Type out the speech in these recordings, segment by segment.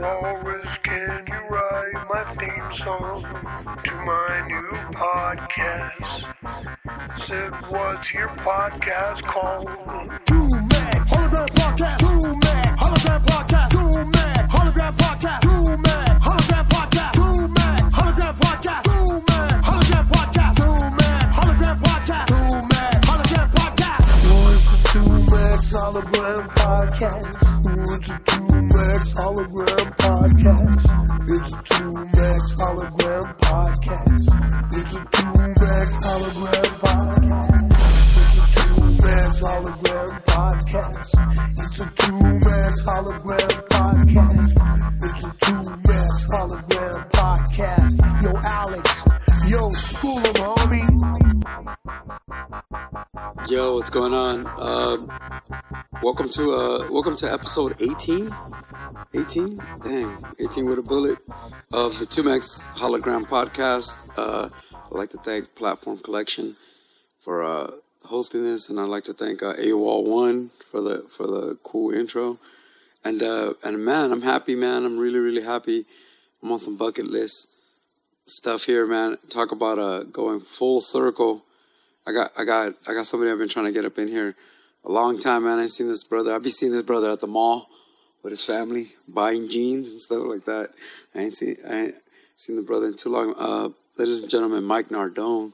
Walrus, can you write my theme song to my new podcast? Said, what's your podcast called? Two Max Hologram Podcast. 2Mex Hologram Podcast. Welcome to uh, welcome to episode 18. 18? Dang, 18 with a bullet of the 2Mex Hologram Podcast. Uh, I'd like to thank Platform Collection for uh, hosting this, and I'd like to thank uh, AWOL One for the for the cool intro. And uh, and man, I'm happy, man. I'm really really happy. I'm on some bucket list stuff here, man. Talk about uh, going full circle. I got I got I got somebody I've been trying to get up in here a long time, man. I seen this brother. I've been seeing this brother at the mall with his family buying jeans and stuff like that. I ain't seen I ain't seen the brother in too long. Uh, ladies and gentlemen, Mike Nardone. You know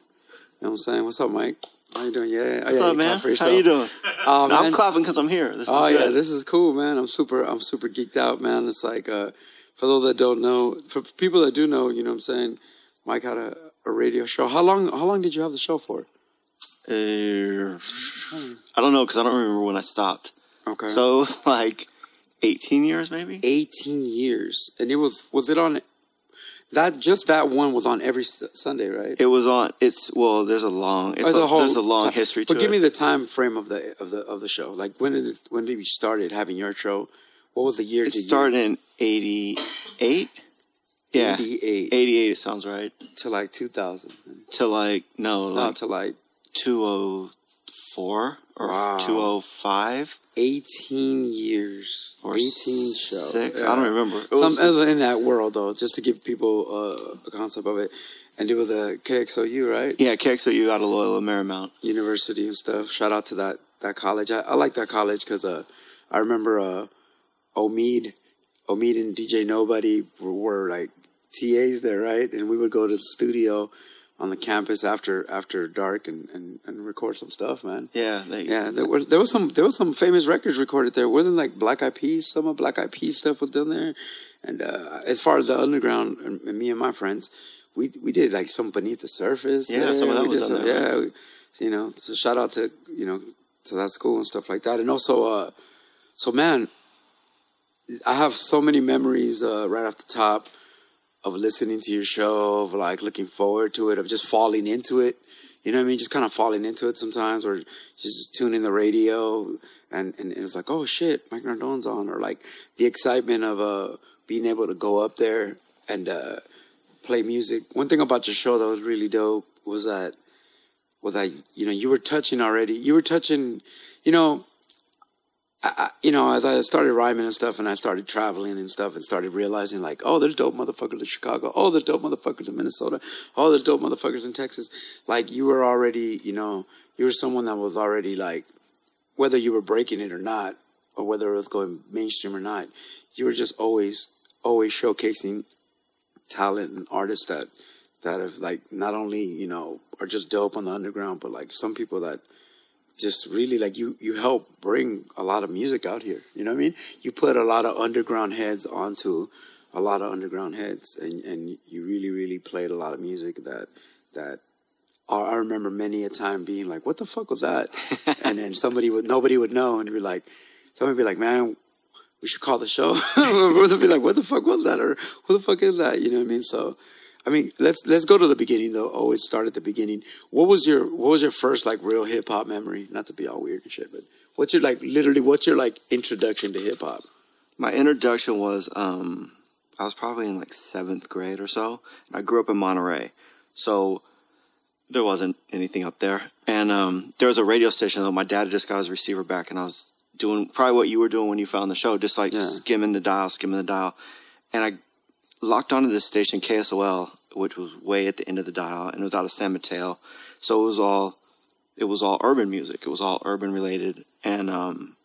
what I'm saying? What's up, Mike? How you doing? Yeah, What's yeah, up, man? How you doing? Oh, No, I'm clapping because I'm here. This is Oh yeah, this is cool, man. I'm super. I'm super geeked out, man. It's like uh, for those that don't know, for people that do know, you know what I'm saying. Mike had a, a radio show. How long? How long did you have the show for? Uh, I don't know because I don't remember when I stopped. Okay. So it was like 18 years, maybe. 18 years, and it was was it on that just that one was on every Sunday, right? It was on. It's well. There's a long. It's a, there's a long ti- history to But give it. me the time frame of the of the of the show. Like when did it, when did you started having your show? What was the year? it started in 88. Yeah, 88 88. Sounds right. to like 2000, To like no, not like to like 204 or Wow. 205 18 years, or 18 shows. six. Yeah. I don't remember. It Some was- in that world though, just to give people uh, a concept of it. And it was a KXLU, right? yeah, KXLU out of Loyola Marymount. University and stuff. Shout out to that that college. I, I like that college because uh, I remember uh, Omid, Omid and DJ Nobody were, were like TAs there, right? And we would go to the studio on the campus after after dark and, and, and record some stuff, man. Yeah, they, Yeah, there was there was some there was some famous records recorded there. Wasn't like Black Eyed Peas? Some of Black Eyed Peas stuff was done there. And uh, as far as the underground, and, and me and my friends, we we did like some beneath the surface. Yeah, there. some of that We was done some- there, Yeah, we, you know. So shout out to you know to that school and stuff like that. And also, uh, so man, I have so many memories uh, right off the top of listening to your show, of like looking forward to it, of just falling into it. You know what I mean? Just kind of falling into it sometimes, or just tuning the radio, and and it's like, oh shit, Mike Nardone's on, or like the excitement of uh being able to go up there and uh play music. One thing about your show that was really dope was that was that you know you were touching already. You were touching, you know, I, you know, as I started rhyming and stuff, and I started traveling and stuff, and started realizing like, oh, there's dope motherfuckers in Chicago. Oh, there's dope motherfuckers in Minnesota. Oh, there's dope motherfuckers in Texas. Like you were already, you know, you were someone that was already like, whether you were breaking it or not, or whether it was going mainstream or not, you were just always, always showcasing talent and artists that that have like not only you know are just dope on the underground, but like some people that just really like you you help bring a lot of music out here. You know what I mean? You put a lot of underground heads onto a lot of underground heads, and and you really really played a lot of music that that. I remember many a time being like, "What the fuck was that?" and then somebody would, nobody would know, and be like, somebody would be like, "Man, we should call the show." They'd be like, "What the fuck was that?" or "Who the fuck is that?" You know what I mean? So, I mean, let's let's go to the beginning though. Always start at the beginning. What was your what was your first like real hip hop memory? Not to be all weird and shit, but what's your like literally what's your like introduction to hip hop? My introduction was um, I was probably in like seventh grade or so. And I grew up in Monterey, so there wasn't anything up there. And um, there was a radio station though. My dad just got his receiver back, and I was doing probably what you were doing when you found the show, just like Yeah. skimming the dial, skimming the dial, and I locked onto this station KSOL, which was way at the end of the dial, and it was out of San Mateo, so it was all it was all urban music. It was all urban related, and um,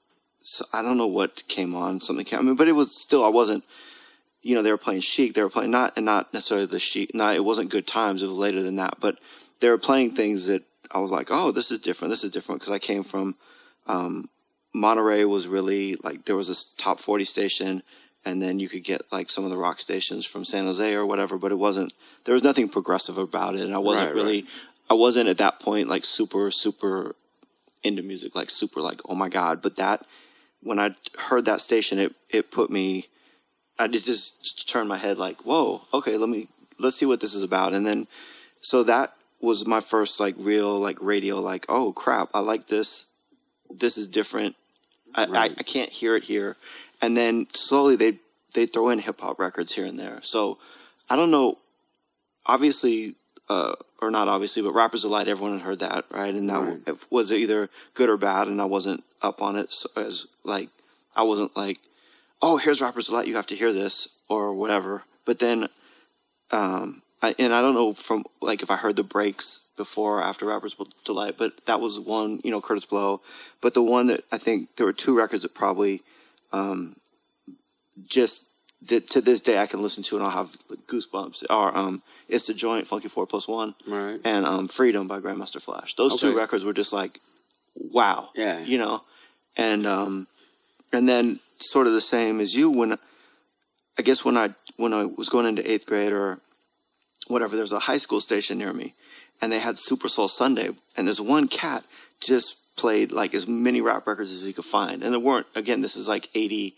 so I don't know what came on. Something came, I mean, but it was still I wasn't. You know, they were playing Chic. They were playing not and not necessarily the Chic. Not it wasn't Good Times. It was later than that, but they were playing things that I was like, oh, this is different. This is different because I came from um, Monterey. Was really like there was this top forty station, and then you could get like some of the rock stations from San Jose or whatever. But it wasn't. There was nothing progressive about it, and I wasn't Right, really. I wasn't at that point like super super into music, like super like oh my god. But that when I heard that station, it it put me. I did just turned my head like, whoa, okay, let me let's see what this is about, and then so that was my first like real like radio like oh crap I like this this is different I, Right. I, I can't hear it here and then slowly they they throw in hip hop records here and there so I don't know obviously uh, or not obviously but Rappers Delight everyone had heard that right and that Right. it was either good or bad and I wasn't up on it so as like I wasn't like oh here's Rappers Delight you have to hear this or whatever but then um, I, and I don't know from like if I heard the breaks before or after Rappers Delight, but that was one, you know, Kurtis Blow. But the one that I think there were two records that probably um, just that to this day I can listen to and I'll have goosebumps. Are um, it's the joint Funky Four Plus One Right. and um, Freedom by Grandmaster Flash. Those two records were just like, wow, Yeah. you know, and um, and then sort of the same as you when I guess when I when I was going into eighth grade or whatever, there's a high school station near me, and they had Super Soul Sunday, and there's one cat just played like as many rap records as he could find, and there weren't. Again, this is like eighty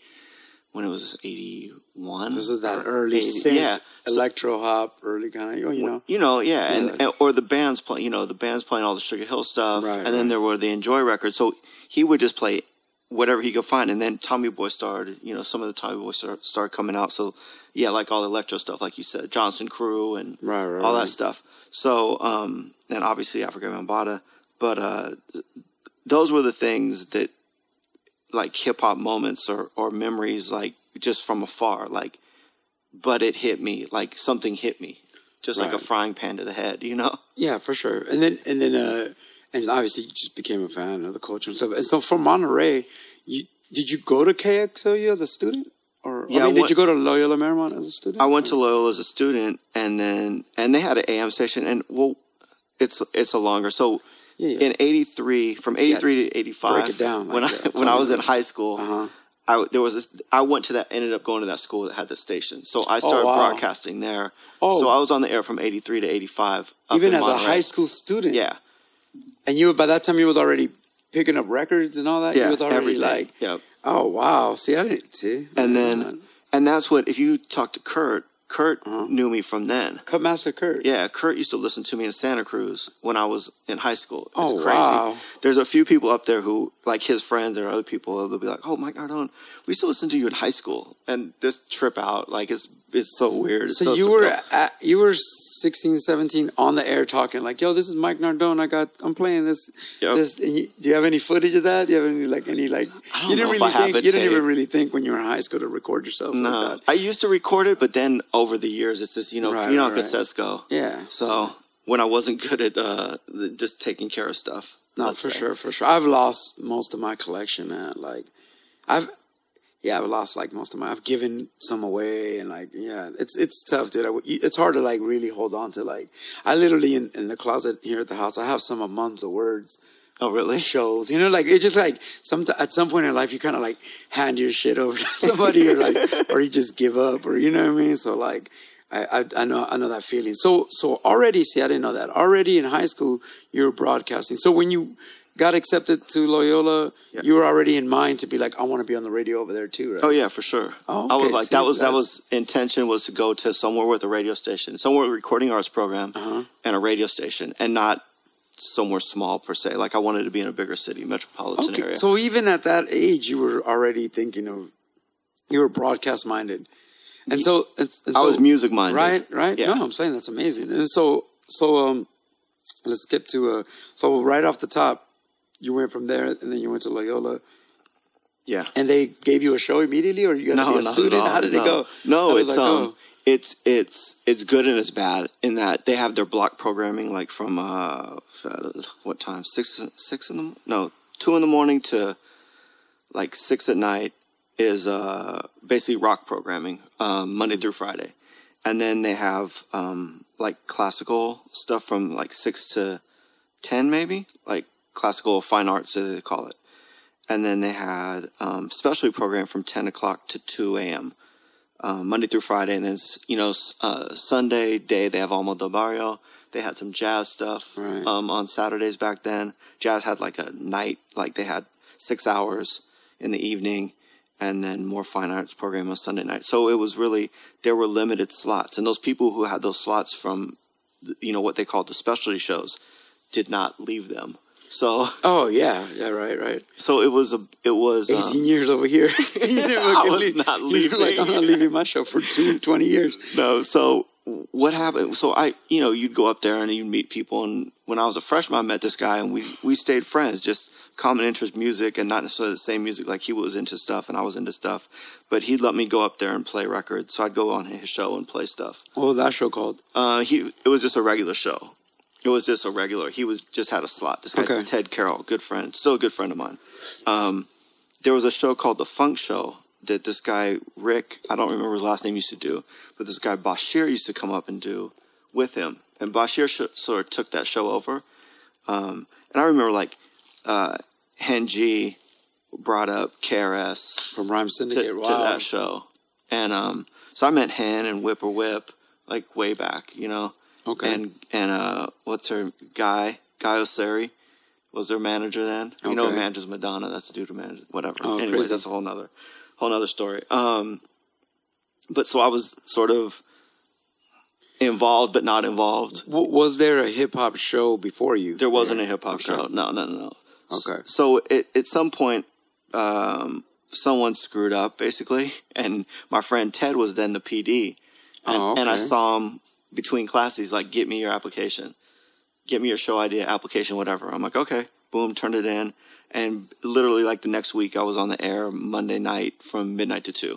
when it was eighty one. This is that early synth, yeah. Electro hop, early kind of, you know. you know, yeah, and, Yeah. and or the bands play, you know, the bands playing all the Sugar Hill stuff, Right, and then there were the Enjoy records. So he would just play whatever he could find, and then Tommy Boy started, you know, some of the Tommy Boy start, started coming out. So yeah, like all the electro stuff, like you said, Jonzun Crew and Right, right, all right. that stuff. So um, and obviously Afrika Bambaataa, but uh, those were the things that like hip hop moments or or memories, like just from afar, like. But it hit me like something hit me, just like a frying pan to the head, you know. Yeah, for sure. And then and then uh and obviously you just became a fan of the culture and stuff. And so from Monterey, you did you go to KXLU as a student? Or Yeah, I I mean, did you go to Loyola Marymount as a student? I went to Loyola as a student, and then and they had an AM station, and well, it's it's a longer. So Yeah, yeah. in '83, from '83 to '85, Break it down when like I that. when I was in high school, Uh-huh. I there was this, I went to that ended up going to that school that had the station. So I started Oh, wow. broadcasting there. Oh. So I was on the air from '83 to '85. Even as a high school student. Yeah, And you by that time you was already picking up records and all that? yeah, You was already everything. like Yep. Oh wow. See I didn't see. And then and that's what if you talk to Kurt, Kurt knew me from then. Cut Master Kurt. Yeah, Kurt used to listen to me in Santa Cruz when I was in high school. It's Oh, crazy. wow. There's a few people up there who, like his friends or other people, they'll be like, "Oh, Mike Nardone, we used to listen to you in high school," and just trip out. Like it's it's so weird. It's So, you were at, you were 16, 17 on the air talking like, "Yo, this is Mike Nardone. I got I'm playing this Yep. this." You, do you have any footage of that? Do you have any like any like? I don't you didn't know if really think you didn't even really think when you were in high school to record yourself. no. like that. I used to record it, but then over the years, it's just you know Right, you know right, right. cassettes go. Yeah, So when I wasn't good at uh, the- just taking care of stuff. no, for say. sure, for sure. I've lost most of my collection, man. Like, I've yeah, I've lost like most of my. I've given some away, and like yeah, it's it's tough, dude. I, it's hard to like really hold on to. Like, I literally in, in the closet here at the house, I have some of Mums of words. Oh really? shows. You know, like it's just like some at some point in life you kind of like hand your shit over to somebody or like or you just give up or you know what I mean. So like I, I I know I know that feeling. So so already see I didn't know that already in high school you were broadcasting. So when you got accepted to Loyola, Yeah. you were already in mind to be like I want to be on the radio over there too, right? Oh yeah, for sure. Oh, I was like See, that was that was intention was to go to somewhere with a radio station, somewhere with a recording arts program, Uh-huh. and a radio station, and not somewhere small per se. Like I wanted to be in a bigger city, metropolitan Okay, area. so even at that age, you were already thinking of you were broadcast minded, and so and, and I so- was music minded. Right, right. Yeah. No, I'm saying that's amazing. And so, so um, let's skip to uh, so right off the top, you went from there, and then you went to Loyola. Yeah. And they gave you a show immediately, or you had to be a student? all. How did no. it go? No, it's that um, go? it's it's it's good and it's bad in that they have their block programming like from uh what time six six in the no two in the morning to like six at night is uh basically rock programming um, Monday through Friday, and then they have um like classical stuff from like six to ten maybe like classical fine arts as they call it and then they had um, specialty program from 10 o'clock to 2 a.m. Um, Monday through Friday, and then you know uh, Sunday day they have Alma del Barrio. They had some jazz stuff Right. um, on Saturdays back then. Jazz had like a night, like they had six hours in the evening, and then more fine arts program on Sunday night. So it was really there were limited slots, and those people who had those slots from, you know, what they called the specialty shows, did not leave them. So Oh yeah, yeah, right, right. so it was a it was um, 18 years over here. you never I was leave. not You were Like leaving. I'm not leaving my show for two, 20 years. No, so what happened? So I, you know, you'd go up there and you'd meet people. And when I was a freshman, I met this guy, and we we stayed friends. Just common interest music, and not necessarily the same music. Like he was into stuff, and I was into stuff. But he'd let me go up there and play records. So I'd go on his show and play stuff. What was that show called? Uh, he it was just a regular show. It was just a regular. He was just had a slot. This guy Okay. Ted Carroll, good friend, still a good friend of mine. Um, there was a show called The Funk Show that this guy Rick, I don't remember his last name, used to do, but this guy Bashir used to come up and do with him, and Bashir sh- sort of took that show over. Um, and I remember like uh, Hen Gee brought up KRS From Rhyme Syndicate. to wow. that show. And um, so I met Hen and Whip or Whip like way back, you know. Okay. And and uh, what's her guy? Guy Oseary was their manager then. You know, who manages Madonna. That's the dude who manages whatever. Oh, Anyways, crazy. that's a whole nother whole nother story. Um, but so I was sort of involved, but not involved. W- was there a hip hop show before you? There wasn't a hip hop Okay. show. No, no, no, no. Okay. So it, at some point, um, someone screwed up basically, and my friend Ted was then the PD, and, Oh, and I saw him between classes like, "Get me your application, get me your show idea application, whatever." I'm like, "Okay." Boom, turned it in, and literally like the next week, I was on the air Monday night from midnight to two.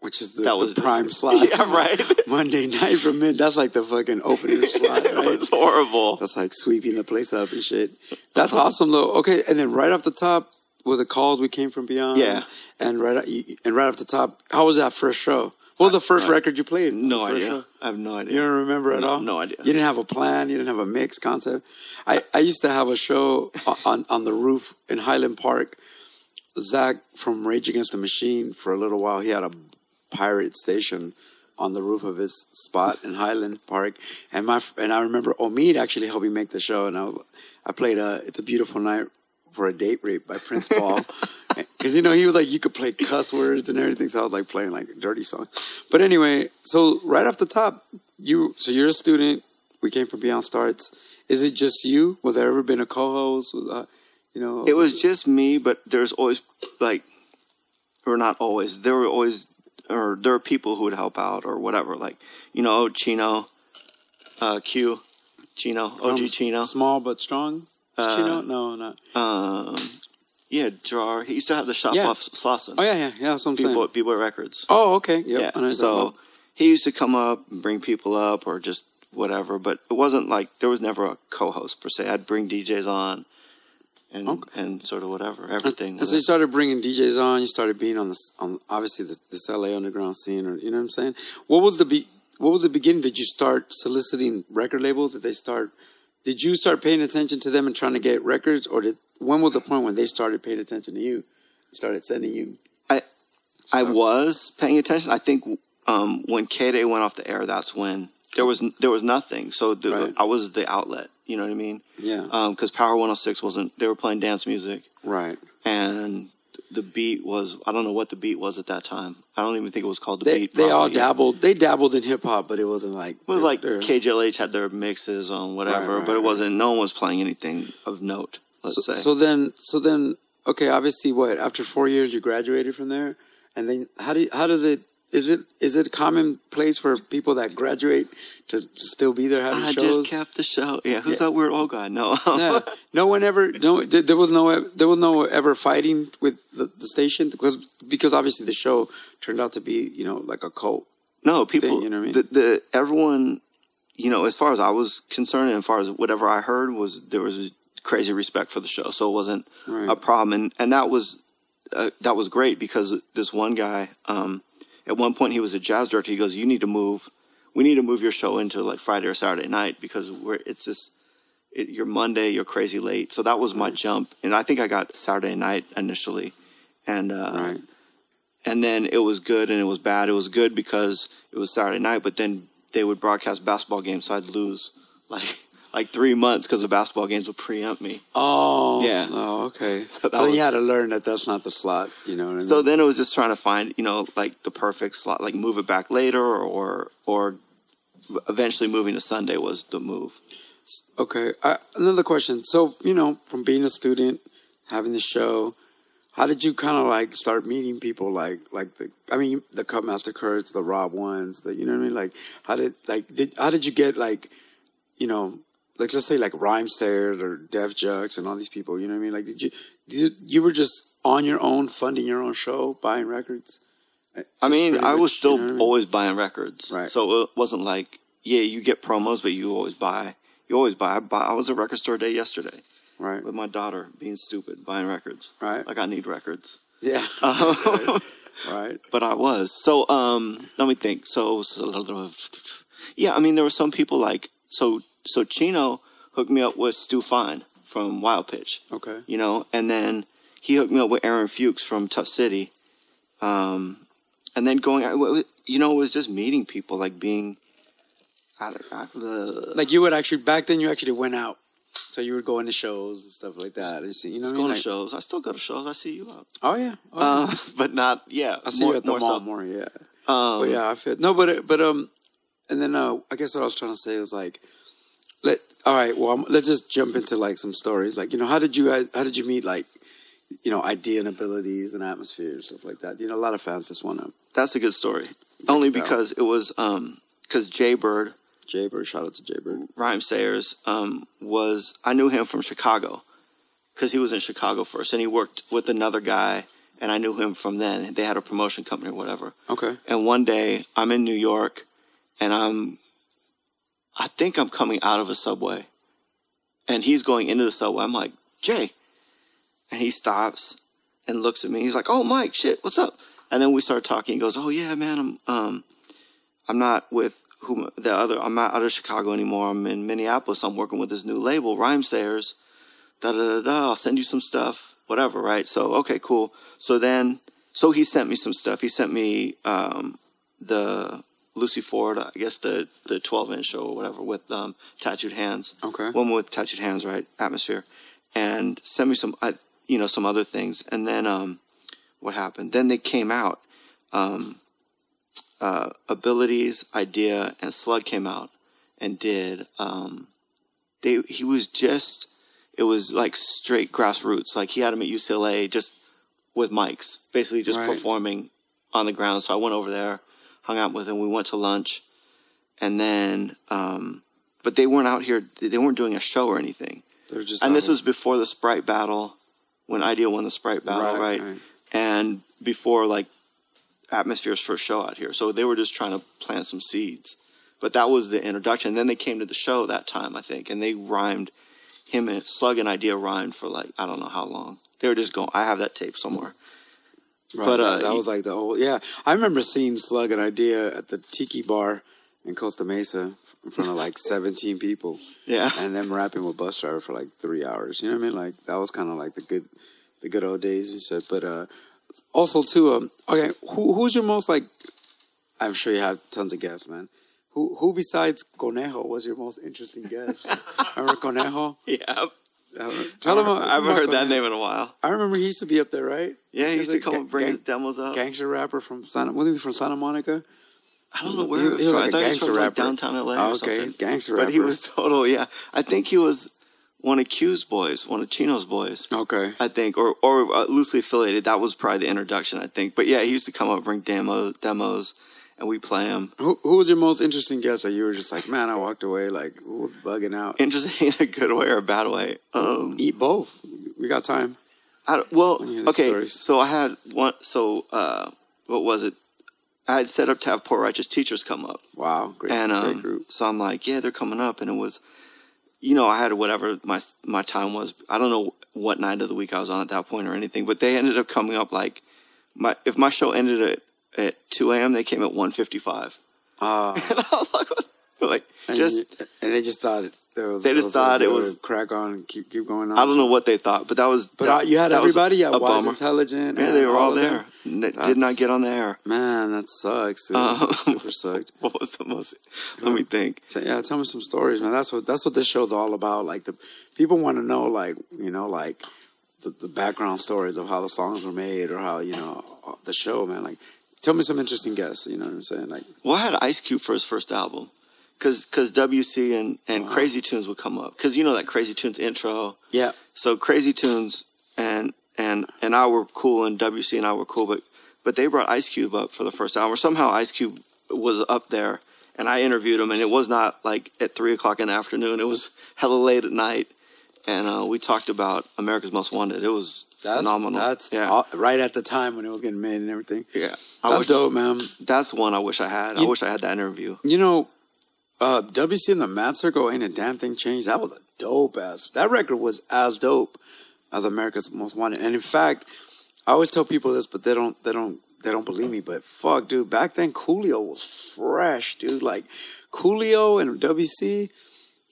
Which is the, That the was prime slot. Yeah, right. Monday night from mid. That's like the fucking opening slot, right? was horrible. That's like sweeping the place up and shit. That's awesome though. Okay, and then right off the top, with the calls we came from beyond. Yeah. And right and right off the top, how was that first show? What was the first record you played? No idea. show? I have no idea. You don't remember at No- all? no idea. You didn't have a plan. You didn't have a mix concept. I, I used to have a show on on the roof in Highland Park. Zach from Rage Against the Machine for a little while. He had a pirate station on the roof of his spot in Highland Park, and my and I remember Omid actually helped me make the show, and I I played a It's a Beautiful Night for a Date Rape by Prince Paul. Because you know he was like you could play cuss words and everything, so I was like playing like a dirty songs. But anyway, so right off the top, you so you're a student. We came from Beyond Starts. Is it just you? Was there ever been a co-host? Was, uh, you know, It was just me, but there's always like, or not always. There were always, or there are people who would help out or whatever. Like, you know, Chino, uh, Q, Chino, OG um, Chino. small but strong. Uh, Chino? No, not. Um, yeah, Jar. He used to have the shop Yeah. off Slauson. Oh yeah, yeah, yeah. That's what I'm saying. B-Boy, B-Boy Records. Oh, okay. Yep. I know yeah. you're So about. he used to come up and bring people up or just whatever, but it wasn't like there was never a co-host per se. I'd bring DJs on. And, Okay. and sort of whatever everything. And so you started bringing DJs on. You started being on this, on obviously the, this LA underground scene, or you know what I'm saying. What was the be, What was the beginning? Did you start soliciting record labels? Did they start? Did you start paying attention to them and trying to get records, or did when was the point when they started paying attention to you? Started sending you. I I was paying attention. I think um, when KDAY went off the air, that's when there was there was nothing. So the, Right. I was the outlet. You know what I mean? Yeah. Because Power 106 wasn't. They were playing dance music, right. and the beat was. I don't know what the beat was at that time. I don't even think it was called the They beat. they all dabbled. They dabbled in hip hop, but it wasn't like It was like KJLH had their mixes on whatever, Right, right, but it right. wasn't. No one was playing anything of note. Let's so, say. so then so then okay obviously what after four years you graduated from there and then how do you, how do it is it is it commonplace for people that graduate to still be there having I shows? just kept the show. Yeah, who's Yeah. that weird old guy? No. yeah. No one ever. No, there there was no. There was no ever fighting with the, the station because because obviously the show turned out to be you know like a cult. No, people. thing, you know what I mean? the, the everyone, you know, as far as I was concerned, and as far as whatever I heard was there was crazy respect for the show, so it wasn't Right. a problem, and and that was uh, that was great because this one guy, um, at one point he was a jazz director. He goes, "You need to move. We need to move your show into like Friday or Saturday night because we're it's just." It, you're Monday, you're crazy late. So that was my jump. And I think I got Saturday night initially. And, uh, Right. and then it was good and it was bad. It was good because it was Saturday night, but then they would broadcast basketball games, so I'd lose like like three months because the basketball games would preempt me. Oh. Yeah. Oh, okay. So So, was- you had to learn that that's not the slot. You know what I mean? So then it was just trying to find you know like the perfect slot, like move it back later or or eventually moving to Sunday was the move. Okay. I, another question. So, you know, from being a student, having the show, how did you kind of like start meeting people like like the I mean the Cutmaster Kurtz, the Rob ones, the you know what I mean? Like how did like did how did you get like you know like let's say like Rhymesayers or Def Jux and all these people, you know what I mean? Like did you did, you were just on your own funding your own show, buying records? I mean, I was much, still you know I mean? always buying records, Right. so it wasn't like yeah, you get promos, but you always buy. You always buy. I, buy, I was at a record store day yesterday Right. with my daughter being stupid, buying records. Right. Like I need records. Yeah. Um, right. but I was. So um let me think. So it was a little of Yeah, I mean there were some people like so so Chino hooked me up with Stu Fine from Wild Pitch. Okay. You know, and then he hooked me up with Aaron Fuchs from Tuff City. Um and then going you know, it was just meeting people like being I, I, uh, Like you would actually back then you actually went out. So you were going to shows and stuff like that. You see, you know, I mean? going Like- to shows. I still go to shows. I see you out. Oh yeah. Oh, yeah. Uh, but not yeah. I see more, you at the more mall so. more. Yeah. Um, But yeah, I feel no, but but um, and then uh, I guess what I was trying to say was like, let all right. Well, I'm, let's just jump into like some stories. Like you know, how did you guys- how did you meet like, you know, Eyedea and abilities and atmosphere and stuff like that. You know, a lot of fans just want to. That's a good story. Only because it was um because Jay Bird, Jaybird, shout out to Jaybird. Rhymesayers, um, was I knew him from Chicago because he was in Chicago first, and he worked with another guy, and I knew him from then. They had a promotion company or whatever. Okay. And one day I'm in New York, and I'm, I think I'm coming out of a subway, and he's going into the subway. I'm like Jay, and he stops and looks at me. He's like, "Oh, Mike, shit, what's up?" And then we start talking. He goes, "Oh yeah, man, I'm um, I'm not with whom the other. I'm not out of Chicago anymore. I'm in Minneapolis. I'm working with this new label, Rhymesayers. Da da da da. I'll send you some stuff, whatever. Right? So okay, cool. So then, so he sent me some stuff. He sent me um, the Lucy Ford, I guess the the 12 inch show or whatever with um, tattooed hands. Okay. One with tattooed hands, right? Atmosphere, and sent me some, I, you know, some other things. And then um, what happened? Then they came out. Um, uh, abilities, Eyedea, and Slug came out and did. Um, they he was just it was like straight grassroots. Like he had him at UCLA just with mics, basically just Right. performing on the ground. So I went over there, hung out with him. We went to lunch, and then um, but they weren't out here. They weren't doing a show or anything. They're just. And this here. was before the Sprite Battle, when Eyedea won the Sprite Battle, Right, right? right. And before like Atmosphere's first show out here, so they were just trying to plant some seeds. But that was the introduction. Then they came to the show that time, I think, and they rhymed. Him and Slug and Eyedea rhymed for like I don't know how long. They were just going. I have that tape somewhere. Right, But, uh, that was like the whole. Yeah, I remember seeing Slug and Eyedea at the Tiki Bar in Costa Mesa in front of like 17 people, Yeah. and them rapping with Busdriver for like three hours. You know what I mean? Like that was kind of like the good, the good old days and shit. But uh, also too, um, okay, who who's your most like? I'm sure you have tons of guests, man. Who who besides Conejo was your most interesting guest? remember Conejo? Yeah. Tell him. I haven't heard that name in a while. I remember he used to be up there, right? Yeah, he used to come and bring his demos up. gangster rapper from Santa. Wasn't he from Santa Monica? I don't know where He- was he was from. like I thought he was from like downtown LA Oh, or okay, he's gangster rapper. But he was total. Yeah, I think he was one of Q's boys, one of Chino's boys. Okay. I think, or or uh, loosely affiliated. That was probably the introduction, I think. But yeah, he used to come up, and bring demo demos, and we play them. Who, who was your most interesting guest that you were just like, man, I walked away like ooh, bugging out? Interesting in a good way or a bad way. Um, Eat both. We got time. I, well, When you hear the okay. stories. So I had one. So uh, what was it? I had set up to have poor righteous teachers come up, Wow. Great, and great um, group. so I'm like, yeah, they're coming up, and it was, you know, I had whatever my my time was. I don't know what night of the week I was on at that point or anything, but they ended up coming up like my if my show ended at at 2 a.m. They came at 1:55, Uh, and I was like, what? like and, just. you- and they just thought it, there was. They just thought it was- crack on and keep keep going on. I don't know what they thought, but that was. But that, uh, you had everybody. A Wise bummer. Intelligent. Yeah, they were all of there. Did not get on the air. Man, that sucks. Dude. Um, super sucked. What was the most? Let me think. Yeah, tell me some stories, man. That's what that's what this show's all about. Like the people want to know, like you know, like the, the background stories of how the songs were made or how you know the show, man. Like, tell me some interesting guests. You know what I'm saying? Like, Well, I had Ice Cube for his first album, because because WC and and Wow. Crazy Toones would come up, because you know that Crazy Toones intro. yeah, So Crazy Toones and and and I were cool, and WC and I were cool, but but they brought Ice Cube up for the first album. Or somehow Ice Cube was up there, and I interviewed him, and it was not like at three o'clock in the afternoon. It was hella late at night, and uh, we talked about America's Most Wanted. It was that's phenomenal. That's yeah. all- right at the time when it was getting made and everything. yeah, I That's wish dope, man. that's one I wish I had. I wish I had that interview. You know, uh, WC and the Mad Circle ain't a damn thing changed. That was a dope ass. That record was as dope as America's Most Wanted. And in fact, I always tell people this, but they don't, they don't, they don't believe me. But fuck, dude, back then Coolio was fresh, dude. Like Coolio and WC.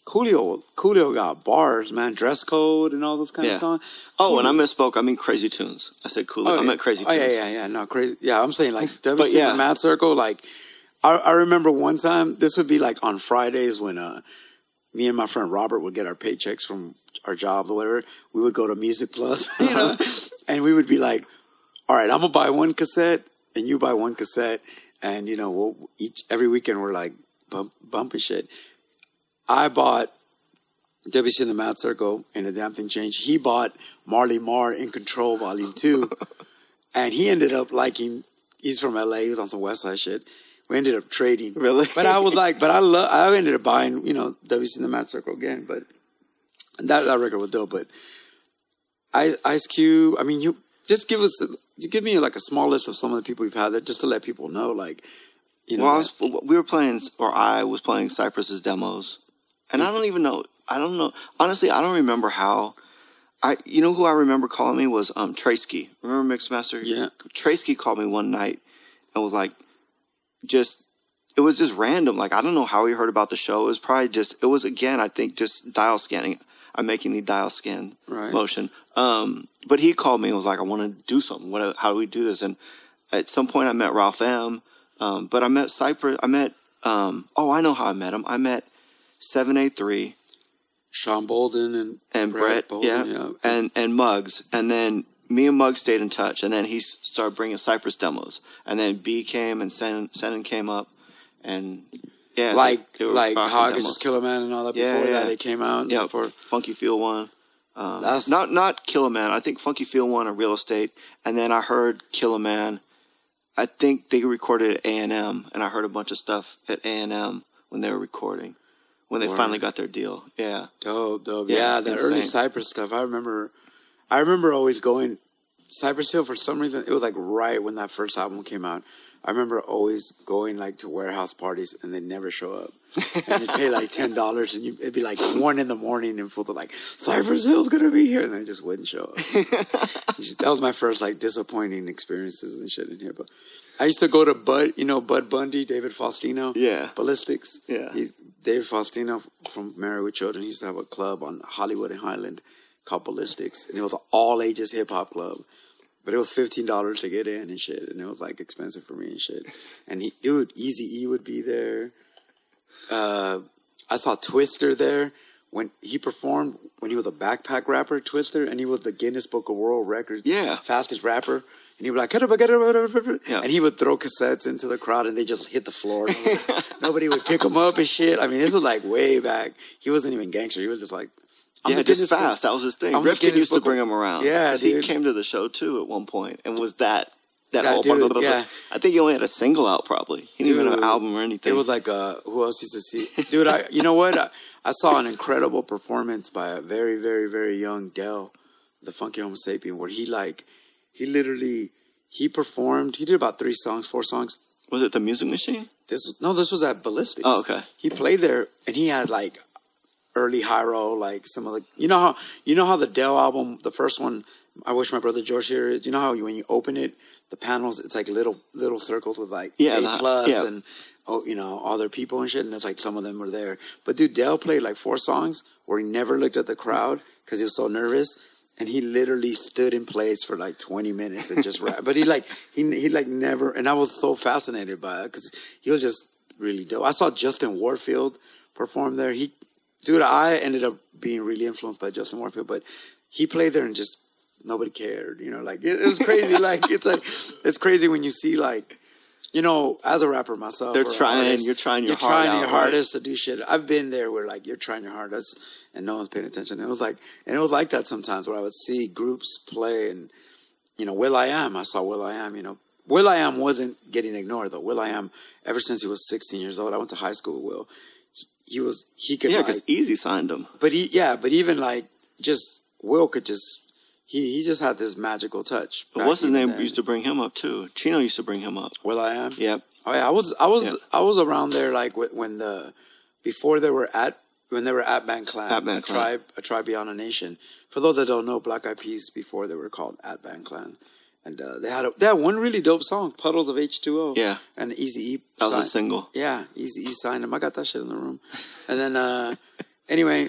Coolio, Coolio got bars, man. Dress code and all those kind Yeah. of songs. Oh, and I Coolio- misspoke. I mean Crazy Toones. I said cool. I yeah. meant Crazy Oh Tunes. yeah, yeah, yeah. No, crazy. Yeah, I'm saying like WC yeah. Mad Circle. Like, I, I remember one time. This would be like on Fridays when uh, me and my friend Robert would get our paychecks from our jobs or whatever. We would go to Music Plus, you know, and we would be like, "All right, I'm gonna buy one cassette, and you buy one cassette, and you know, we'll each every weekend we're like bump, bumping shit." I bought WC in the Mad Circle and the damn thing changed. He bought Marley Marl in Control Volume 2. and he ended up liking, he's from LA, he was on some West Side shit. We ended up trading. Really? But I was like, but I love, I ended up buying, you know, WC in the Mad Circle again. But that, that record was dope. But I, Ice Cube, I mean, you just give us, give me like a small list of some of the people you've had there just to let people know, like, you know, Well, I was, we were playing, or I was playing Cypress's demos, and I don't even know. I don't know. Honestly, I don't remember how. I, you know, who I remember calling me was um Tracy. Remember Mixmaster? Yeah. Tracy called me one night and was like, just. It was just random. Like I don't know how he heard about the show. It was probably just. It was again. I think just dial scanning. I'm making the dial scan Right. motion. Um, but he called me and was like, "I want to do something. What? How do we do this?" And at some point, I met Ralph M. Um, but I met Cypress. I met. Um, oh, I know how I met him. I met Seven Eight Three Sean Bolden and, and Brett Brett, Bolden, yeah, yeah. and and Muggs, and then me and Muggs stayed in touch, and then he started bringing Cypress demos, and then B came and Sen Senon came up, and yeah, like they- they like rocking how I just kill a man and all that Yeah, before yeah. that they came out. Yeah, for Phuncky Feel One. Um, That's- not not Kill a Man. I think Phuncky Feel One or Real Estate, and then I heard Kill a Man. I think they recorded at A and M, and I heard a bunch of stuff at A and M when they were recording, when they Word. finally got their deal. Yeah, dope, dope. Yeah, Yeah, that early insane. Cypress stuff. I remember. I remember always going Cypress Hill for some reason. It was like right when that first album came out. I remember always going like to warehouse parties and they never show up. and you'd pay like ten dollars and you, it'd be like one in the morning and fools are like Cypress Hill's gonna be here and they just wouldn't show up. that was my first like disappointing experiences and shit in here. But I used to go to Bud, you know Bud Bundy, David Faustino, Yeah. Balistyx. Yeah. he's David Faustino from Married with Children. He used to have a club on Hollywood and Highland called Balistyx, and it was an all ages hip hop club. But it was fifteen dollars to get in and shit, and it was like expensive for me and shit. And he, dude, Easy E would be there. Uh, I saw Twista there when he performed when he was a backpack rapper, Twista, and he was the Guinness Book of World Records, Yeah. fastest rapper. And he would be like, Yeah. and he would throw cassettes into the crowd, and they just hit the floor. Nobody would pick him up and shit. I mean, this is like way back. He wasn't even gangster. He was just like I'm yeah, just fast. That was his thing. I'm the Rifkin Guinness used to bring him around. Yeah, he came to the show too at one point and was that that That whole dude, part. yeah. I think he only had a single out probably. He didn't even have an album or anything. It was like uh, who else used to see? Dude, I you know what? I, I saw an incredible performance by a very very very young Del, the Funky Homo Sapien, where he like he literally he performed. He did about three songs, four songs. was it the Music Machine? This no, this was at Balistyx. Oh, okay. He played there, and he had like early Hiero, like some of the. You know how you know how the Del album, the first one. I wish my brother George here is. You know how you, when you open it, the panels, it's like little little circles with like Yeah, A plus yeah. and oh, you know, other people and shit. And it's like some of them were there. But dude, Del played like four songs where he never looked at the crowd because he was so nervous. And he literally stood in place for like 20 minutes and just rap. But he like, he, he like never, and I was so fascinated by it because he was just really dope. I saw Justin Warfield perform there. He, dude, I ended up being really influenced by Justin Warfield, but he played there and just nobody cared. You know, like it, it was crazy. like it's like it's crazy when you see like, you know, as a rapper myself, They're trying- artist, you're trying your you're trying out, your right? hardest to do shit. I've been there where like you're trying your hardest and no one's paying attention. It was like, and it was like that sometimes where I would see groups play and you know, will.i.am. I saw will.i.am. You know, will.i.am wasn't getting ignored though. will.i.am, ever since he was 16 years old, I went to high school with Will. He, he was he could Yeah, like, because Eazy signed him. but he yeah, but even like just Will could just he he just had this magical touch. But what's his name then. used to bring him up too? Chino used to bring him up. Will I Am. Yep. Oh yeah, I was I was Yeah. I was around there like when the before they were at when they were Atban Klann, At Band a Clan. tribe a tribe beyond a nation. For those that don't know, Black Eyed Peas before they were called Atban Klann, and uh, they had a, they had one really dope song, Puddles of H two O. Yeah. and Easy E. That was a single. Yeah, Easy E signed him. I got that shit in the room, and then uh anyway,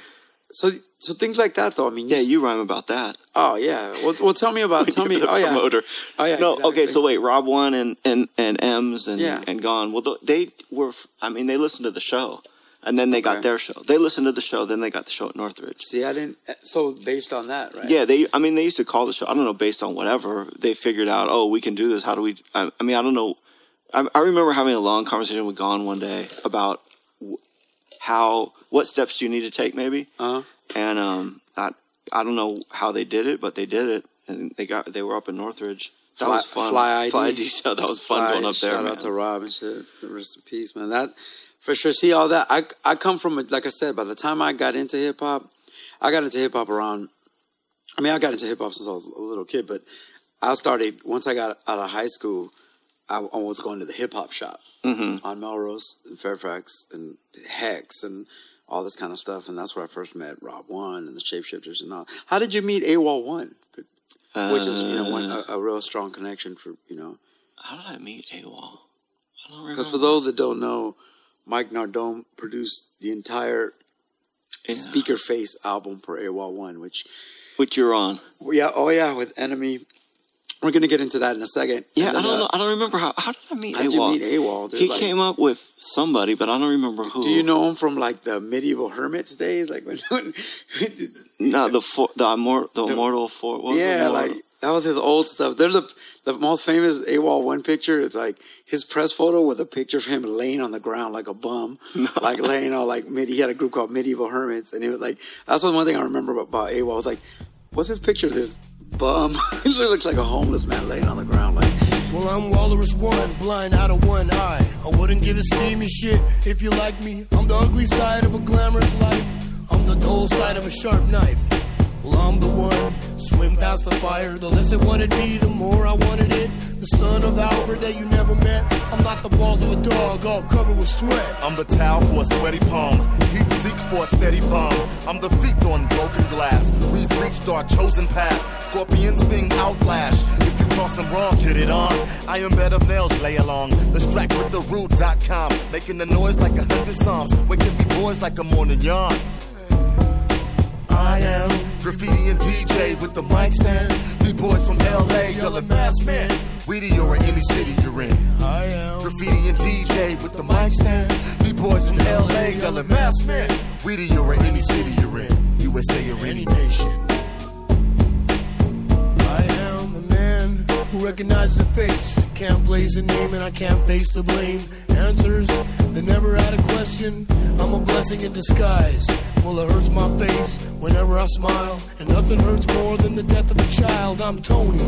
so so things like that though. I mean, Yeah, you rhyme about that. Oh yeah. Well, well tell me about tell me. Oh yeah. promoter. Oh yeah. No, exactly. okay. So wait, Rob One and and and M's and Yeah. and Gone. Well, they were. I mean, they listened to the show, and then they got their show. They listened to the show, then they got the show at Northridge. See, I didn't. So based on that, right? Yeah, they. I mean, they used to call the show. I don't know, based on whatever they figured out. Oh, we can do this. How do we? I, I mean, I don't know. I, I remember having a long conversation with Gone one day about how what steps do you need to take, maybe. Uh huh. And um, I I don't know how they did it, but they did it, and they got they were up in Northridge. That Fly- was fun. Fly ID. Fly ID show. That was fun going up there. Shout man. out to Rob and shit. Rest in peace, man. That for sure. See all that. I I come from like I said. By the time I got into hip hop, I got into hip hop around. I mean, I got into hip hop since I was a little kid, but I started once I got out of high school. I, I was going to the hip hop shop Mhm. on Melrose and Fairfax and Hex and all this kind of stuff, and that's where I first met Rob One and the Shapeshifters and all. How did you meet AWOL One? Which is you know one, a, a real strong connection for you know how did I meet AWOL? I don't remember. Because for those that don't know, Mike Nardone produced the entire Yeah. Speaker Face album for AWOL One, which which you're on. yeah, oh yeah, with Enemy. We're gonna get into that in a second. Yeah, And I don't uh, know. I don't remember how. How did I meet How'd AWOL? you meet AWOL? Dude? He Like, came up with somebody, but I don't remember who. Do you know him from like the medieval hermits days? Like when, when No, the for, the immortal, the immortal for. what was yeah, the like that was his old stuff. There's a the most famous AWOL one picture. It's like his press photo with a picture of him laying on the ground like a bum, like laying on like mid. He had a group called Medieval Hermits, and it was like that's one one thing I remember about, about AWOL. Was like, what's his picture of this bum? he looks like a homeless man laying on the ground, like. Well, I'm Walrus One, blind out of one eye. I wouldn't give a steamy shit if you like me. I'm the ugly side of a glamorous life. I'm the dull side of a sharp knife. Well, I'm the one, swim past the fire. The less it wanted me, the more I wanted it. The son of Albert that you never met. I'm not the balls of a dog, all covered with sweat. I'm the towel for a sweaty palm. Heat seek for a steady bomb. I'm the feet on broken glass. We've reached our chosen path. Scorpions sting outlash. If you cross them wrong, get it on. I am bed of nails, lay along. The strike with the root.com. Making the noise like a hundred psalms. Waking me boys like a morning yawn. I am graffiti and DJ with the mic stand. The boys from LA, yelling mass man. Weedy or any city you're in. I am. Graffiti and DJ with the mic stand. The boys from LA yelling mass man. Weedy or any city you're in. USA or any nation. I am the man who recognizes the face. Can't place a name and I can't face the blame. Answers, they never had a question. I'm a blessing in disguise. Well, it hurts my face whenever I smile. And nothing hurts more than the death of a child. I'm Tony,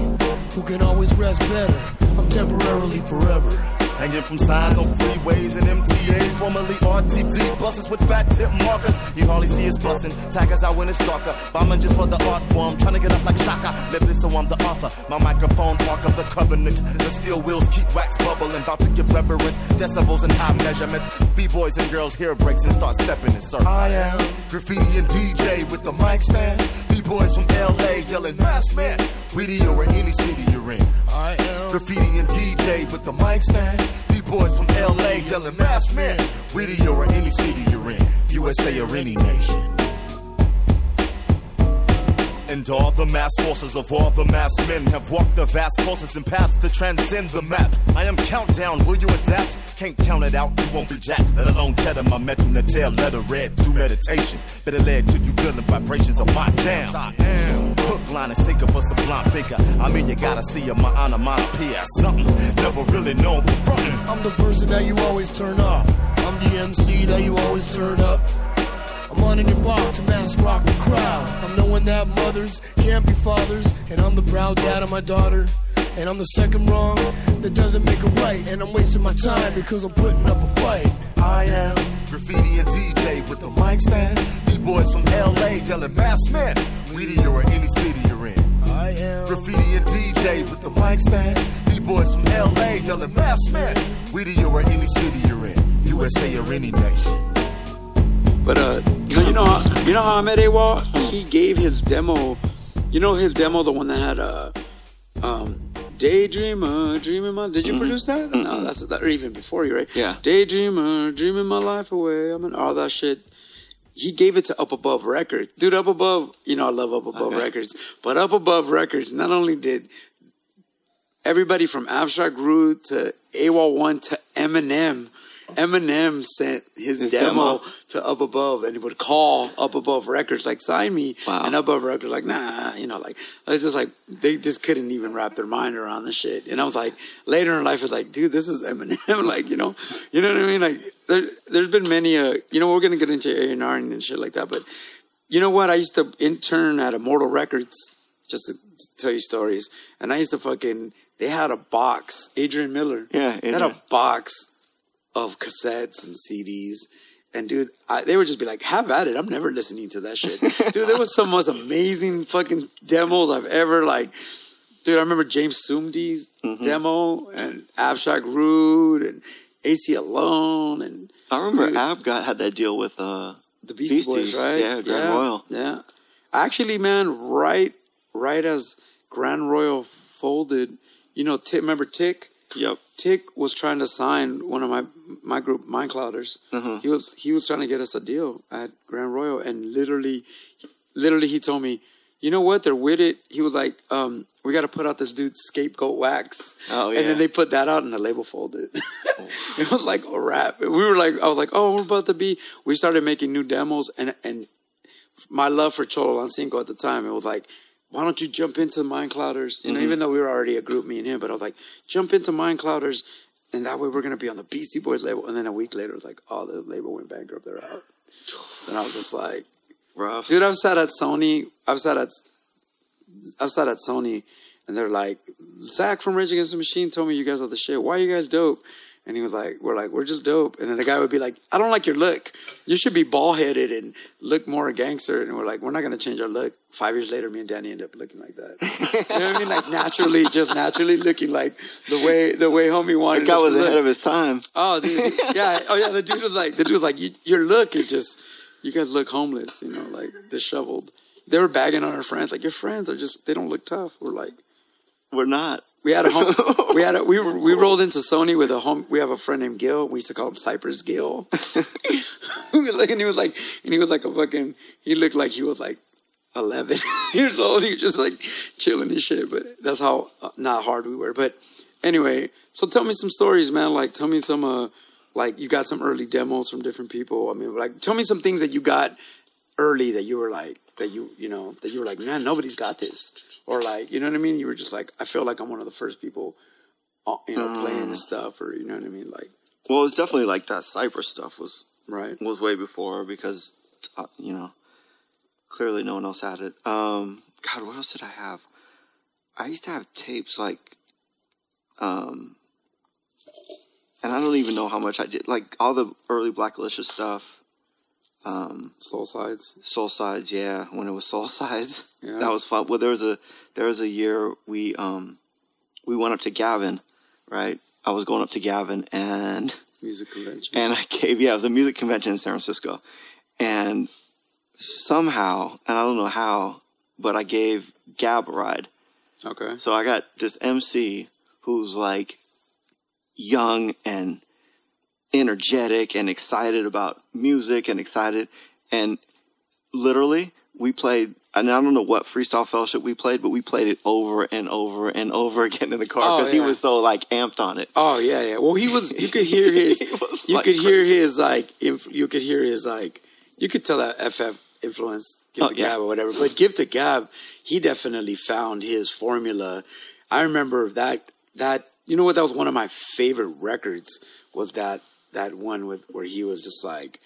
who can always rest better. I'm temporarily forever. Hanging from signs on freeways and MTAs, formerly RTD buses with fat tip markers. You hardly see us busting, taggers out when it's darker. Bombing just for the art form, trying to get up like Shaka. Live this so I'm the author. My microphone mark of the covenant. The steel wheels keep wax bubbling, about to give reverence. Decibels and high measurements. B-boys and girls hear breaks and start stepping in circles. I am Graffiti and DJ with the mic stand. B-boys from LA yelling, Mass Man. Radio or any city you're in. I am Graffiti and DJ with the mic stand. B-boys from LA yelling mass man. Radio or any city you're in. USA or any nation. And all the mass forces of all the mass men have walked the vast courses and paths to transcend the map. I am countdown, will you adapt? Can't count it out, you won't be jack. Let alone cheddar, my metal tail, letter red, do meditation. Better led to you feeling vibrations of my jam. I am hook, line, and sinker for sublime thinker. I mean, you gotta see a my onomatopoeia, something never really known for frontin'. I'm the person that you always turn off. I'm the MC that you always turn up. I'm on in your block to mass rock the crowd. I'm knowing that mothers can't be fathers, and I'm the proud dad of my daughter. And I'm the second wrong that doesn't make it right, and I'm wasting my time because I'm putting up a fight. I am graffiti and DJ with the mic stand. B-boys from LA yelling mass man. Radio or any city you're in. I am Graffiti and DJ with the mic stand. B-boys from LA yelling mass man. Radio or any city you're in. USA or any nation. But uh, you know, you know, how, you know how I met AWOL? He gave his demo. You know his demo, the one that had uh, um, Daydreamer, dreaming my. Did you mm-hmm. produce that? Mm-hmm. No, that's that, or even before you, right? Yeah. Daydreamer, dreaming my life away. I'm mean, all that shit. He gave it to Up Above Records, dude. Up Above, you know, I love Up Above Okay. Records, but Up Above Records not only did everybody from Abstract Rude to AWOL One to Eminem. Eminem sent his, His demo, demo. to Up Above, and he would call Up Above Records like, "Sign me," Wow. and Up Above Records like, "Nah," you know, like it's just like they just couldn't even wrap their mind around the shit. And I was like, later in life, it's like, dude, this is Eminem, like you know, you know what I mean? Like there, there's been many, uh, you know, we're gonna get into A and R and shit like that, but you know what? I used to intern at Immortal Records just to tell you stories, and I used to fucking. They had a box, Adrian Miller. Yeah, they had a box of cassettes and CDs. And dude, I, they would just be like, "Have at it." I'm never listening to that shit, dude. There was some most amazing fucking demos I've ever like. Dude, I remember James Sumdi's Mm-hmm. demo and Abstract Rude and Aceyalone and I remember Dude. Ab got had that deal with uh the Beastie Boys, Beasties, right? yeah, Grand Royal. Yeah. Actually, man, right, right as Grand Royal folded, you know, Tick, remember Tick? Yep. Tick was trying to sign one of my my group, Mind Clouders. Uh-huh. He was he was trying to get us a deal at Grand Royal, and literally, literally, he told me, "You know what? They're with it." He was like, um, "We got to put out this dude's scapegoat wax." Oh, And then they put that out, and the label folded. it was like a wrap. We were like, I was like, "Oh, we're about to be." We started making new demos, and and my love for Cholo Lancinco at the time, it was like, why don't you jump into Mind Clouders? You know, mm-hmm. even though we were already a group, me and him, but I was like, jump into Mind Clouders, and that way we're gonna be on the Beastie Boys label. And then a week later, it was like, oh, the label went bankrupt. They're out. And I was just like, Rough. dude, I've sat at Sony. I've sat at, I've sat at Sony, and they're like, Zach from Rage Against the Machine told me you guys are the shit. Why are you guys dope? And he was like, we're like, we're just dope. And then the guy would be like, I don't like your look. You should be bald headed and look more gangster. And we're like, we're not going to change our look. Five years later, me and Danny end up looking like that. you know what I mean? Like naturally, just naturally looking like the way, the way homie wanted That guy was look. ahead of his time. Oh, dude, yeah. Oh, yeah. The dude was like, the dude was like, your look is just, you guys look homeless, you know, like disheveled. They were bagging on our friends, like your friends are just, they don't look tough. We're like, We're not. We had a home, we had a, we were, we rolled into Sony with a home. We have a friend named Gil. We used to call him Cypress Gil. like, and he was like, and he was like a fucking. He looked like he was like eleven years old. He was just like chilling and shit. But that's how uh, not hard we were. But anyway, so tell me some stories, man. Like, tell me some, uh, like you got some early demos from different people. I mean, like, tell me some things that you got early that you were like, that you you know that you were like, man, nobody's got this, or like you know what I mean? You were just like, I feel like I'm one of the first people, uh, you know, playing this stuff, or you know what I mean? Like, Well, it's definitely like that Cypress stuff was right? was way before because uh, you know clearly no one else had it. Um, God, what else did I have? I used to have tapes like, um, and I don't even know how much I did. Like all the early Blackalicious stuff, um, Solesides. Soul Sides, yeah, when it was Soul Sides, Yeah. that was fun. Well, there was a there was a year we um we went up to Gavin, right? I was going up to Gavin and Music convention. and I gave yeah, it was a music convention in San Francisco, and somehow, and I don't know how, but I gave Gab a ride. Okay. So I got this MC who's like young and energetic and excited about music and excited, and literally we played. And I don't know what freestyle fellowship we played, but we played it over and over and over again in the car Oh, because he was so like amped on it. Oh yeah, yeah. Well, he was. You could hear his. You like, could hear his like. Inf, you could hear his like. You could tell that FF influenced Give Oh, to yeah. Gab or whatever. But Gift of Gab, he definitely found his formula. I remember that. That you know what? That was one of my favorite records. Was that that one with where he was just like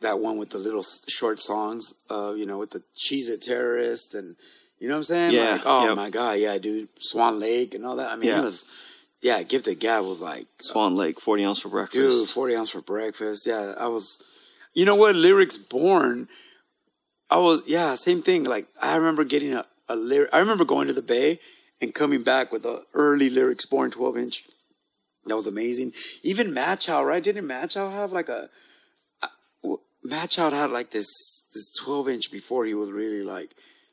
that one with the little short songs. Uh, you know, with the Cheese It terrorist and. You know what I'm saying? Yeah, Like, oh yep. my god, yeah, dude, Swan Lake and all that. I mean, Yeah. it was, yeah, Gab was like, Swan Lake, forty ounce for breakfast. Dude, 40 ounce for breakfast. Yeah, I was, you know what? Lyrics born. I was, yeah, same thing. Like, I remember getting a, a lyric. I remember going to the Bay and coming back with a early lyrics born 12 inch. That was amazing. Even Match Out, right? Didn't Match Out have like a, well, Match Out had like this, this 12 inch before he was really like,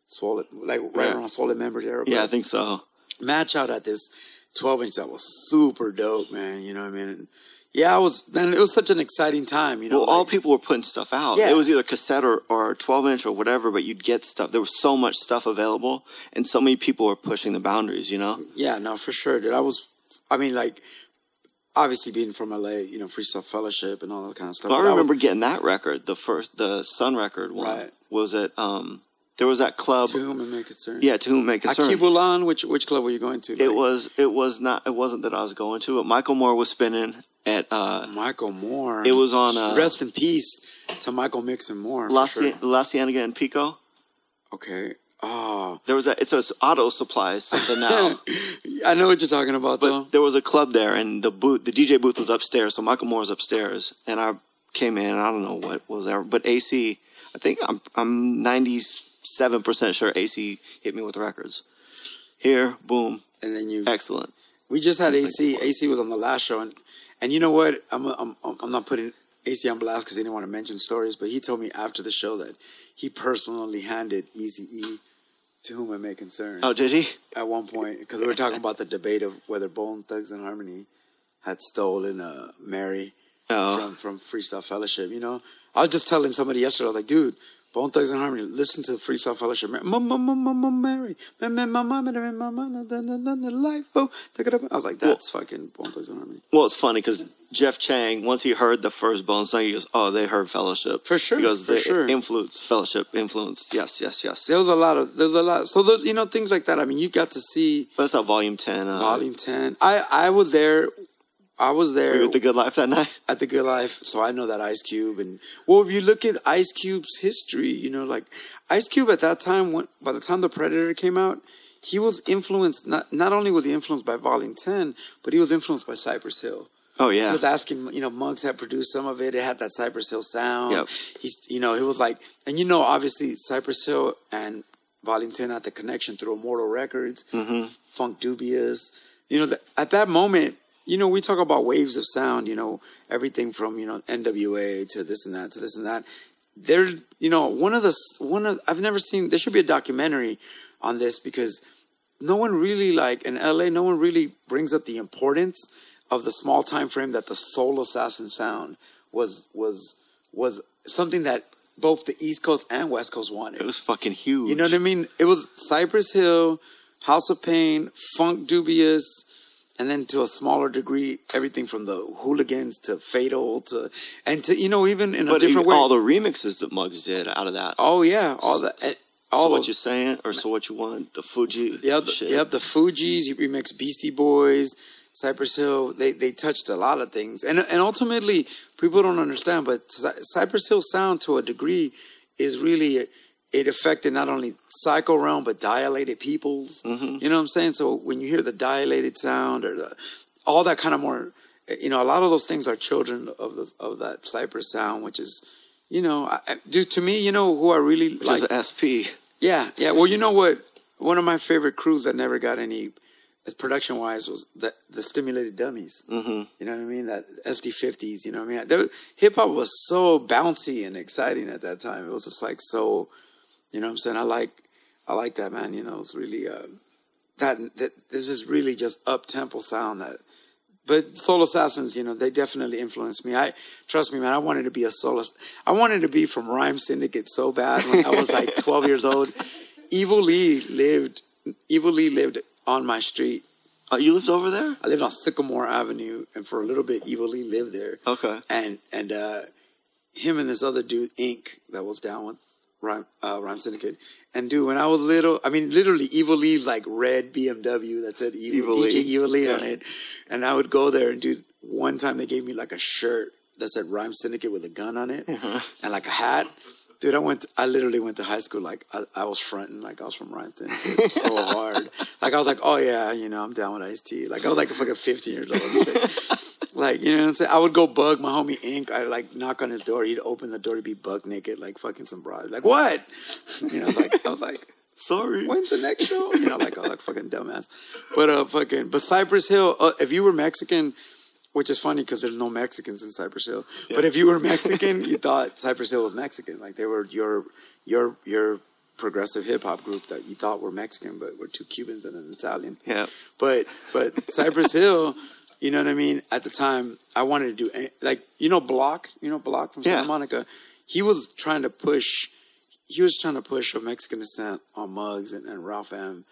swollen, like right Yeah. around Swollen Members era. yeah, I think so. match out at this 12 inch that was super dope, man. You know what I mean? And yeah, I was, man, it was such an exciting time, you know. Well, all people were putting stuff out. Yeah. It was either cassette or, or 12 inch or whatever, but you'd get stuff. There was so much stuff available, and so many people were pushing the boundaries, you know? Yeah, no, for sure, dude. I was, I mean, like, obviously being from LA, you know, Freestyle Fellowship and all that kind of stuff. Well, I but was- remember getting that record, the first, the Sun record one. Right. Was it, um, there was that club. to whom it may concern. Yeah, to whom it may concern. Akibulan, which which club were you going to? It was, it was not, it wasn't that I was going to it. Michael Moore was spinning at, uh, Michael Moore. It was on, uh, Rest in peace to Michael Mixon Moore. for La, sure. La Cienega and Pico. Okay. Oh, There was a, it's a auto supplies something now. I know what you're talking about, though. But there was a club there, and the booth, the DJ booth was upstairs. So Michael Moore was upstairs, and I came in. and I don't know what was there, but AC. I think I'm I'm 97 percent sure AC hit me with records. Here, boom, and then you excellent. We just had AC. AC was on the last show, and and you know what? I'm I'm I'm not putting AC on blast because he didn't want to mention stories, but he told me after the show that he personally handed Easy E to whom it may concern Oh, did he? at one point because we were talking about the debate of whether Bone Thugs and Harmony had stolen uh, Mary Oh, from from Freestyle Fellowship. You know, I was just telling somebody yesterday. I was like, dude. Bone Thugs and Harmony. Listen to the Freestyle Fellowship. Mary, Mary, life. Oh, take it up. I was like, that's fucking Bone Thugs and Harmony. well, it's funny because Jeff Chang, once he heard the first Bone song, he goes, "Oh, they heard Fellowship For sure, because they sure. influenced Fellowship, influenced. Yes, yes, yes. There was a lot of there's a lot. So you know things like that. I mean, you got to see that's not Volume Ten. Uh, Volume Ten. I I was there. I was there at the Good Life that night. at the Good Life, so I know that Ice Cube. And well, if you look at Ice Cube's history, you know, like Ice Cube at that time, when by the time the Predator came out, he was influenced. Not not only was he influenced by Volume Ten, but he was influenced by Cypress Hill. Oh yeah, He was asking, you know, Muggs had produced some of it. It had that Cypress Hill sound. Yep. He's, you know, he was like, and you know, obviously Cypress Hill and Volume 10 had the connection through Immortal Records, Mm-hmm. Funkdoobiest. You know, th- at that moment, you know, we talk about waves of sound, you know, everything from, you know, NWA to this and that to this and that. There, you know, one of the, one of, I've never seen, there should be a documentary on this because no one really like in LA, no one really brings up the importance of the small time frame that the Soul Assassin sound was was was something that both the East Coast and West Coast wanted. it was fucking huge. You know what I mean? It was Cypress Hill, House of Pain, Funkdoobiest, and then to a smaller degree, everything from the Whooliganz to fatal to, and to you know even in a different way. all the remixes that Muggs did out of that. oh yeah, all the all so what those- you saying, or so what you want? The Fuji. Yep, the, shit. yep, the Fugees, you remix Beastie Boys, Cypress Hill. They they touched a lot of things, and and ultimately people don't understand, but Cypress Hill sound to a degree is really it affected not only psycho realm but dilated peoples. Mm-hmm. You know what I'm saying? So when you hear the dilated sound or the all that kind of more, you know, a lot of those things are children of the of that Cypress sound, which is. You know, I, dude. To me, you know who I really Which like. is SP. Yeah, yeah. Well, you know what? One of my favorite crews that never got any, as production wise, was the the Stimulated Dummies. Mm-hmm. You know what I mean? That SD fifties. You know what I mean? Hip hop was so bouncy and exciting at that time. It was just like so. You know what I'm saying? I like, I like that man. You know, it's really uh, that, that. This is really just up tempo sound that. But Soul Assassins, you know, they definitely influenced me. I trust me, man. I wanted to be a soul. I wanted to be from Rhyme Syndicate so bad when I was like 12 years old. Evil Lee lived. Evil Lee lived on my street. Oh, you lived over there? I lived on Sycamore Avenue, and for a little bit, Evil Lee lived there. Okay. And and uh, him and this other dude, Ink, that was down with Rhyme, uh, Rhyme Syndicate. And dude, when I was little, I mean, literally, Evil E's like red BMW that said Evil, Evil DJ Lee. Evil Lee on it. And I would go there and dude, one time they gave me like a shirt that said Rhyme Syndicate with a gun on it Uh-huh. and like a hat. Dude, I went. To, I literally went to high school like I, I was fronting like I was from Rhyme Syndicate so hard. Like I was like, oh yeah, you know, I'm down with Ice T. Like I was like a fucking 15 years old. like you know what I'm saying? I would go bug my homie Ink. I like knock on his door. He'd open the door. He'd be buck naked, like fucking some broad. Like what? You know, I was like, I was like, Sorry. when's the next show? You know, like, oh, like fucking dumbass. But uh, fucking, but Cypress Hill. Uh, if you were Mexican, which is funny because there's no Mexicans in Cypress Hill. But if you were Mexican, you thought Cypress Hill was Mexican. Like they were your your your progressive hip hop group that you thought were Mexican, but were two Cubans and an Italian. Yeah. But but Cypress Hill, you know what I mean? At the time, I wanted to do like you know Block, you know Block from Santa Yeah. Monica. He was trying to push. He was trying to push a Mexican descent on Muggs and, and Ralph M.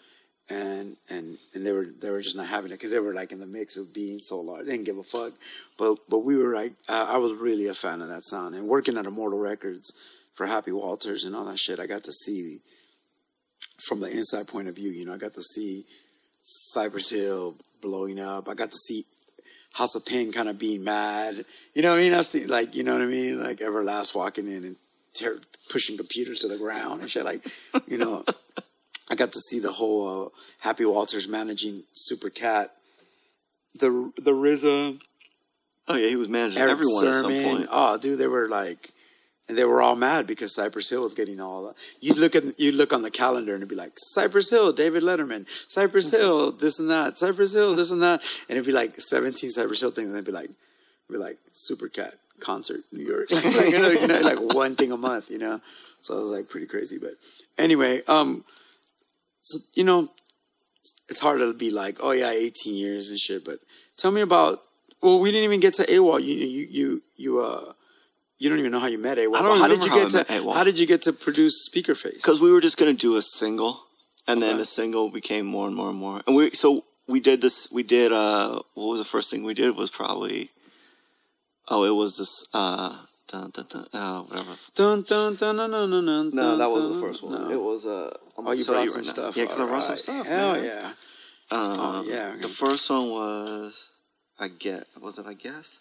And and and they were they were just not having it because they were like in the mix of being so large. They didn't give a fuck. But but we were like uh, I was really a fan of that sound and working at Immortal Records for Happy Walters and all that shit. I got to see from the inside point of view. You know, I got to see Cypress Hill blowing up. I got to see House of Pain kind of being mad. You know what I mean? I've seen like you know what I mean, like Everlast walking in and tear, pushing computers to the ground and shit. Like you know, I got to see the whole uh, Happy Walters managing Super Cat, the the RZA, Oh yeah, he was managing Eric everyone at some point. Oh, dude, they were like, and they were all mad because Cypress Hill was getting all. The, you look at you look on the calendar and it'd be like Cypress Hill, David Letterman, Cypress Mm-hmm. Hill, this and that, Cypress Hill, this and that, and it'd be like seventeen Cypress Hill things, and they'd be like, be like Super Cat concert New York, like, you know, you know, like one thing a month, you know. So it was like pretty crazy, but anyway, um, so you know, it's hard to be like, oh yeah, 18 years and shit. But tell me about. Well, we didn't even get to AWOL. You you you you uh. You don't even know how you met AWOL. I don't How did you how get I to How did you get to produce Speaker Face? because we were just gonna do a single, and then the single became more and more and more. And we so we did this. We did uh, what was the first thing we did? Was probably oh, it was this uh, dun, dun, dun, uh whatever. dun, dun, dun, dun, dun, dun, dun, No, that was dun, the first one. no. It was uh, I'm Oh, you brought you some right now. stuff. Yeah, because I brought some stuff. Hell man. yeah. Um, Oh, yeah. The first one was I get was it I guess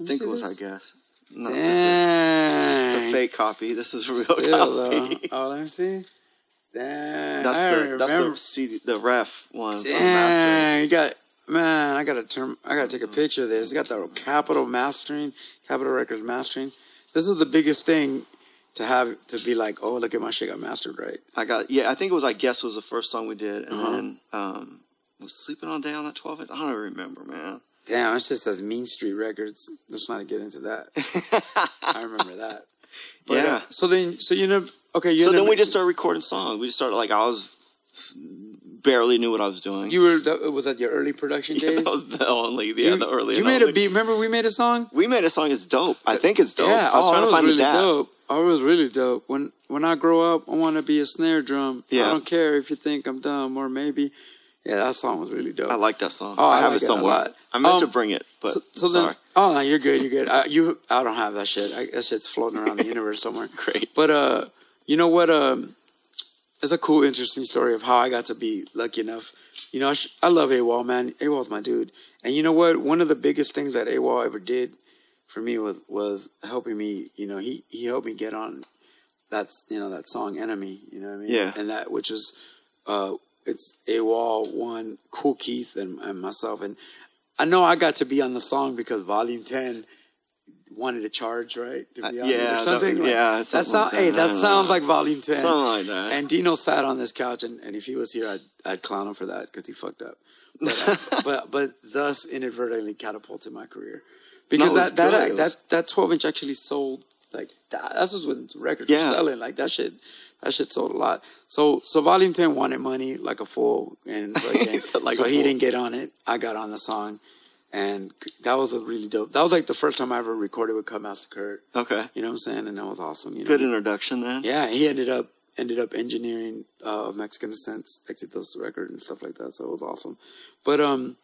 I think it was this. I guess. No, this is, it's a fake copy. This is a real Still, though. copy. Oh, let me see. Dang. That's I the that's remember. the CD the ref one. Dang, you got man. I gotta turn. I gotta take a picture of this. You got the Capitol mastering, Capitol Records mastering. This is the biggest thing to have to be like, oh, look at my shit got mastered right. I got yeah. I think it was I guess was the first song we did, and Uh-huh. then um, was sleeping all day on that twelve. I don't even remember, man. Damn, it's just says Mean Street Records. Let's not get into that. I remember that. But, yeah. uh, so then, so you know, okay. You so then we just started recording songs. We just started like I was barely knew what I was doing. You were that was that your early production yeah, days? that was the only yeah you, the early. You made a beat. Remember we made a song? We made a song. It's dope. I think it's dope. Yeah, I was oh, trying to find really the dap. dope. Oh, it was really dope. When when I grow up, I want to be a snare drum. Yeah. I don't care if you think I'm dumb or maybe Yeah, that song was really dope. I like that song. Oh, I I have like it somewhere. I meant to Um, bring it, but so, so I'm then, sorry. oh no, you're good. You're good. Uh, you, I don't have that shit. I, that shit's floating around the universe somewhere. Great. But uh, you know what? Um, it's a cool, interesting story of how I got to be lucky enough. You know, I, sh- I love AWOL, man. AWOL's my dude. And you know what? One of the biggest things that AWOL ever did for me was was helping me. You know, he he helped me get on. That's you know that song "Enemy." You know what I mean? Yeah. And that which is, uh, it's AWOL one, Kool Keith, and, and myself. And I know I got to be on the song because Volume Ten wanted to charge, right? To be Uh, on it or yeah, that- something. like- yeah, That something sound, like hey, that. I that sounds know. like Volume Ten. Something like that. And Dino sat on this couch, and, and if he was here, I'd, I'd clown him for that because he fucked up. But, uh, but but thus inadvertently catapulted my career because No, that that, good. That that twelve inch actually sold like that. That's just when records Yeah. were selling like that shit. That shit sold a lot. So so Volume Ten wanted money like a fool, and so, he didn't- Like so he didn't get on it. I got on the song, and that was a really dope. That was like the first time I ever recorded with Kutmasta Kurt. Okay. You know what I'm saying? And that was awesome. You know? Good introduction then. Yeah, he ended up ended up engineering uh, Mexican Descent Exitos record and stuff like that. So it was awesome. But um,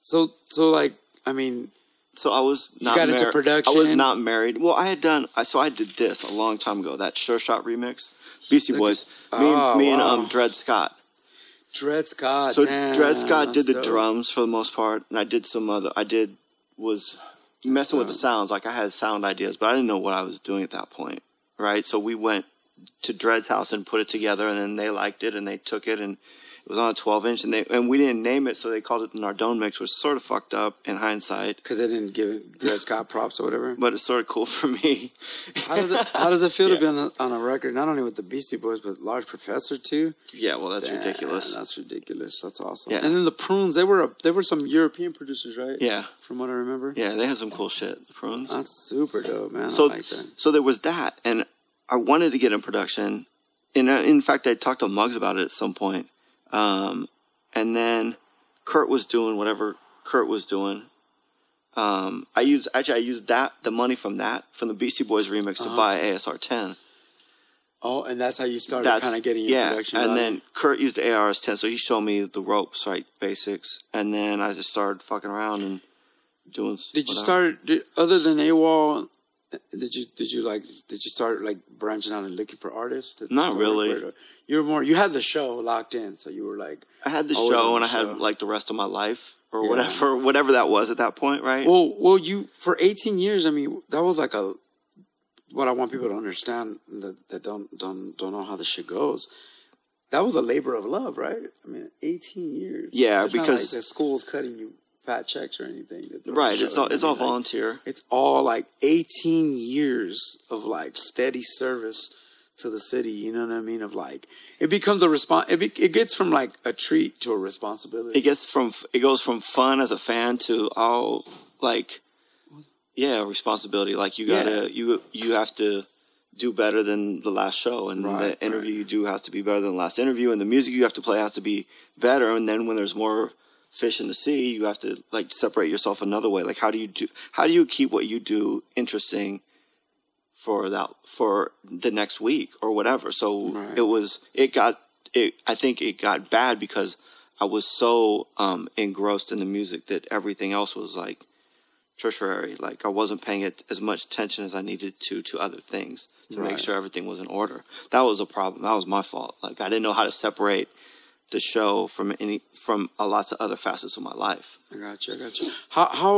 so so like I mean, So I was not got into married. I was not married. Well, I had done. I so I did this a long time ago. That Sure Shot remix, Beastie Boys. Me, and Oh, me and wow. um Dred Scott. Dred Scott. So damn, Dred Scott did the dope. drums for the most part, and I did some other. I did was messing with the sounds. Like I had sound ideas, but I didn't know what I was doing at that point. Right. So we went to Dred's house and put it together, and then they liked it and they took it and. It was on a 12 inch, and they and we didn't name it, so they called it the Nardone mix, which was sort of fucked up in hindsight, because they didn't give Dred Scott props or whatever. but it's sort of cool for me. How does it How does it feel Yeah. to be on a, on a record not only with the Beastie Boys but Large Professor too? Yeah, well, that's Damn, ridiculous. That's ridiculous. That's awesome. Yeah. And then the Prunes, they were a, they were some European producers, right? Yeah, From what I remember. yeah, they had some cool shit. The prunes. That's super dope, man. so, I like that. so there was that, and I wanted to get in production. And uh, in fact, I talked to Muggs about it at some point. Um, and then Kurt was doing whatever Kurt was doing. Um, I used actually I used that the money from that from the Beastie Boys remix Uh-huh. to buy ASR 10. Oh, and that's how you started That's kind of getting your yeah. production. and then Kurt used the ASR 10, so he showed me the ropes, right, basics, and then I just started fucking around and doing. did you start did, other than AWOL? Did you did you like did you start like branching out and looking for artists? to- Not really. You were more. You had the show locked in, so you were like, I had the show the and I show. had like the rest of my life or Yeah. whatever, whatever that was at that point, right? well, well, you for 18 years. I mean, that was like a what I want people to understand that, that don't don't don't know how this shit goes. That was a labor of love, right? I mean, 18 years. Yeah, It's because- like the school's cutting you fat checks or anything. to throw a right. It's all it's all like, volunteer. it's all like 18 years of like steady service to the city you know what i mean of like it becomes a response it, be, it gets from like a treat to a responsibility It gets from it goes from fun as a fan to all like yeah responsibility. Like you gotta you you have to do better than the last show, and Right, the interview right. you do has to be better than the last interview, and the music you have to play has to be better. And then when there's more fish in the sea, you have to like separate yourself another way. Like how do you do? How do you keep what you do interesting? for that for the next week or whatever. So Right. it was it got it I think it got bad because I was so um engrossed in the music that everything else was like tertiary. Like I wasn't paying it as much attention as I needed to to other things to make sure everything was in order. That was a problem. That was my fault. Like I didn't know how to separate the show from any from a lots of other facets of my life. i got you i got you how how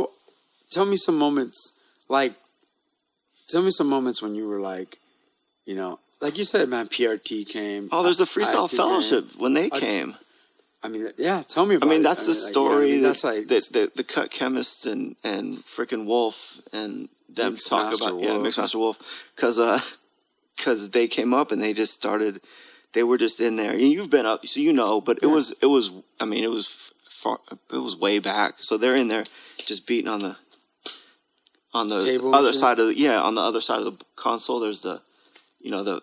tell me some moments like tell me some moments when you were like you know like you said man prt came Oh, there's a freestyle ISD came. fellowship when they came. i mean yeah tell me I mean, it. that's the like, you know I story. mean? that, that's like that the the cut chemist and and freaking Wolf and them Mixed talk Master about yeah, Wolf. Mixmaster Wolf, because uh, because they came up and they just started. They were just in there, and you've been up, so you know. But it Yeah. was it was. I mean, it was far. It was way back. So they're in there, just beating on the on the Table other side of the, yeah on the other side of the console. There's the you know the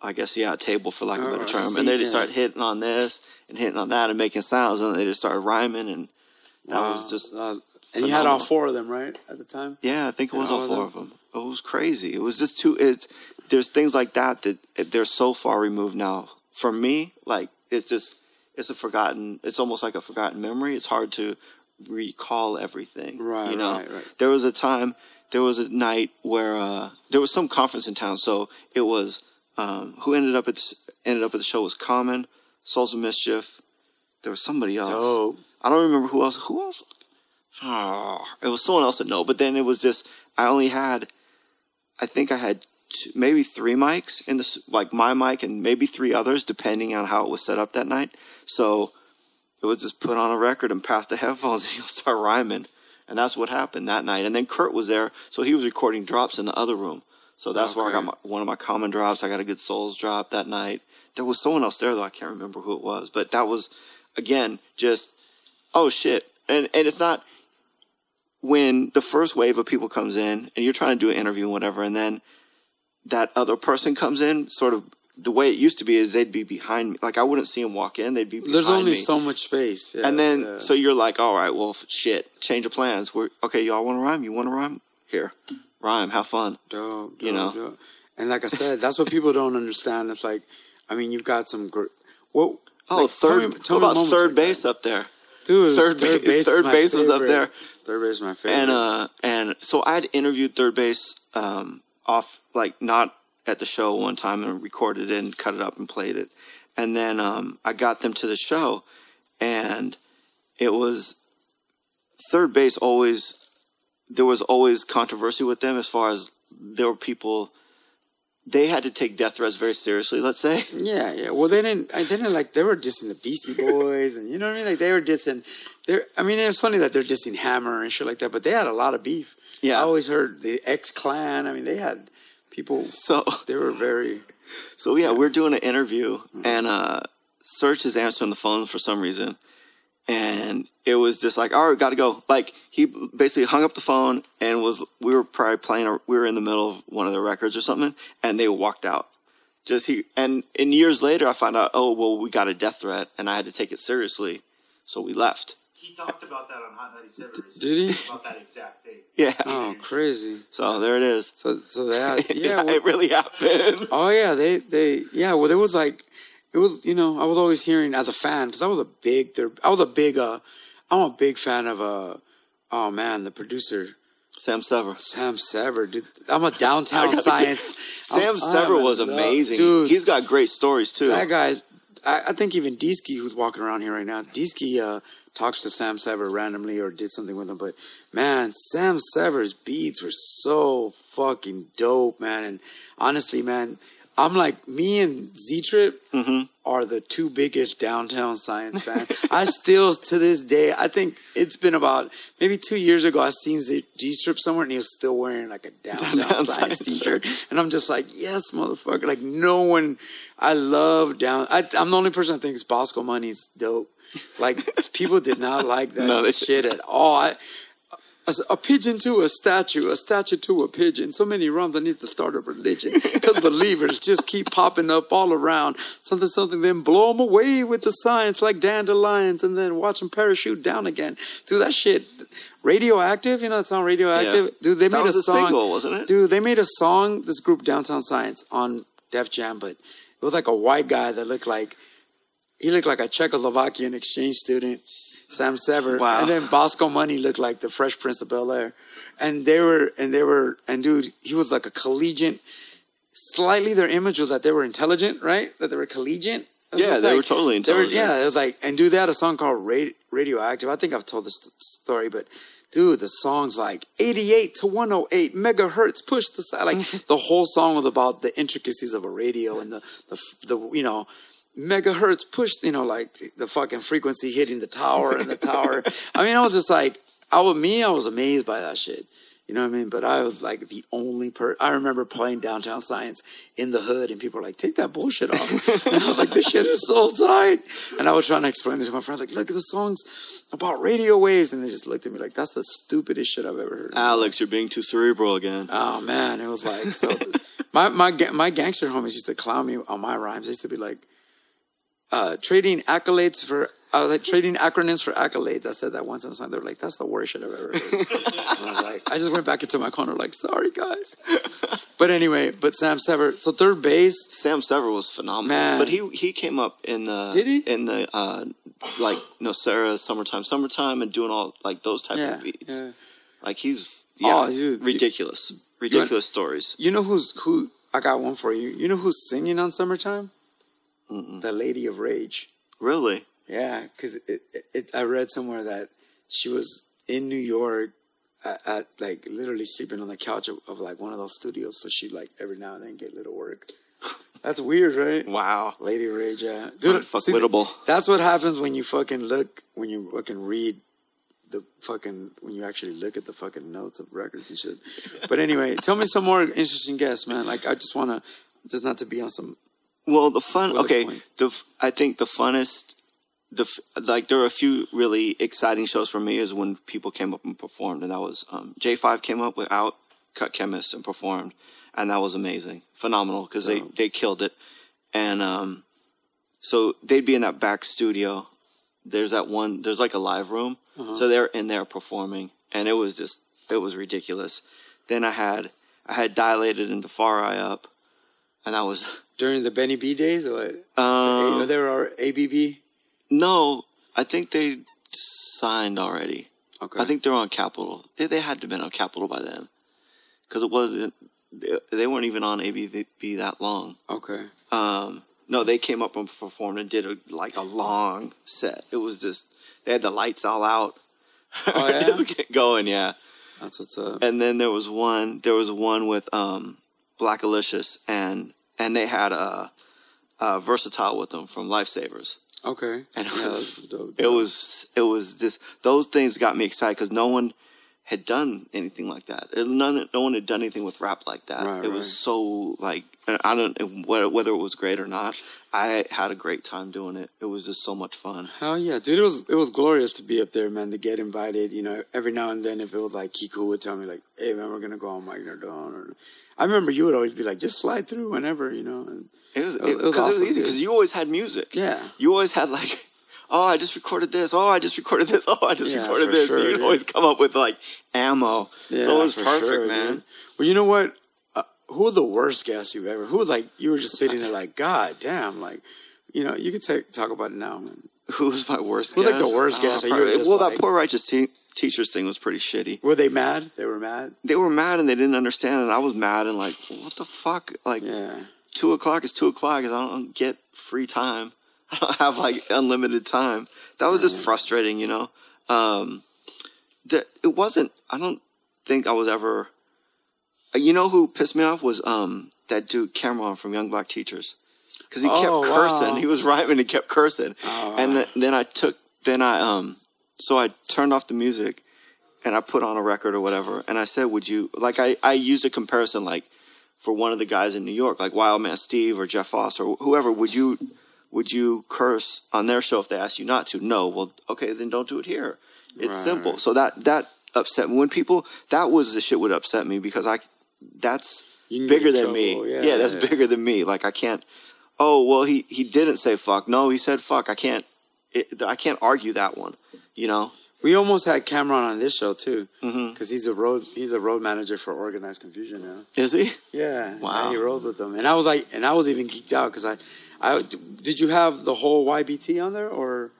I guess yeah table for lack of a better uh, term, see, and they just yeah. start hitting on this and hitting on that and making sounds, and they just started rhyming and. That wow, was just that was- and you had all four of them right at the time yeah, I think it was all all of four of them. It was crazy. It was just too. It's there's things like that that they're so far removed now. For me, like it's just it's a forgotten. It's almost like a forgotten memory. It's hard to recall everything. Right, You know, right, right. there was a time. There was a night where uh, there was some conference in town. So it was um, who ended up at ended up at the show was Common, Souls of Mischief. There was somebody else. Dope. I don't remember who else. Who else? Oh, it was someone else to know. But then it was just I only had, I think I had two, maybe three mics in this, like my mic and maybe three others, depending on how it was set up that night. So it was just put on a record and pass the headphones and you'll start rhyming. And that's what happened that night. And then Kurt was there, so he was recording drops in the other room. So that's where I got my, one of my common drops. I got a good Souls drop that night. There was someone else there though. I can't remember who it was, but that was again just oh shit. And and it's not when the first wave of people comes in and you're trying to do an interview and whatever, and then that other person comes in, sort of the way it used to be is they'd be behind me. Like I wouldn't see them walk in; they'd be behind There's only me. so much space. Yeah, and then yeah. so you're like, all right, well, shit, change of plans. We're okay. Y'all want to rhyme? You want to rhyme? Here, rhyme. Have fun. Dope, you know? dope. And like I said, that's what people don't understand. It's like, I mean, you've got some great. What? Oh, like, tell third. me- tell what about third like base that. up there? dude. 3rd Bass- 3rd Bass was up there. 3rd Bass is my favorite. And uh, and so I had interviewed 3rd Bass um, off like not at the show one time and recorded it and cut it up and played it, and then um, I got them to the show, and it was 3rd Bass always there was always controversy with them as far as there were people they had to take death threats very seriously. Let's say. Yeah, yeah. Well, they didn't. I didn't like. They were dissing the Beastie Boys, and you know what I mean. Like they were dissing. They're. I mean, it's funny that they're dissing Hammer and shit like that. But they had a lot of beef. Yeah. I always heard the X Clan. I mean, they had people. So They were very. So yeah, we're doing an interview, and uh, Serch is answering the phone for some reason, and it was just like, all right, got to go. Like he basically hung up the phone and was we were probably playing, or we were in the middle of one of their records or something, and they walked out. Just he and and years later, I found out, oh well, we got a death threat, and I had to take it seriously, so we left. He talked about that on Hot 97. Did he? About that exact date. Yeah. Oh, crazy. So there it is. So, so they had. Yeah. Yeah, well- it really happened. Oh yeah, they they yeah. Well, there was like it was you know I was always hearing as a fan because I was a big there I was a big uh I'm a big fan of uh oh man the producer Sam Sever. Sam Sever dude I'm a downtown science Sam I'm- Sever I'm was amazing. dude He's got great stories too. that guy I, I think even Deesky who's walking around here right now Deesky uh talks to Sam Sever randomly or did something with him but man Sam Sever's beats were so fucking dope man and honestly man I'm like me and Z Trip mm-hmm. are the two biggest downtown science fans. I still to this day I think it's been about maybe two years ago I seen Z Trip somewhere and he was still wearing like a downtown, Downtown science Science t-shirt and I'm just like yes motherfucker like no one I love down I, I'm the only person that thinks Bosco Money's dope. Like people did not like that No, shit at all. I, a, a pigeon to a statue, a statue to a pigeon. So many rhymes I need to start a religion. Because believers just keep popping up all around. Something, something, then blow them away with the science like dandelions and then watch them parachute down again. Dude, that shit, radioactive, you know that song radioactive? Yeah. Dude, they That made was a a song. single, wasn't it? Dude, they made a song, this group Downtown Science on Def Jam, but it was like a white guy that looked like, he looked like a Czechoslovakian exchange student, Sam Sever. Wow. And then Bosco Money looked like the Fresh Prince of Bel Air. And they were, and they were, and dude, he was like a collegiate. Slightly, their image was that they were intelligent, right? That they were collegiate. Yeah, they were totally they were- intelligent. yeah, it was like, and dude, they had a song called Radi- Radioactive. I think I've told this story, but dude, the song's like 88 to 108 megahertz, push the side. Like the whole song was about the intricacies of a radio and the, the, the you know, megahertz push, you know, like the, fucking frequency hitting the tower and the tower. I mean, I was just like, I was me, I was amazed by that shit. You know what I mean? But I was like the only per. I remember playing downtown science in the hood, and people were like, "Take that bullshit off." and I was like, "This shit is so tight." And I was trying to explain it to my friends, like, "Look at the songs about radio waves," and they just looked at me like, "That's the stupidest shit I've ever heard." Alex, you're being too cerebral again. Oh man, it was like so. my my my gangster homies used to clown me on my rhymes. They used to be like, uh, trading accolades for I was like trading acronyms for accolades. I said that once on a song. They were like, "That's the worst shit I've ever heard." And I was like, I just went back into my corner, like, "Sorry, guys." But anyway, but Sam Sever. So 3rd Bass. Sam Sever was phenomenal, Man. but he he came up in the Did he? in the uh, like Nocera, summertime, summertime, and doing all like those type Yeah, of beats. yeah. Like he's yeah, Oh, dude. ridiculous, ridiculous stories. You know who's who? I got one for you. You know who's singing on "Summertime"? The Lady of Rage. Really, Yeah, because it, it, it, I read somewhere that she was in New York at, at like literally sleeping on the couch of, of like one of those studios. So she'd like every now and then get little work. That's weird, right? wow, Lady Rage, yeah. see, unfuckwittable. that's what happens when you fucking look, when you fucking read the fucking, when you actually look at the fucking notes of records and shit. But anyway, tell me some more interesting guests, man. Like, I just want to, just not to be on some, Well, the fun. Okay, the I think the funnest, the like there were a few really exciting shows for me is when people came up and performed, and that was um, J Five came up without Cut Chemist and performed, and that was amazing, phenomenal because they they killed it, and um, so they'd be in that back studio. There's that one. There's like a live room, so they're in there performing, and it was just it was ridiculous. Then I had I had dilated Far Eye Up, and that was. During the Benny B days or what? Um, Are there are ABB? No, I think they signed already. Okay. I think they're on Capitol. They, they had to have been on Capitol by then, because it wasn't. They, they weren't even on ABB that long. Okay. Um, no, they came up and performed and did a, like a long set. It was just they had the lights all out. Oh, yeah? Get going, yeah. That's what's up. And then there was one. There was one with um, Blackalicious and and they had a, a Vursatyl with them from Lifesavas. Okay. And it Yeah, was, that's dope. it was, it was just those things got me excited because no one had done anything like that. None, no one had done anything with rap like that. Right, it right. was so like I don't whether whether it was great or not. I had a great time doing it. It was just so much fun. Hell yeah, dude! It was it was glorious to be up there, man. To get invited, you know, every now and then, if it was like Kiku would tell me like, "Hey, man, we're gonna go on Mike Nardone," or I remember you would always be like, "Just slide through whenever," you know. And It was It- because it it, was was easy because you always had music. Yeah. you always had like. Oh, I just recorded this. Oh, I just recorded this. Oh, I just Yeah, recorded this. sure, so you'd dude. always come up with like ammo. yeah, so it was perfect, sure, man. dude. Well, you know what? Uh, who was the worst guest you've ever? Who was like you were just sitting there like, God damn, like, you know, you could take, talk about it now, man. Who's my worst Who's, like, guest? the worst guest know, you probably- well, like- that poor righteous te- teachers thing was pretty shitty. Were they mad? They were mad. They were mad and they didn't understand, and I was mad and like, what the fuck? Like, Yeah. two o'clock is two o'clock, because I don't get free time. I don't have like unlimited time. That was just frustrating, you know. Um, the, it wasn't. I don't think I was ever. uh, You know who pissed me off was um that dude Cameron from Young Black Teachers, because he Oh, kept cursing. wow. He was rhyming and kept cursing, Oh, and then I took then I um so I turned off the music and I put on a record or whatever, and I said, "Would you like?" I I used a comparison like for one of the guys in New York, like Wildman Steve or Jeff Foss or whoever. Would you would you curse on their show if they asked you not to? No. Well, okay, then don't do it here. It's Right. simple. So that that upset me when people that was the shit would upset me because I that's bigger than me. Yeah, Yeah, that's yeah. bigger than me. Like I can't. Oh well, he he didn't say fuck. No, he said fuck. I can't. It, I can't argue that one. You know. We almost had Cameron on this show too, mm-hmm. because he's a road he's a road manager for Organized Confusion now. Is he? Yeah, Wow. he rolls with them, and I was like, and I was even geeked out because I, I did you have the whole YBT on there or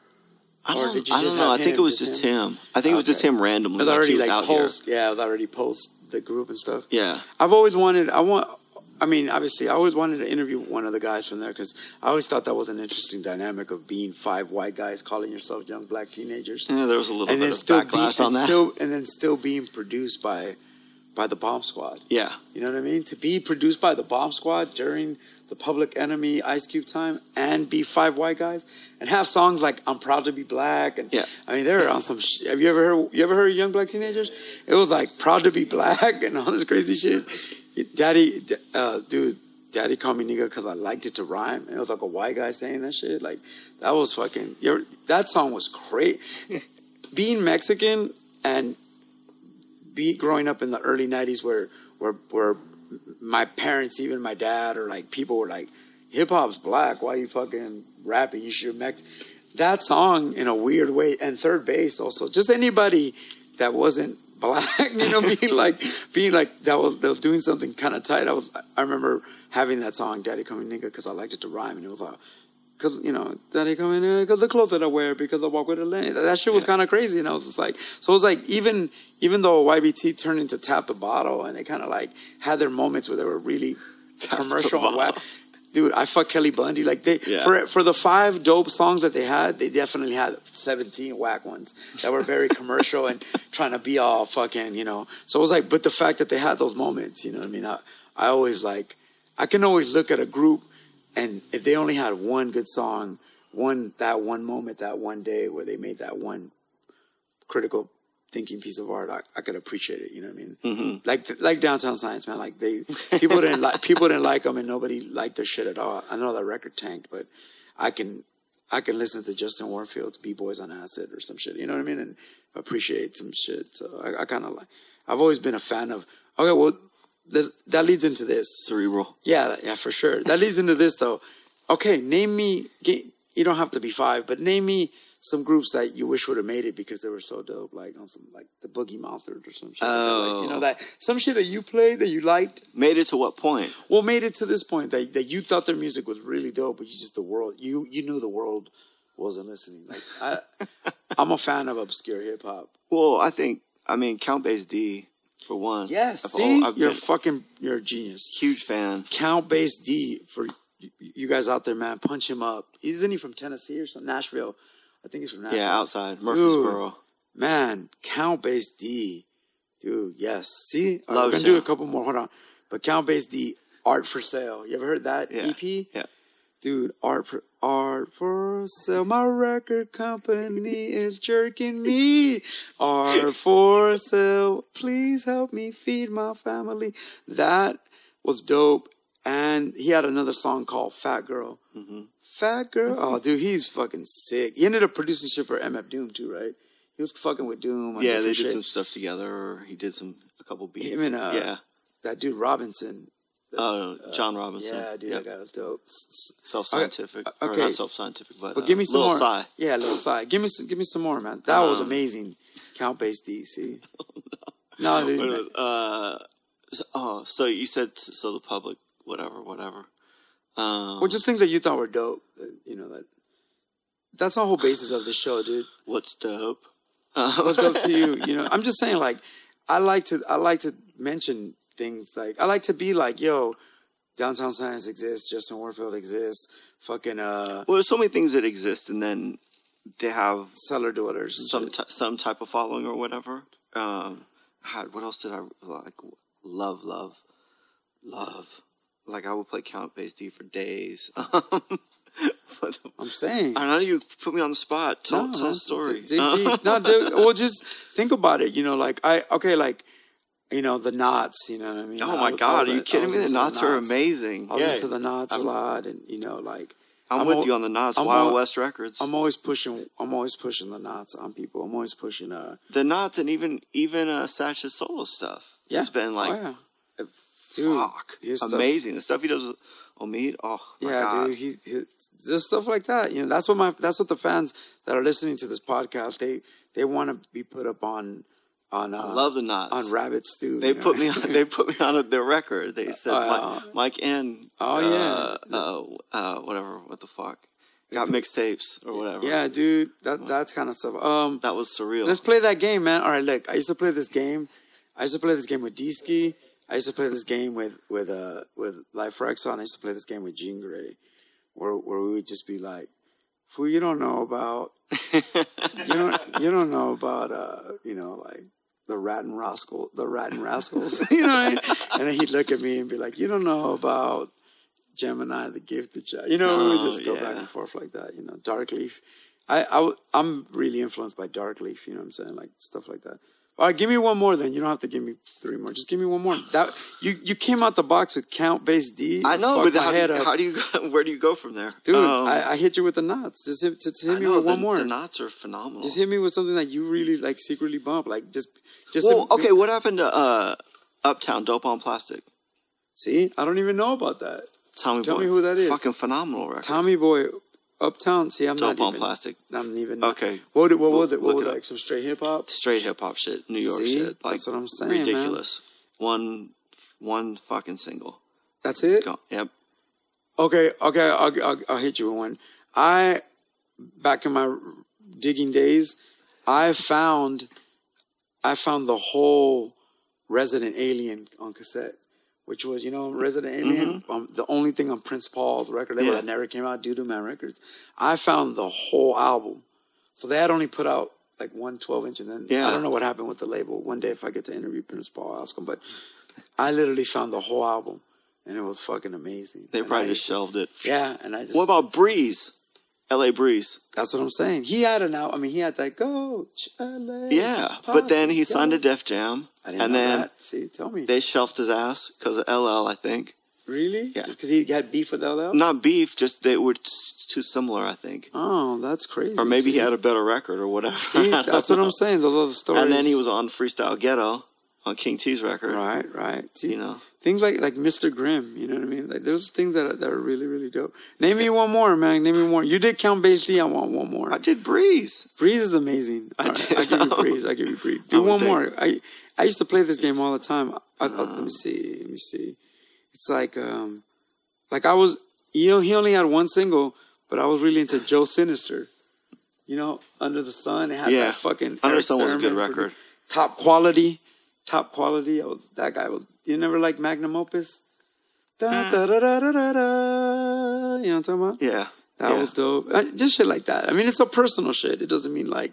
I don't, did you I don't know. I think it was just him? him. I think it was just Okay. him randomly. it was like, already was like out here. post? Yeah, it was already post the group and stuff. Yeah. I've always wanted. I want. I mean, obviously, I always wanted to interview one of the guys from there because I always thought that was an interesting dynamic of being five white guys calling yourself young black teenagers, Yeah, there was a little and bit of backlash be, on that. still and then still being produced by by the Bomb Squad. yeah. You know what I mean? To be produced by the Bomb Squad during the Public Enemy Ice Cube time and be five white guys and have songs like "I'm Proud to Be Black" and Yeah. I mean they're on some. Sh- have you ever heard? You ever heard of Young Black Teenagers? It was like "Proud to Be Black" and all this crazy shit. Daddy, uh, dude, Daddy called me nigga because I liked it to rhyme. And it was like a white guy saying that shit. Like that was fucking. That song was great. Being Mexican and be growing up in the early '90s, where where where my parents, even my dad, or like people were like, "Hip hop's black. Why you fucking rapping? You should Mex." that song in a weird way, and 3rd Bass also. Just anybody that wasn't black, you know, being like being like that was that was doing something kind of tight. I was I remember having that song "Daddy Coming Nigga" because I liked it to rhyme, and it was like. Cause you know, daddy come in uh, because the clothes that I wear because I walk with a lane. That shit was kind of crazy, and I was just like, so it was like even even though YBT turned into tap the bottle, and they kind of like had their moments where they were really commercial and whack. Dude, I fuck Kelly Bundy. Like they Yeah. for for the five dope songs that they had, they definitely had seventeen whack ones that were very commercial and trying to be all fucking, you know. So it was like, but the fact that they had those moments, you know what I mean? I, I always like, I can always look at a group and if they only had one good song, one that one moment, that one day where they made that one critical thinking piece of art, I, I could appreciate it. You know what I mean? Mm-hmm. Like like Downtown Science, man. Like they people didn't like people didn't like them, and nobody liked their shit at all. I know that record tanked, but I can I can listen to Justin Warfield's B Boys on Acid or some shit. You know what I mean? And appreciate some shit. So I, I kind of like. I've always been a fan of. Okay, well, this, that leads into this. Cerebral. Yeah, yeah, for sure. That leads into this though. Okay, name me. You don't have to be five, but name me some groups that you wish would have made it because they were so dope. Like on some like the Boogie Monsters or some shit. like that. Like, you know Oh. that some shit that you played that you liked. Made it to what point? Well, made it to this point that that you thought their music was really dope, but you just the world you you knew the world wasn't listening. Like I, I'm a fan of obscure hip hop. Well, I think I mean Count Bass D for one. Yes, see, al- I've you're been fucking you're a genius. huge fan. Count Bass D for you- guys out there, man. Punch him up. Isn't he from Tennessee or something? Nashville. I think he's from Nashville. Yeah, outside Murfreesboro. Man, Count Bass D. Dude, yes. See? All right, Love we're going to do a couple more. Hold on. But Count Bass D, Art for Sale. You ever heard that Yeah. EP? Yeah. Dude, Art for Art for Sale. My record company is jerking me. Art for Sale. Please help me feed my family. That was dope. And he had another song called Fat Girl. Mm-hmm. Fat Girl? Oh, dude, he's fucking sick. He ended up producing shit for MF Doom too, right? He was fucking with Doom. Yeah, they did shit. some stuff together. He did some a couple beats. Him and, uh, yeah. That dude Robinson. Oh, John Robinson. Yeah, dude, Yep. that guy was dope. Self scientific. Okay. Or not self scientific, but, But uh, give me some more. Psy. Yeah, little side. Give me some, give me some more, man. That was Um, amazing. Count based DC. No, dude. Was- uh, so, oh, so you said so the public, whatever, whatever. Um, well, just things that you thought were dope. You know that. That's the whole basis of the show, dude. what's dope? What's dope to you? You know, I'm just saying, like, I like to, I like to mention things like, I like to be like, yo, Downtown Science exists, Justin Warfield exists, fucking uh, Well, there's so many things that exist, and then they have Dwellers. and some t- some type of following or whatever. Um, had what else did I like? Love, love, love. Like I would play Count Bass D for days. But I'm saying. I know you put me on the spot. Tell, No, tell a story. Dig Uh, deep. No, dude. Well, just think about it. You know, like I okay, like you know the Nonce. You know what I mean? oh my I God, was are you kidding me? The Nonce are amazing. I was Yeah, into the Nonce a I'm- lot, and you know, like I'm, I'm with al- you on the Nonce. I'm Wild al- West Records. I'm always pushing. I'm always pushing the Nonce on people. I'm always pushing. Uh, the Nonce and even even uh, Sach's solo stuff. yeah, It's been like oh, yeah. Dude, fuck stuff- amazing. The stuff he does with Omid. Oh my yeah, God. dude. He, he just stuff like that. You know, that's what my that's what the fans that are listening to this podcast they they want to be put up on on uh, I love the Nonce. on Rabbit Stew. They put me on. They put me on their record. They said Oh, yeah. Mike, Mike N. Oh, uh, uh, uh, whatever. What the fuck? Got mixtapes or whatever. yeah, dude. That that's kind of stuff. Um, that was surreal. Let's play that game, man. All right, look, I used to play this game. I used to play this game with D-Ski. I used to play this game with with uh with Life Rexall. I used to play this game with Jean Grae, where where we would just be like, "Fool, you don't know about you don't you don't know about uh you know like the Rat and Rascal the Rat and Rascals, you know." What I mean? And then he'd look at me and be like, "You don't know about Gemini, the Gifted Child." You know, we Oh, just go yeah. back and forth like that. You know, Dark Leaf. I'm really influenced by Dark Leaf. You know what I'm saying? Like stuff like that. All right, give me one more. Then you don't have to give me three more. Just give me one more. That you you came out the box with Count Bass D. I know, but how do, you, how do you? go- Where do you go from there, dude? Um, I, I hit you with the Nonce. Just hit, just hit me know, with one the, more. The Nonce are phenomenal. Just hit me with something that you really like secretly bump. Like just just. well, a- okay. What happened to uh, Uptown Dope on Plastic? See, I don't even know about that. Tommy Tell Boy. me who that is. Fucking phenomenal record. Tommy Boy, Uptown. See, I'm Dope not on even. Plastic. I'm even. Okay. What what was it? What was it? Like some straight hip hop. Straight hip hop shit, New York See? shit. Like That's what I'm saying, man. ridiculous. One, one fucking single. That's it. Go. Yep. Okay, okay, I'll, I'll, I'll hit you with one. I, back in my digging days, I found, I found the whole Resident Alien on cassette, which was, you know, Resident Alien, um, the only thing on Prince Paul's record label Yeah. that never came out, Dew Doo Man Records. I found the whole album. So they had only put out like one 12 inch and then Yeah. I don't know what happened with the label. One day if I get to interview Prince Paul, I'll ask him, but I literally found the whole album and it was fucking amazing. They And probably I- just shelved it. yeah, and I just What about Breeze? L.A. Breeze. that's what I'm saying. He had an out. I mean, he had that go. LA, Yeah, but then he Posse, signed to. Def Jam, I didn't and know then that. See, tell me. they shelved his ass because of LL. I think really? Yeah. Because he had beef with LL. not beef, just they were too similar. I think, Oh, that's crazy. or maybe he had a better record or whatever. See, that's what. I'm saying. Those are the stories. And then he was on Freestyle Ghetto on King T's record. right, right. See, You know, things like like Mr. Grimm. You know what I mean? Like there's things that are, that are really really dope. Name me one more, man. Name me one. more. You did count Bass D. I want one more. I did Breeze. Breeze is amazing. I right, did. I give you Breeze. I give you Breeze. Do one think. more. I I used to play this game all the time. I, I, let me see. Let me see. It's like um, like I was. You know, he only had one single, but I was really into Joe Sinister. You know, Under the Sun. It had Yeah. that fucking. Under the Sun was a good record. Top quality, top quality. I was that guy was. You never like Magnum Opus. Da, da, da, da, da, da, da. You know what I'm talking about? Yeah, That yeah. was dope. Uh, Just shit like that. I mean, it's a personal shit. It doesn't mean like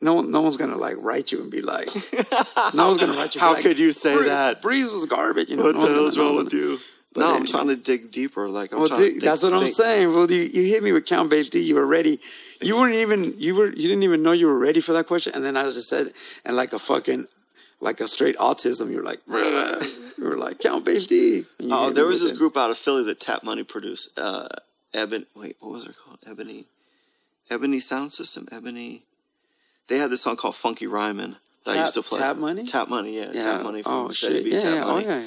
no one, no one's gonna like write you and be like, no one's gonna write you. How like, could you say "Bree- that? Breeze was garbage. You know, What no the hell's wrong with you? But no, I'm trying to dig deeper. Like I'm Well, trying to dig- that's what I'm saying. Well, you, you hit me with Count Bass D. You were ready. You weren't even you were you didn't even know you were ready for that question, and then I just said, and like a fucking like a straight autism, you're like, you were like Count Bass D. Oh, there was this it. group out of Philly that Tat Money produced. Uh, Ebony. Wait, what was it called? Ebony. Ebony Sound System. Ebony. They had this song called Funky Rhymin' that I used to play. Tat Money? Tat Money. Yeah. Tat Money from oh shit. Yeah, Tat yeah. Oh Money. yeah.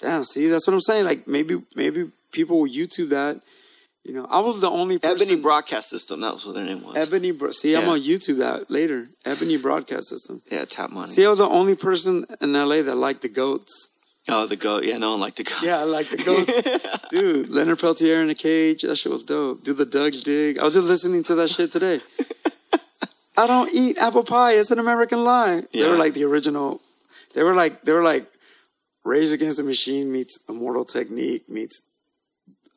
Damn. See, that's what I'm saying. Like maybe maybe people will YouTube that. You know, I was the only person. Ebony Broadcast System. That was what their name was. Ebony. Bro- See, I'm Yeah. on YouTube that later. Ebony Broadcast System. yeah, Tat Money. See, I was the only person in LA that liked the goats. oh, the goat. Yeah, no one liked the goats. Yeah, I like the goats. Dude, Leonard Peltier in a cage. That shit was dope. Do the Doug's dig. I was just listening to that shit today. I don't eat apple pie. It's an American lie. They were like the original. They were like they were like Rage Against the Machine meets Immortal Technique meets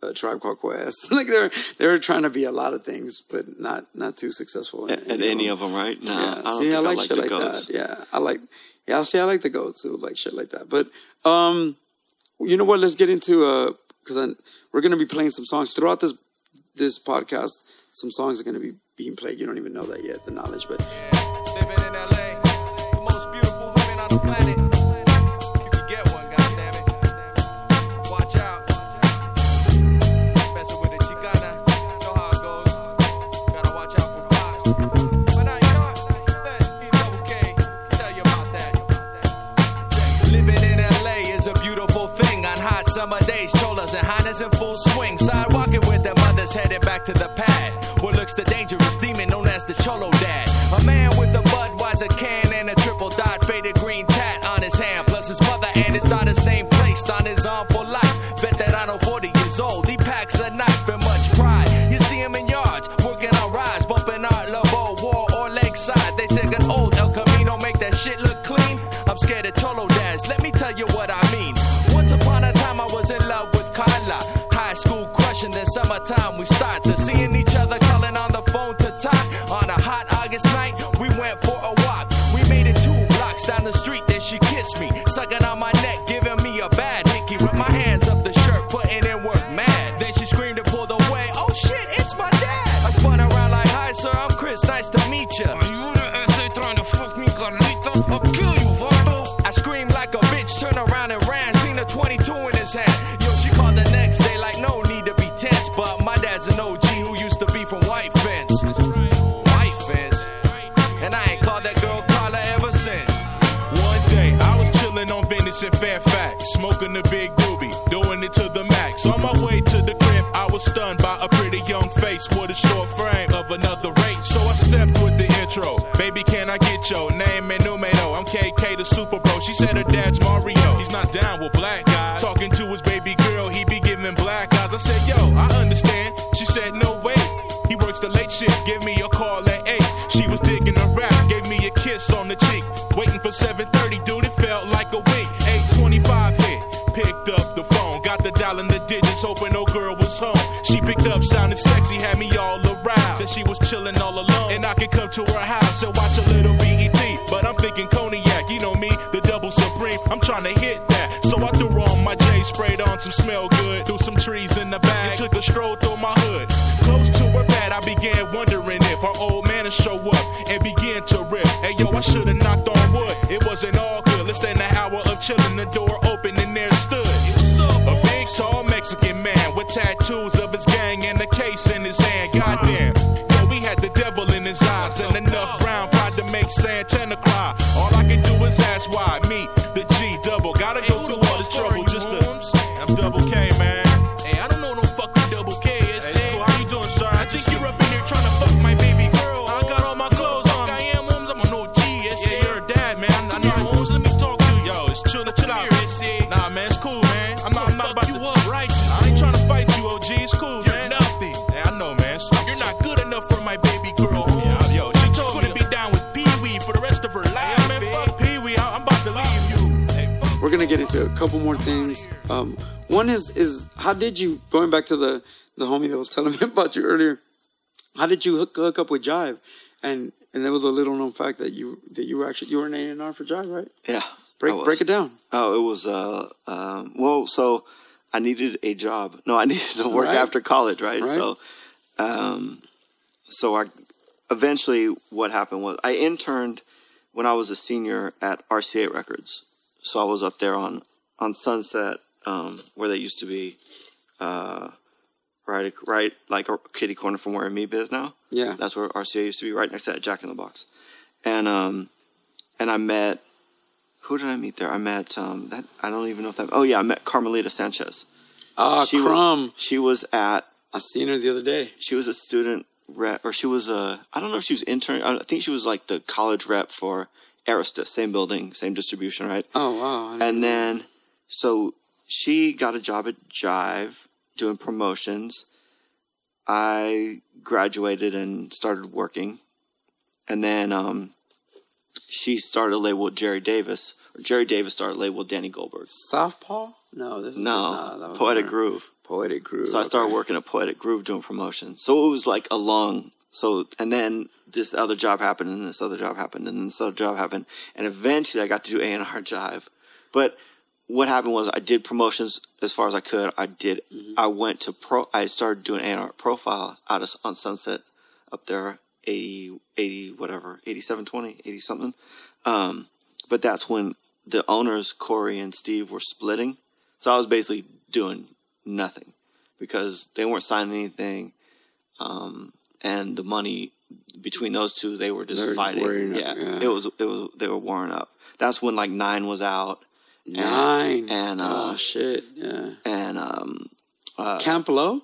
a Tribe Called Quest. like they're they were trying to be a lot of things, but not not too successful. in At, at any of them, right? No, Yeah. I don't see, think I like like shit the like goats. that. Yeah, I like. Yeah, see, I like the goats. It was like shit like that. But um, you know what? Let's get into uh, because we're gonna be playing some songs throughout this this podcast. Some songs are gonna be being played. You don't even know that yet, the knowledge. But mothers heading back to the pad. What looks the dangerous demon known as the Cholo Dad. A man with a Budweiser can and a triple dot faded green tat on his hand. Plus his mother and his daughter's name placed on his arm for life. Veterano 40 years old. He packs a knife then summertime we start to seeing each stunned by a pretty young face with a short frame of another race. So I stepped with the intro. Baby, can I get your name and numero? I'm KK the Super Bro. She said her dad's Mario. Come to her house and watch a little BET. But I'm thinking cognac. You know me, the double supreme. I'm trying to hit that. So I threw on my J, sprayed on some smell good. Threw some trees in the bag. Took a stroll through my hood. Close to her bed, I began wondering if her old man would show up and begin to rip. Hey yo, I should've knocked on wood. It wasn't all good. Less than an hour of chilling, the door open and there stood a big, tall Mexican man with tattoos of his gang and a case in his and enough brown pride to make Santana cry. All I can do is ask why. Couple more things. Um, one is is how did you going back to the the homie that was telling me about you earlier? How did you hook, hook up with Jive? And and there was a little known fact that you that you were actually you were an A and R for Jive, right? Yeah. Break break it down. Oh, it was uh um well, so I needed a job. No, I needed to work Right. after college, right? Right. So um so I eventually what happened was I interned when I was a senior at RCA Records. So I was up there on on Sunset um where they used to be uh right right like a kitty corner from where Amoeba is now. Yeah. That's where RCA used to be, right next to that Jack in the Box. And um, and I met who did I meet there? I met um, that I don't even know if that. Oh yeah, I met Carmelita Sanchez. Ah, She wa- Crumb. she was at. I seen her the other day. She was a student rep, or she was a. I don't know if she was intern. I think she was like the college rep for Aristus, same building, same distribution, right? Oh wow. And then, so she got a job at Jive doing promotions. I graduated and started working. And then um, she started a label with Jerry Davis. Or Jerry Davis started a label with Danny Goldberg. Southpaw? No, this is No, Poetic. Groove. Poetic Groove. So I started okay. working at Poetic Groove doing promotion. So it was like a long. So and then this other job happened, and this other job happened, and this other job happened, and eventually I got to do A and R Jive. But what happened was I did promotions as far as I could. I did. Mm-hmm. I went to pro. I started doing an R profile out of on Sunset up there, 80, 80 whatever, 8720, 80 something. Um, but that's when the owners Corey and Steve were splitting. So I was basically doing nothing because they weren't signing anything, um, and the money between those two they were just They're fighting. warring up, Yeah, yeah. it was it was they were warring up. That's when like nine was out. Nine. and uh, oh shit. Yeah. and um, uh, Camp Lo?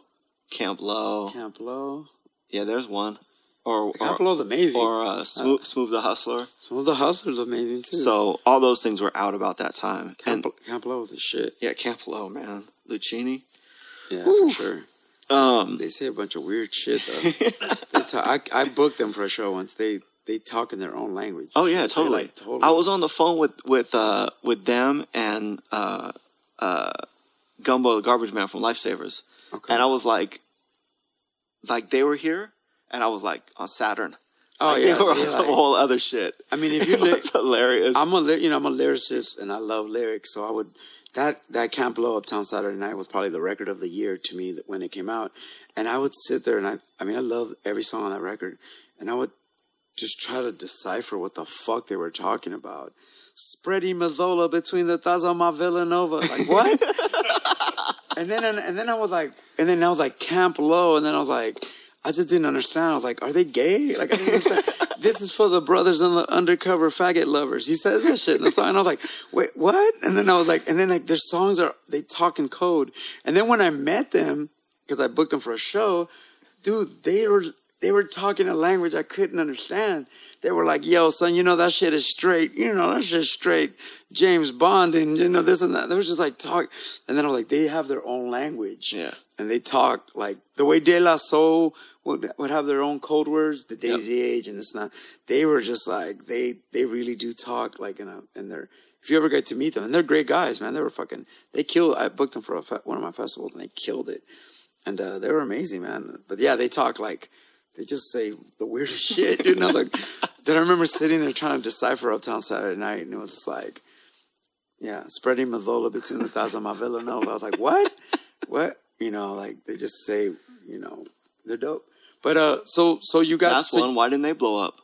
Camp Lo. Camp Lo. Yeah, there's one. Or Camp Lo's amazing. or uh, Smooth, Smooth the Hustler. Of the hustlers amazing too. So all those things were out about that time. Camp, and Camp Lo was a shit. yeah, Camp Lo, man, Luchini. Yeah, Oof. for sure. Um, They say a bunch of weird shit though. I booked them for a show once. They they talk in their own language. Oh yeah, totally. like, totally. I was on the phone with with uh, with them and uh, uh, Jumbo, the garbage man from Lifesavas, Okay. and I was like, like they were here, and I was like on Saturn. Oh Like, yeah. they were some like- whole other shit. I mean, if you it li- hilarious. I'm a you know I'm a lyricist and I love lyrics, so I would that that Camp Lo Uptown Saturday Night was probably the record of the year to me that when it came out, and I would sit there and I I mean I love every song on that record, and I would just try to decipher what the fuck they were talking about. Spreading Mazola between the my Villanova, like what? and then and, and then I was like, and then I was like Camp Lo, and then I was like. I just didn't understand. I was like, "Are they gay?" Like, I didn't understand. this is for the brothers and the undercover faggot lovers. He says that shit in the song, and I was like, "Wait, what?" And then I was like, and then like their songs are they talk in code. And then when I met them, because I booked them for a show, dude, they were they were talking a language I couldn't understand. They were like, "Yo, son, you know that shit is straight. You know that shit is straight. James Bond and you know this and that." They were just like talk, and then I was like, they have their own language. Yeah. and they talk like the way De La Soul would would have their own code words, the Daisy Age and this and that. They were just like they they really do talk like in a in their. If you ever get to meet them, and they're great guys, man. They were fucking. They killed. I booked them for a fe- one of my festivals, and they killed it. And uh, they were amazing, man. But yeah, they talk like they just say the weirdest shit, dude. And I was like, then I remember sitting there trying to decipher Uptown Saturday Night, and it was like, yeah, spreading Mazola between the of my Villanova. I was like, what? what? You know, like they just say, you know, they're dope. But uh, so so you got That's so one. Why didn't they blow up?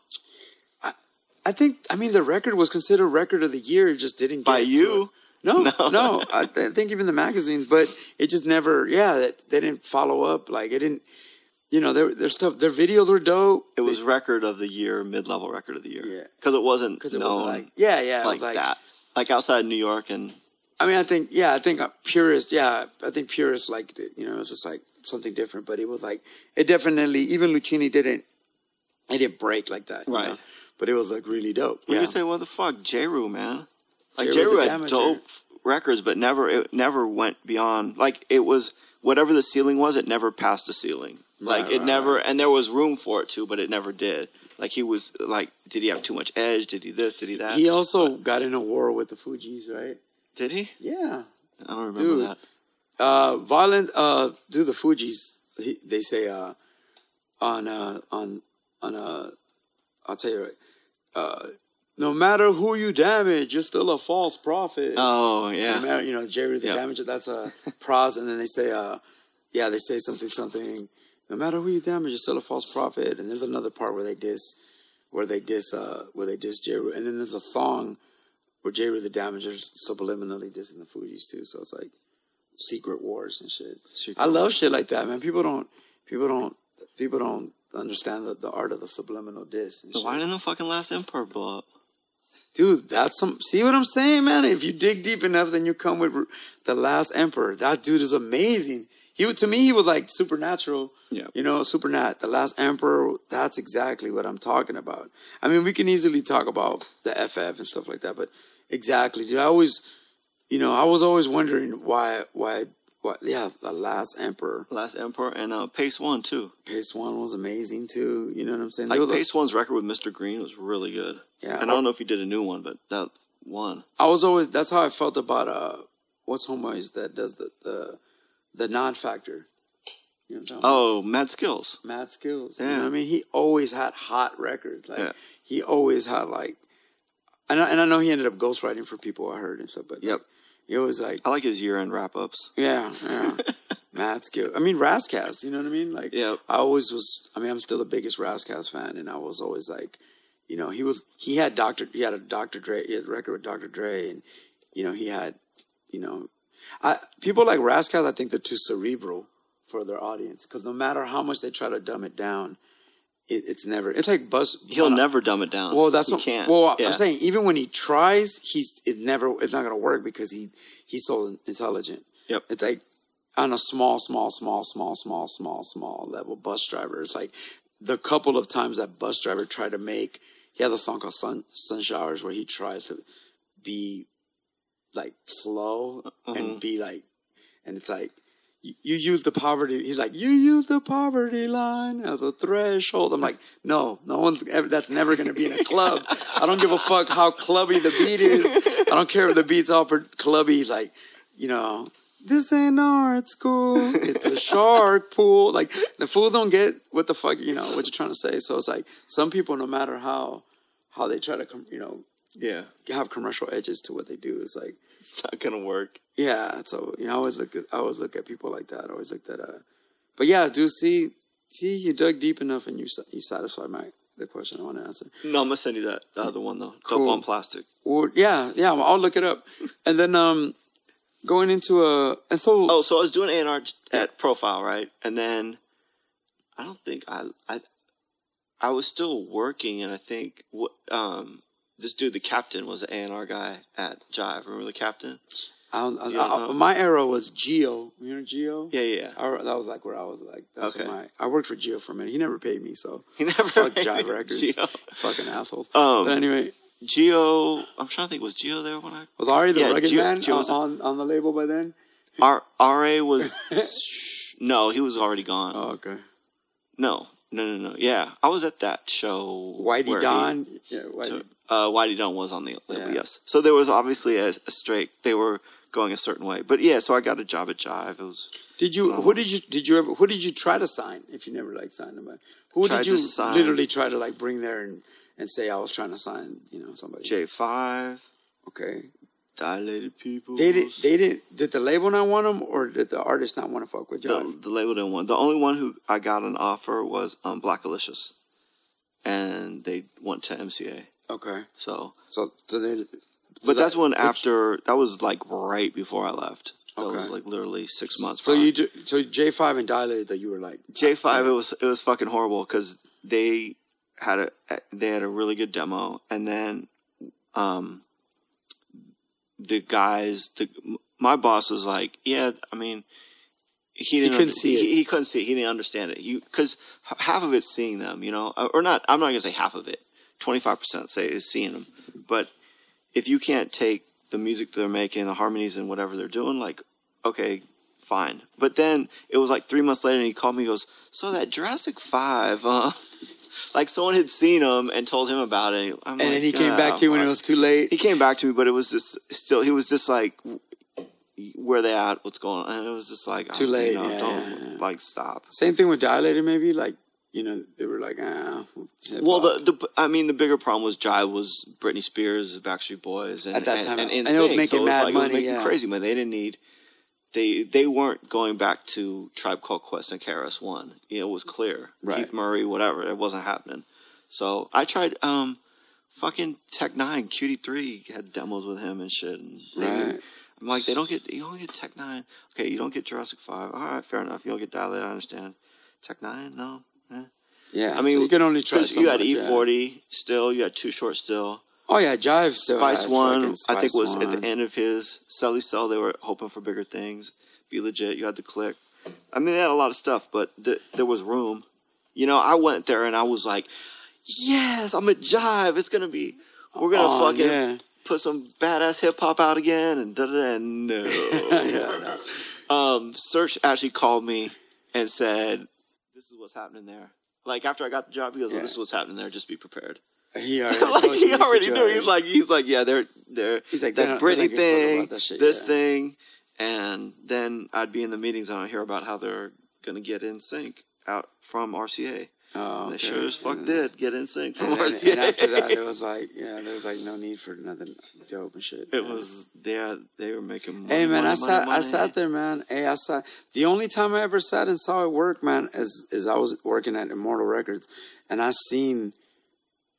I think I mean the record was considered record of the year. It just didn't get By you? No, No. no. I, th- I think even the magazines, but it just never. Yeah, that they didn't follow up. Like it didn't. You know, their their stuff, their videos were dope. It was record of the year, mid level record of the year. Yeah. Because it wasn't because it known was like yeah, yeah, it like, was like that. Like outside New York and I mean, I think yeah, I think uh, purists. Yeah, I think purists liked it. You know, it was just like something different. But it was like it definitely. Even Luchini didn't. It didn't break like that. you Right. know? But it was like really dope. yeah. could say, what the fuck, Jeru, man. Like J. J. Rue Rue the had dope records, but never it never went beyond. Like it was whatever the ceiling was, it never passed the ceiling. Like Right, it right, never, right. and there was room for it too, but it never did. Like he was like, did he have too much edge? Did he this? Did he that? He also got in a war with the Fugees, right? did he? Yeah. I don't remember Dude. that. Uh, violent. Uh, do the Fugees? He, they say uh, on uh, on on uh, I'll tell you right. Uh, no matter who you damage, you're still a false prophet. Oh No yeah, matter, you know, Jeru the Yeah. Damager, that's a pros, and then they say, uh, yeah, they say something, something. No matter who you damage, you're still a false prophet. And there's another part where they diss, where they diss, uh, where they diss Jeru, and then there's a song where Jeru the Damager's subliminally dissing the Fugees too. So it's like secret wars and shit. Secret I love shit like that, man. People don't, people don't, people don't understand the, the art of the subliminal diss. And So shit. why didn't the fucking last Emperor blow up? Dude, that's some. See what I'm saying, man? If you dig deep enough, then you come with the Last Emperor. That dude is amazing. He to me, he was like supernatural. Yeah. You know, supernat. The Last Emperor. That's exactly what I'm talking about. I mean, we can easily talk about the FF and stuff like that, but exactly, dude. I always, you know, I was always wondering why, why, why. Yeah, the Last Emperor. Last Emperor and uh, Pace Won too. Pace Won was amazing too. You know what I'm saying? Like Pace Won's record with Mr. Green was really good. Yeah. and I don't know if he did a new one, but that one. I was always that's how I felt about uh what's homeboys that does the the the non factor. You know what I'm talking about? Oh, Mad Skillz. Mad Skillz. You Yeah. know I mean? He always had hot records. Like Yeah. he always had like and I, and I know he ended up ghostwriting for people I heard and stuff, but Yep. he was like I like his year-end wrap-ups. Yeah, yeah. Mad skill. I mean Rass Kass, you know what I mean? Like Yep. I always was I mean I'm still the biggest Rass Kass fan and I was always like you know, he was he had Dr. he had a Dr. Dre he had a record with Dr. Dre and you know, he had you know I people like Rascal, I think they're too cerebral for their audience because no matter how much they try to dumb it down, it, it's never it's like Buzz He'll a- never dumb it down. well, that's he what, can't. Well, yeah. I'm saying even when he tries, he's it never it's not gonna work because he he's so intelligent. Yep. It's like on a small, small, small, small, small, small, small level Busdriver. It's like the couple of times that Busdriver tried to make. He has a song called "Sun Sun Showers" where he tries to be like slow and mm-hmm. be like, and it's like. You use the poverty. He's like, you use the poverty line as a threshold. I'm like, no, no one. ever- That's never going to be in a club. I don't give a fuck how clubby the beat is. I don't care if the beat's all per clubby. Like, you know, this ain't art school. It's a shark pool. Like the fools don't get what the fuck you know what you're trying to say. So it's like some people, no matter how how they try to you know yeah, have commercial edges to what they do, is like it's not gonna work. yeah. So you know, I always look at I always look at people like that. I always look at uh, but yeah, do see see you dug deep enough and you you satisfied my the question I want to answer. No, I'm gonna send you that the other one though. Cool. Dope on plastic. Or yeah, yeah, I'll look it up. And then um, going into a and so Oh, so I was doing A and R at Profile, right? And then I don't think I I I was still working, and I think what um this dude, the captain, was an A and R guy at Jive. Remember the captain? I don't, I, I- my era was Geo. You know Geo? Yeah, yeah. I, that was like where I was like, that's Okay. my. I worked for Geo for a minute. He never paid me, so He never fuck Jive. Records. Geo. Fucking assholes. Um, but anyway, Geo. I'm trying to think. Was Geo there when I? was Ari the yeah, Rugged Geo- Man Geo was- on, on the label by then? R Ra was. no, he was already gone. Oh, okay. No, no, no, no. Yeah, I was at that show. Whitey where he- Don. yeah, Whitey. Uh, Whitey Don was on the label, Yeah. yes. So there was obviously a, a straight. They were going a certain way, but yeah. So I got a job at Jive. It was Did you? Who did you? Did you ever? Who did you try to sign? If you never like signed them, who Tried did you literally try to like bring there and, and say I was trying to sign? You know somebody. J Five, Okay. Dilated People. They did. They did. Did the label not want them, or did the artist not want to fuck with the, Jive? the label didn't want. The only one who I got an offer was um, Blackalicious, and they went to MCA. Okay. So, So, so they. so but that- that's when which- after that was like right before I left. That was like literally six months. So prior. you ju- so J five and dilated that you were like J five, uh, it was it was fucking horrible because they had a eh, they had a really good demo, and then um the guys, the my boss was like, yeah, I mean. He didn't. couldn't under- see it. He, he couldn't see it. He didn't understand it. You because half of it's seeing them, you know, uh, or not. I'm not gonna say half of it. Twenty five percent say is seeing them, but if you can't take the music they're making, the harmonies and whatever they're doing, like, okay, fine. But then it was like three months later, and he called me. He goes, "So that Jurassic Five, uh, like someone had seen him and told him about it." I'm and like, then he came "Ah, back to you when it was too late. He came back to me, but it was just still. He was just like, "Where they at? What's going on?" And it was just like, Too oh, late, You know, yeah, don't like stop. Same thing with dilated, maybe like you know they were like ah. Well, hip-hop. the, the I mean, the bigger problem was Jive was Britney Spears, the Backstreet Boys, and At that and, time, and, and it was making so it was mad like, money, It was making yeah. crazy money. They didn't need. They they weren't going back to Tribe Called Quest and KRS One. You know, it was clear. Right. Keith Murray, whatever, it wasn't happening. So I tried. um Fucking Tech N9ne, Cutie Three had demos with him and shit. And they- Right. I'm like, they don't get you don't get Tech N9ne. Okay, you don't get Jurassic Five. All right, fair enough. You don't get Dilated. I understand. Tech N9ne, no. Eh. yeah. I mean, so you can only try. you had that. E40 still, you had Too Short still. Oh yeah, Jive still Spice One, fucking I think Spice was at the end of his Celly Cel. They were hoping for bigger things. Be legit. You had the click. I mean, they had a lot of stuff, but th- there was room. You know, I went there and I was like, "Yes, I'm at Jive. It's gonna be. We're gonna Oh, fucking yeah. put some badass hip hop out again." And da da da. No. yeah, no. um, Serch actually called me and said, "This is what's happening there." Like after I got the job, he goes, oh, Yeah. "This is what's happening there. Just be prepared." He already, like he already knew. He's like, he's like, yeah, they're they're He's like, that Britney don't give a fuck thing, shit, this yeah. thing, and then I'd be in the meetings and I'd hear about how they're gonna get NSYNC out from RCA. Oh, And they sure as fuck did get NSYNC from And, then- RCA. and after that, it was like, yeah, there was like no need for nothing dope and shit. it yeah. was yeah, they were making. Money, Hey man, money, I money, sat I sat there, man. Hey, I sat. The only time I ever sat and saw it work, man, is is I was working at Immortal Records, and I seen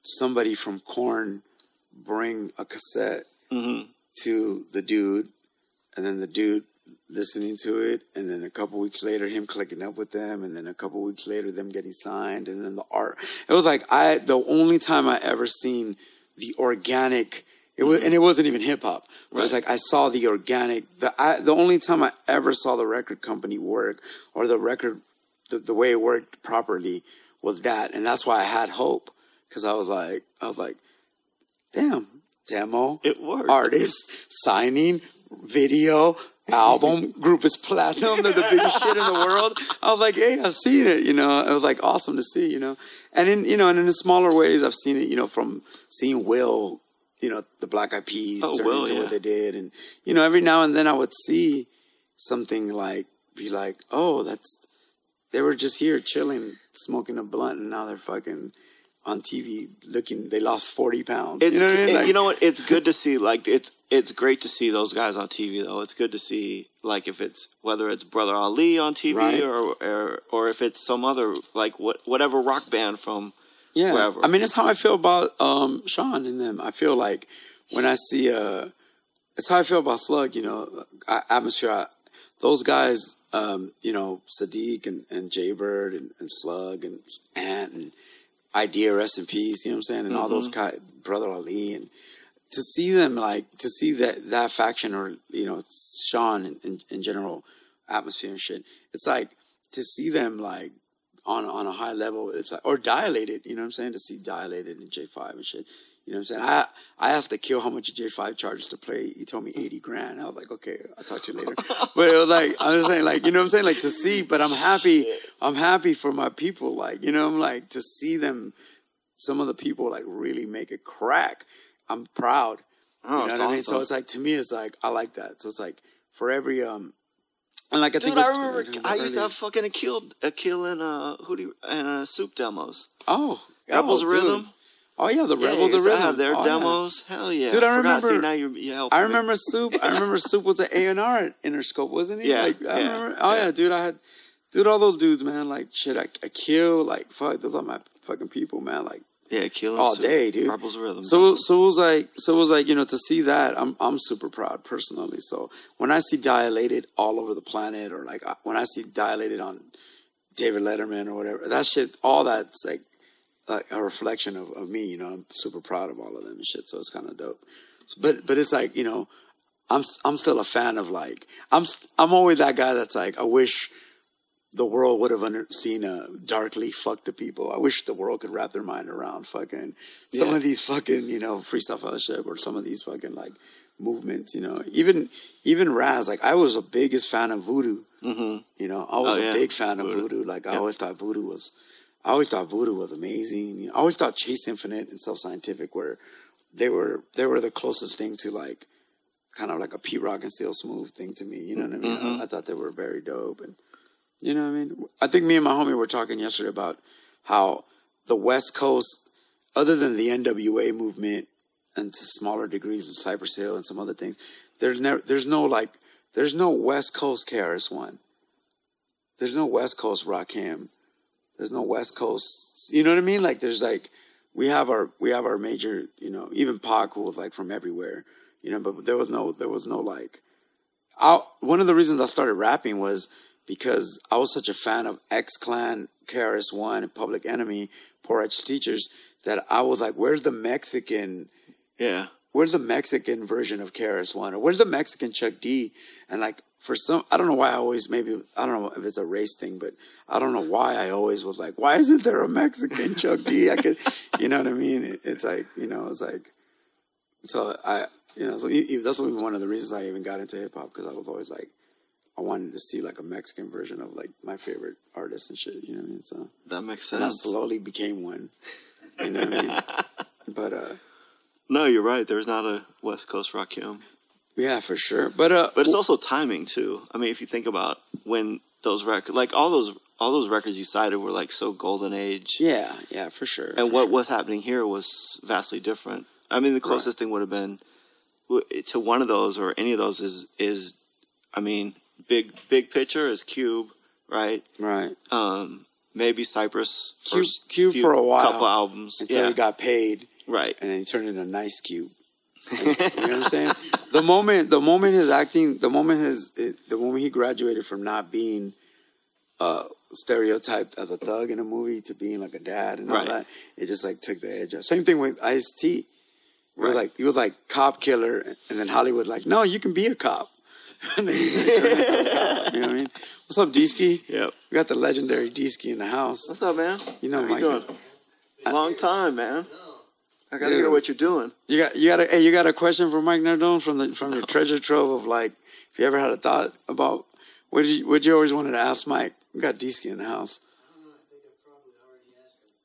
somebody from Korn bring a cassette Mhm. to the dude, and then the dude listening to it, and then a couple weeks later him clicking up with them, and then a couple weeks later them getting signed, and then the art. It was like I the only time I ever seen the organic. It was, and it wasn't even hip hop. It was like I saw the organic. The I, the only time I ever saw the record company work or the record, the, the way it worked properly was that, and that's why I had hope because I was like, I was like, damn, demo, It worked. artist signing, video, album, group is platinum. They're the biggest shit in the world. I was like, hey, I've seen it. You know, it was like awesome to see. You know, and in you know, and in smaller ways, I've seen it. You know, from seeing Will, you know, the Black Eyed Peas Oh, turn Will, into yeah. what they did, and you know, every now and then I would see something like, be like, oh, that's they were just here chilling, smoking a blunt, and now they're fucking on TV looking. They lost forty pounds. It's you know what I mean? Like- you know what? It's good to see. Like it's it's great to see those guys on TV though. It's good to see like if it's whether it's Brother Ali on TV Right. or, or or if it's some other like what whatever rock band from Yeah, wherever. I mean, it's how I feel about um, Sean and them. I feel like when I see uh, it's how I feel about Slug. You know, uh, atmosphere. I, those guys, um, you know, Siddiq and, and Jaybird and, and Slug and Ant and Eyedea, rest in peace. You know what I'm saying? And all those mm-hmm. guys, Brother Ali, and to see them like to see that that faction or you know Sean in, in, in general atmosphere and shit. It's like to see them like on on a high level. It's like or dilated. You know what I'm saying? To see dilated in J five and shit. You know what I'm saying? I I asked the kill how much J five charges to play. He told me eighty grand. I was like, okay, I'll talk to you later. but it was like I was saying, like you know what I'm saying, like to see. But I'm happy. I'm happy for my people. Like you know, I'm like to see them. Some of the people like really make it crack. I'm proud. Oh, you know it's what I mean? So it's like to me, it's like I like that. So it's like for every um, and like I Dude, think I remember I used to have fucking Akil, a kill and uh, do and uh, soup demos. oh Rebels oh. Rhythm. Oh yeah, the Yeah, Rebels of to Rhythm. have their Oh, yeah. demos. Hell yeah, Dude, I Forgot. See, remember- now you're you helping I me. remember Soup. I remember Soup was an A and R at Interscope, wasn't he? Yeah, Like, I yeah, remember. Oh yeah. yeah. dude. I had, dude, all those dudes, man. Like shit, I, I kill. Like fuck, those are my fucking people, man. Like Yeah, kill all soup. day, dude. Rebels Rhythm. So so it was like so it was like you know to see that I'm I'm super proud personally. So when I see dilated all over the planet, or like when I see dilated on David Letterman or whatever, that shit, all that's like like a reflection of, of me. You know, I'm super proud of all of them and shit. So it's kind of dope. So, but but it's like you know, I'm I'm still a fan of like I'm I'm always that guy that's like I wish the world would have under, seen a darkly fuck the people. I wish the world could wrap their mind around fucking some Yeah. of these fucking you know freestyle fellowship or some of these fucking like movements. You know, even even Raz. Like I was a biggest fan of Voodoo. hmm You know, I was Oh, a yeah. big fan of Voodoo. Voodoo. Like I always thought Voodoo was, I always thought Voodoo was amazing. I always thought Chase Infinite and Self Scientific were, they were they were the closest thing to like, kind of like a Pete Rock and CL Smooth thing to me. You know what I mean? Mhm. I, I thought they were very dope, and you know what I mean. I think me and my homie were talking yesterday about how the West Coast, other than the NWA movement and to smaller degrees with Cypress Hill and some other things, there's never there's no like there's no West Coast KRS One. There's no West Coast Rakim. There's no West Coast. You know what I mean? Like there's like we have our we have our major. You know, even Pac who was like from everywhere. You know, but there was no there was no like. I, one of the reasons I started rapping was because I was such a fan of X Clan, KRS One, and Public Enemy, Poor Edge Teachers that I was like, "Where's the Mexican?" Yeah. Where's the Mexican version of KRS One or where's the Mexican Chuck D? And like for some, I don't know why I always maybe I don't know if it's a race thing, but I don't know why I always was like, why isn't there a Mexican Chuck D? I could, you know what I mean? It- It's like you know, it's like so I you know so that's one of the reasons I even got into hip hop because I was always like I wanted to see like a Mexican version of like my favorite artists and shit. You know what I mean? So That makes sense. and I slowly became one. You know what I mean? But uh. No, you're right. There's not a West Coast Rakim. Yeah, for sure. But uh, But it's also timing too. I mean, if you think about when those records, like all those, all those records you cited were like so golden age. yeah, yeah, for sure. And for what sure. was happening here was vastly different. I mean, the closest thing would have been to one of those or any of those is is, I mean, big big picture is Cube, right? right? Um, maybe Cypress Cube- Cube for a while, couple albums, Until yeah, he got paid, right. and then he turned into a nice cube. you know what I'm saying? The moment, the moment his acting, the moment his, it, the moment he graduated from not being uh, stereotyped as a thug in a movie to being like a dad and all Right. that, it just like took the edge off. Same thing with Ice T. Was Right. like he was like cop killer, and then Hollywood like, no, you can be a cop. and then he turned into a cop. You know what I mean? What's up, D-Ski? Yep. We got the legendary D-Ski in the house. What's up, man? You know, How Mike. you doing? Long time, man. I gotta Dude. hear what you're doing. You got you got a hey, you got a question for Mike Nardone from the from your treasure trove of like if you ever had a thought about what did you what you always wanted to ask Mike? We got D-Ski in the house.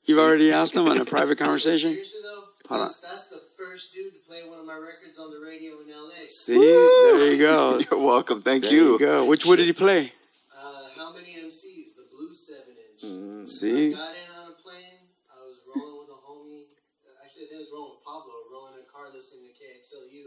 You've already asked him on a private conversation? Seriously though, Hold that's, that's the first dude to play one of my records on the radio in LA. See? There you go. You're welcome. Thank There you. you go. Which what did he play? Uh, how many MCs? The blue seven inch. Mm. See? Got in on a plane. I was rolling with a homie. Uh, Actually, I think I was rolling with Pablo, rolling in a car listening to KXLU.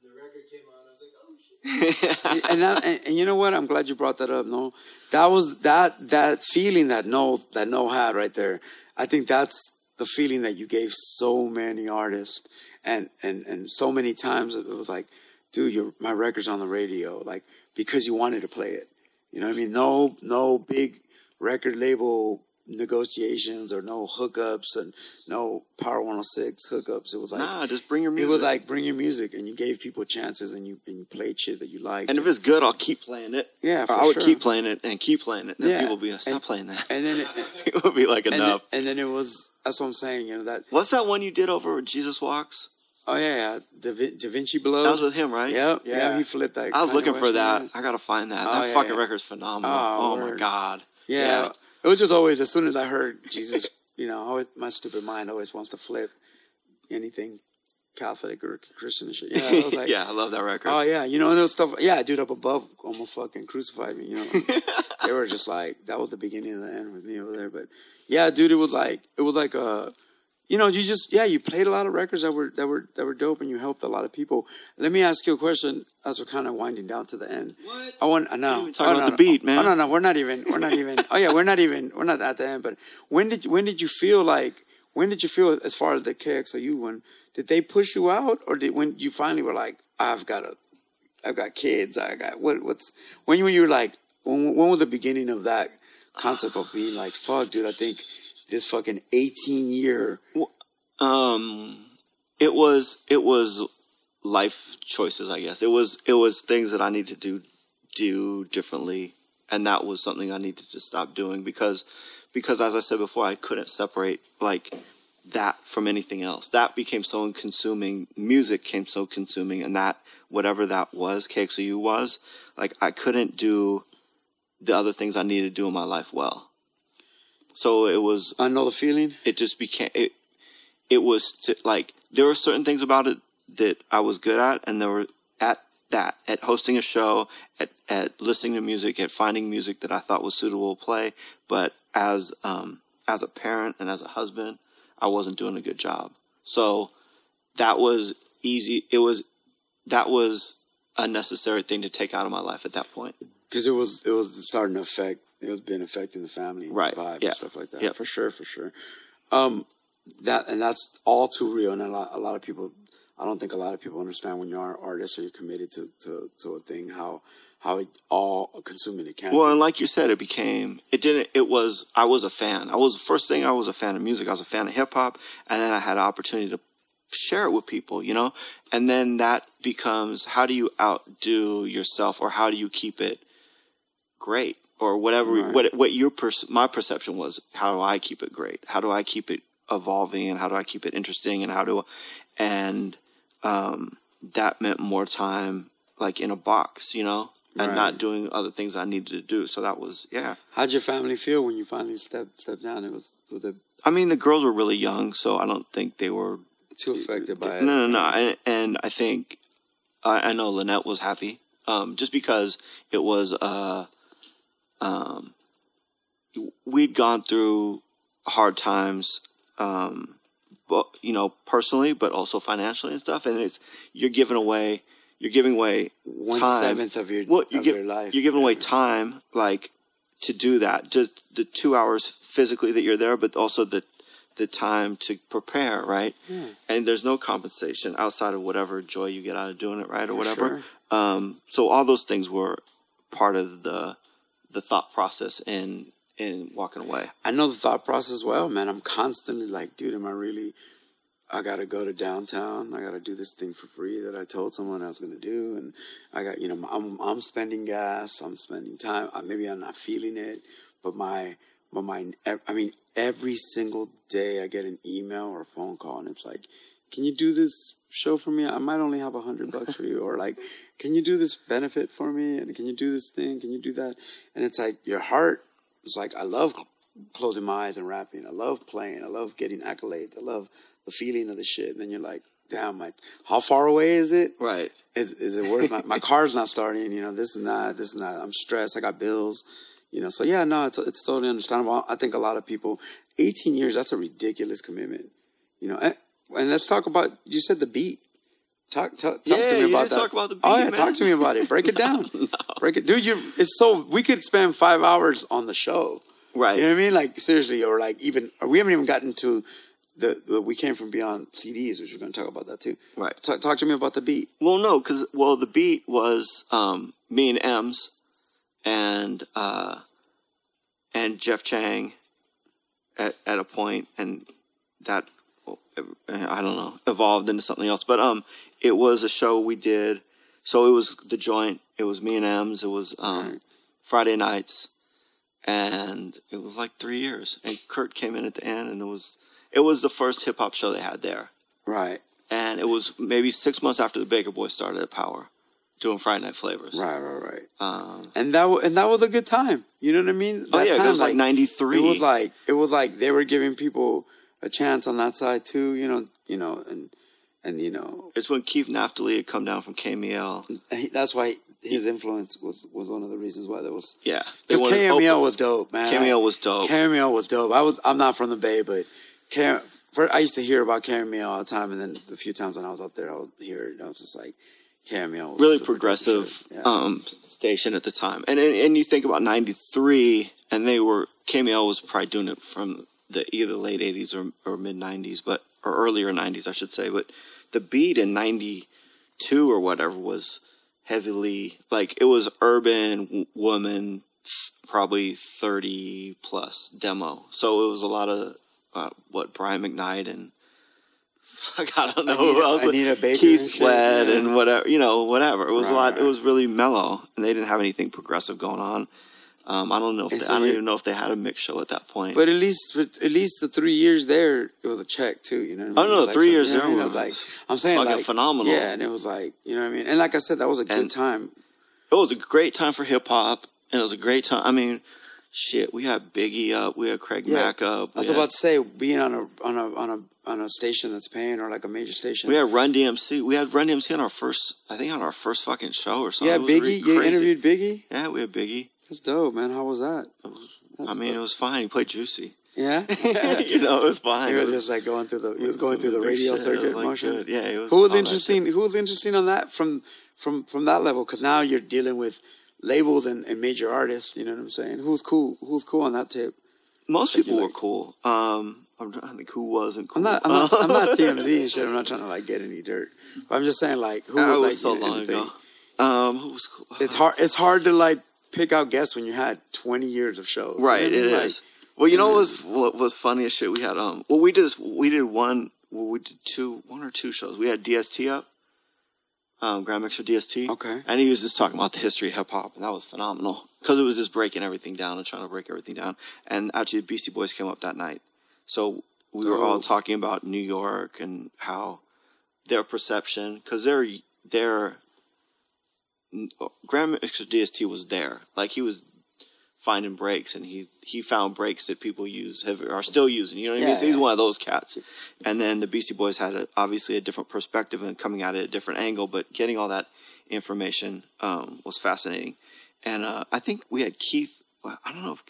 And the record came on. I was like, oh shit. And that and, and you know what? I'm glad you brought that up. No, that was that that feeling that no that no had right there. I think that's the feeling that you gave so many artists, and and and so many times it was like, dude, your my record's on the radio, like because you wanted to play it. You know what I mean? No no big record label negotiations or no hookups and no Power 106 hookups. It was like nah, just bring your music. it was like bring your music and you gave people chances and you and you played shit that you liked. and if it's good, I'll keep playing it. Yeah, for I would sure. keep playing it and keep playing it. And then Yeah. people will be like, stop And- playing that. and then it, People will be like, and then, enough. and then it was that's what I'm saying. You know that What's that one you did over Jesus Walks? oh yeah, yeah Da, Vin- da Vinci Below. That was with him, right? Yep, yeah. he flipped that. I was looking for that. I gotta find that. Oh, that yeah, fucking yeah. record's phenomenal. Oh, Oh, my god. Yeah. It was just always as soon as I heard Jesus, you know, always, my stupid mind always wants to flip anything Catholic or Christian and shit. Yeah, I was like, yeah, I love that record. Oh yeah, you know, and those stuff. Yeah, dude up above almost fucking crucified me. You know, they were just like that was the beginning of the end with me over there. But yeah, dude, it was like it was like a, you know, you just yeah, you played a lot of records that were that were that were dope, and you helped a lot of people. Let me ask you a question as we're kind of winding down to the end. What? I want I know. talking Oh, about no, the beat, man. Oh no, no, we're not even. We're not even. oh yeah, we're not even. We're not at the end. But when did when did you feel like? When did you feel as far as the KXLU one? Did they push you out, or did when you finally were like, I've got a, I've got kids. I got what? What's when you when you were like, when when was the beginning of that concept of being like, fuck, dude, I think this fucking eighteen year. Um, it was it was life choices, I guess. It was it was things that I needed to do do differently, and that was something I needed to stop doing because because as I said before, I couldn't separate like that from anything else. That became so consuming. Music came so consuming, and that whatever that was, KXLU was like I couldn't do the other things I needed to do in my life well. So it was I know the feeling. it just became it it was to, like there were certain things about it that I was good at and there were at that at hosting a show at at listening to music at finding music that I thought was suitable to play but as um as a parent and as a husband I wasn't doing a good job so that was easy it was that was a necessary thing to take out of my life at that point because it was it was starting to affect it was been affecting the family Right, vibe yeah. and stuff like that Yeah. for sure for sure um that and that's all too real and a lot, a lot of people i don't think a lot of people understand when you are an artist or you're committed to to, to a thing how how it all consuming it can Well, and like you said, it became it didn't. It was I was a fan. I was the first thing I was a fan of music. I was a fan of hip hop, and then I had an opportunity to share it with people, you know. And then that becomes how do you outdo yourself, or how do you keep it great, or whatever. Right. What what your pers- my perception was, how do I keep it great? How do I keep it evolving, and how do I keep it interesting, and how do and um, that meant more time like in a box, you know, and Right. not doing other things I needed to do. So that was yeah. how'd your family feel when you finally stepped stepped down it was was it I mean, the girls were really young, so I don't think they were. too affected by it No, no, no. And, and I think I, I know Lynette was happy, um, just because it was. Uh, um, we'd gone through hard times, um, you know, personally, but also financially and stuff. And it's you're giving away, you're giving away one time. seventh of your Well, you of give, your life you're giving away time, like to do that. Just the two hours physically that you're there, but also the the time to prepare, right? And there's no compensation outside of whatever joy you get out of doing it, right, or whatever. sure. Um, so all those things were part of the the thought process in in walking away. I know the thought process well, man. I'm constantly like, dude, am I really? I gotta go to downtown. I gotta do this thing for free that I told someone I was gonna do, and I got, you know, I'm I'm spending gas. I'm spending time. Maybe I'm not feeling it, but my my mind. I mean, every single day I get an email or a phone call, and it's like, can you do this show for me? I might only have a hundred bucks for you, or like, can you do this benefit for me? And can you do this thing? Can you do that? And it's like your heart is like, I love closing my eyes and rapping. I love playing. I love getting accolades. I love the feeling of the shit. And then you're like, damn, my, how far away is it? Right. Is, is it worth my, my car's not starting, you know, this is not, this is not, I'm stressed. I got bills, you know. So yeah, no, it's, it's totally understandable. I think a lot of people, 18 years, that's a ridiculous commitment, you know. And, and let's talk about, you said the beat. Talk, talk, talk Yeah, to me about that. talk about the oh, beat, Oh yeah, man. talk to me about it. Break it down. Break it, dude. You, it's so we could spend five hours on the show. Right. You know what I mean? Like seriously, or like even or we haven't even gotten to the, the we came from beyond CDs, which we're going to talk about that too. Right. Talk, talk to me about the beat. Well, no, because well, the beat was um, me and Ems and uh, and Jeff Chang at, at a point, and that I don't know evolved into something else. But um, it was a show we did. So it was the joint. It was me and Ems. It was um, Friday nights, and it was like three years. And Kurt came in at the end, and it was it was the first hip hop show they had there. Right. And it was maybe six months after the Baker Boys started at Power, doing Friday Night Flavors. Right. Right. Right. Um, And that wa- and that was a good time. You know what I mean? oh yeah, time, it was like '93. It was like it was like they were giving people a chance on that side too. You know. You know. And and you know it's when Keith Naftaly had come down from KMEL. he, that's why his influence was was one of the reasons why there was. Yeah, they Because wanted to KMEL open- was dope, man. KMEL was dope. KMEL was dope. I was I'm not from the Bay, but Cam, for, I used to hear about KMEL all the time, and then the few times when I was up there, I would hear it. And I was just like, KMEL was really progressive. Yeah. um, station at the time. And, and and you think about '93, and they were KMEL was probably doing it from the either late '80s or, or mid '90s, but or earlier '90s, I should say. But the beat in '92 or whatever was heavily like it was urban woman, probably 30 plus demo. So it was a lot of uh, what Brian McKnight and. Fuck, I don't know who Anita- else. Anita Baker Keith and Sweat yeah. and whatever, you know, whatever. It was a lot. right. It was really mellow, and they didn't have anything progressive going on. Um, I don't know if And they, so I don't even know if they had a mix show at that point. But at least, for, at least the three years there, it was a check too. You know. What I Oh, mean? no, like three some- years you know I there mean? Was like I'm saying, fucking like phenomenal. Yeah, and it was like you know what I mean. And like I said, that was a good time. it was a great time for hip hop, and it was a great time. I mean, shit, we had Biggie up, we had Craig Yeah. Mack up, I was we, about to say being on a on a on a on a station that's paying or like a major station. we had Run DMC. We had Run DMC on our first, I think, on our first fucking show or something. yeah, Biggie. really you interviewed Biggie. Yeah, we had Biggie. That's dope, man. How was that? Was, I mean, it was fine. He played Juicy. Yeah. you know, it was fine. He was was- just like going through the he was going through the radio shit. Circuit like, good. Yeah, it was. Who was interesting? Who was interesting on that from from from that level? Because now you're dealing with labels and, and major artists. You know what I'm saying? Who's cool? Who's cool on that tip? Most people you were cool. Um, I'm trying to think who wasn't cool. I'm not. I'm not. I'm not TMZ and shit. I'm not trying to like get any dirt. But I'm just saying like who That was, was like so long the thing. ago. Um, who was cool? It's hard. It's hard to like pick out guests when you had 20 years of shows. Right, it? Like, is. Well, you know what was what was funny as shit. We had um. Well, we did we did one. Well, we did two, one or two shows. We had DST up. Um, Grand Mixer DST. Okay. And he was just talking about the history of hip hop, and that was phenomenal because it was just breaking everything down and trying to break everything down. And actually, the Beastie Boys came up that night, so we were all Oh. talking about New York and how their perception because they're they're Grand Mixer DST was there, like he was finding breaks, and he he found breaks that people use have are still using. You know what I mean? Yeah, He's, yeah. one of those cats. And then the Beastie Boys had a, obviously a different perspective and coming at it at a different angle, but getting all that information um, was fascinating. And uh, I think we had Keith. I don't know if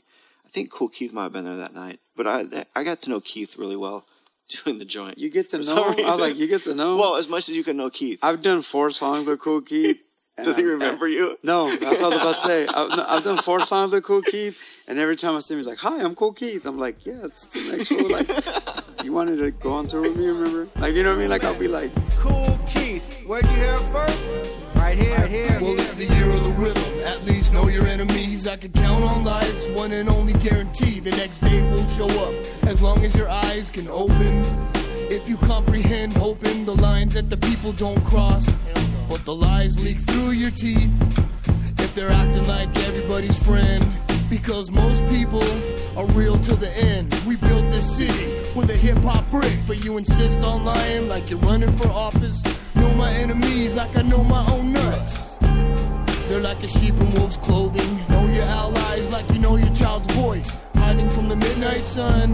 I think Kool Keith might have been there that night, but I I got to know Keith really well doing the joint. You get to know. some I was like, you get to know. well, as much as you can know Keith. I've done four songs with Kool Keith. And Does he I'm- remember you? No, that's what I was about to say. I've, no, I've done four songs with Kool Keith, and every time I see him, he's like, "Hi, I'm Kool Keith." I'm like, "Yeah, it's the next show." Like, you wanted to go on tour with me, remember? Like, you know what I mean? Like, I'll be like, Kool Keith. Where'd you hear it first? Right here. Right here. Well, it's the year of the rhythm. At least know your enemies. I can count on lives, one and only guarantee. The next day will show up as long as your eyes can open. If you comprehend, hoping the lines that the people don't cross, but the lies leak through your teeth. If they're acting like everybody's friend, because most people are real till the end. We built this city with a hip hop brick, but you insist on lying like you're running for office. Know my enemies like I know my own nuts. They're like a sheep in wolf's clothing. Know your allies like you know your child's voice. Hiding from the midnight sun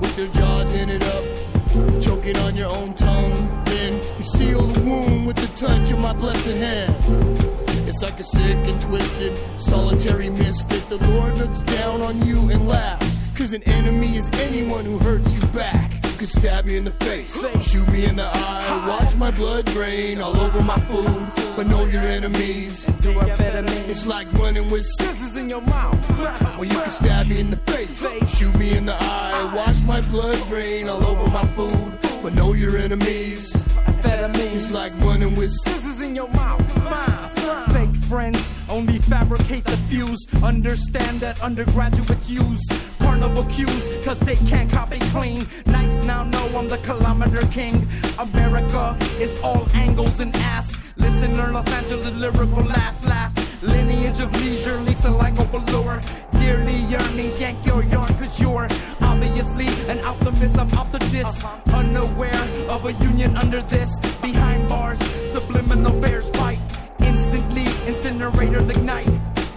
with their jaw dented up. Choking on your own tongue. Then you seal the wound with the touch of my blessed hand. It's like a sick and twisted, solitary misfit. The Lord looks down on you and laughs. Cause an enemy is anyone who hurts you back. Could stab me in the face, shoot me in the eye, watch my blood drain all over my food. But know your enemies. It's like running with scissors in your mouth. Well, you can stab me in the face, shoot me in the eye, watch my blood drain all over my food. But know your enemies. It's like running with scissors in your mouth. Fake friends Only fabricate the fuse. Understand that undergraduates use carnival cues, cause they can't copy clean. Nice now know I'm the kilometer king. America is all angles and ass. Listener, Los Angeles lyrical laugh, laugh. Lineage of leisure leaks alike allure. Dearly yearnings, yank your yarn, cause you're obviously an optimist. I'm optimist, unaware of a union under this. Behind bars, subliminal bears bite. Instantly, incinerators ignite.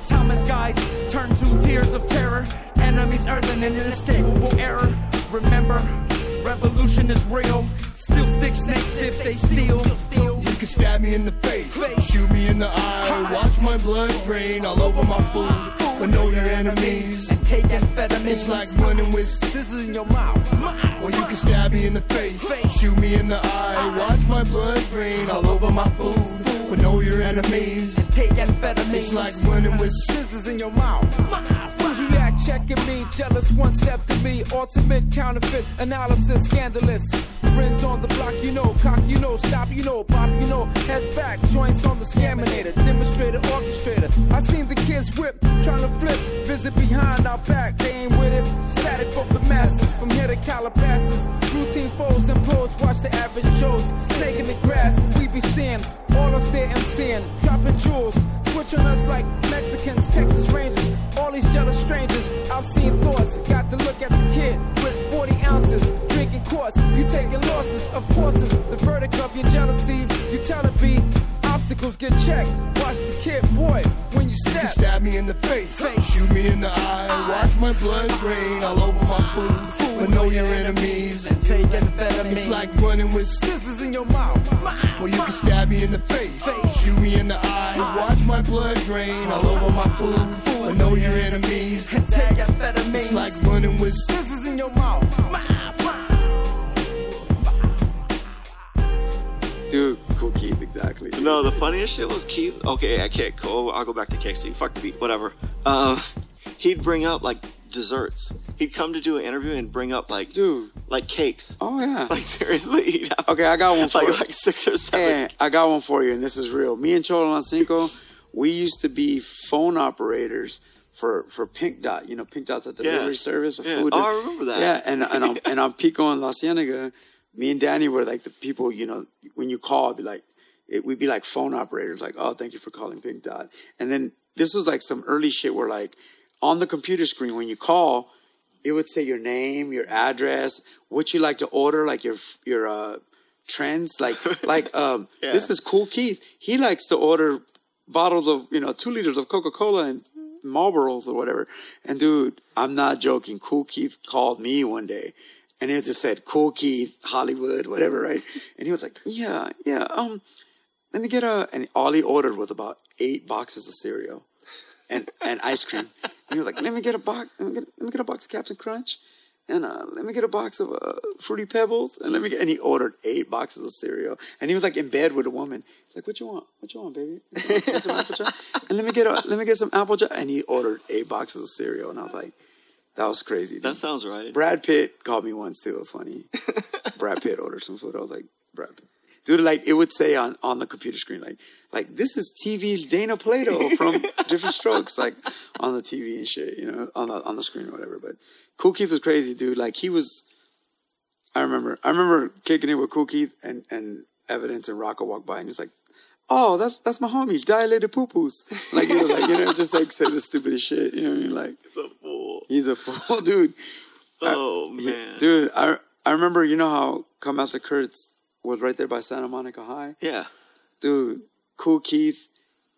Thomas guides turn to tears of terror. Enemies earthen in an inescapable error. Remember, revolution is real. Still stick snakes if they steal. You can stab me in the face, shoot me in the eye, watch my blood drain all over my food. But know your enemies. Take amphetamines. It's like running with scissors in your mouth. Or you can stab me in the face, shoot me in the eye, watch my blood drain all over my food. But know your enemies. Take amphetamines. It's like running with scissors in your mouth. Checking me, jealous one step to me, ultimate counterfeit analysis, scandalous. Friends on the block, you know, cock, you know, stop, you know, pop, you know, heads back, joints on the scaminator, demonstrator, orchestrator. I seen the kids whip, trying to flip, visit behind our back, they ain't with it. Static for the masses, from here to Calabasas. Routine foes and pros, watch the average Joes. Snake in the grass, we be seeing, all of us there MCing, dropping jewels. Switch on us like Mexicans, Texas Rangers, all these jealous strangers. I've seen thoughts, got to look at the kid with 40 ounces, drinking quarts. You taking losses, of course, it's the verdict of your jealousy. You tell it be, obstacles get checked. Watch the kid, boy, when you You step. can stab me in the face, shoot me in the eye, watch my blood drain all over my food. But know your enemies. And take amphetamines. It's like running with scissors in your mouth. Well, you can stab me in the face, shoot me in the eye, watch my blood drain all over my food. But know your enemies. And take amphetamines. It's like running with scissors in your mouth. Dude, Kool Keith, exactly. No, the funniest shit was Keith. Okay, I can't go. I'll go back to KC. Fuck the beat, whatever. Um, he'd bring up like desserts. He'd come to do an interview and bring up like Dude. like cakes. Oh yeah. Like seriously, have Okay, I got one for like you. like six or seven. Hey, I got one for you, and this is real. Me and Cholo Cinco, we used to be phone operators for for Pink Dot. You know, Pink Dot's a delivery Yeah. service of Yeah. food. Oh, I remember that. Yeah, and and on, and on Pico and La Cienega, me and Danny were like the people. You know, when you call, it'd be like it, we'd be like phone operators. Like, oh, thank you for calling Pink Dot. And then this was like some early shit where like on the computer screen when you call, it would say your name, your address, what you like to order, like your your uh, trends. Like like um, Yeah. this is Kool Keith. He likes to order bottles of you know two liters of Coca Cola and Marlboros or whatever. And dude, I'm not joking. Kool Keith called me one day. And just said Kool Keith, Hollywood, whatever, right? And he was like, "Yeah, yeah. Um, let me get a." And all he ordered was about eight boxes of cereal, and and ice cream. And he was like, "Let me get a box. Let me get let me get a box of Captain Crunch, and uh, let me get a box of uh, Fruity Pebbles, and let me get." And he ordered eight boxes of cereal, and he was like in bed with a woman. He's like, "What you want? What you want, baby? And let me get a let me get some apple pie." And he ordered eight boxes of cereal, and I was like, "That was crazy." dude. That sounds right. Brad Pitt called me once too. It was funny. Brad Pitt ordered some food. I was like, Brad Pitt. Dude, like it would say on, on the computer screen, like like this is TV's Dana Plato from Diff'rent Strokes, like on the TV and shit, you know, on the on the screen or whatever. But Kool Keith was crazy, dude. Like he was. I remember, I remember kicking it with Kool Keith and and Evidence and Rocco walked by and he's like, "Oh, that's that's my homie, dilated poo poos." Like he was like, you know, just like say the stupidest shit. You know what I mean? Like he's a fool. he's a fool, dude. Oh He- man. dude, I I remember you know how Kutmasta Kurt's was right there by Santa Monica High, Yeah. dude. Kool Keith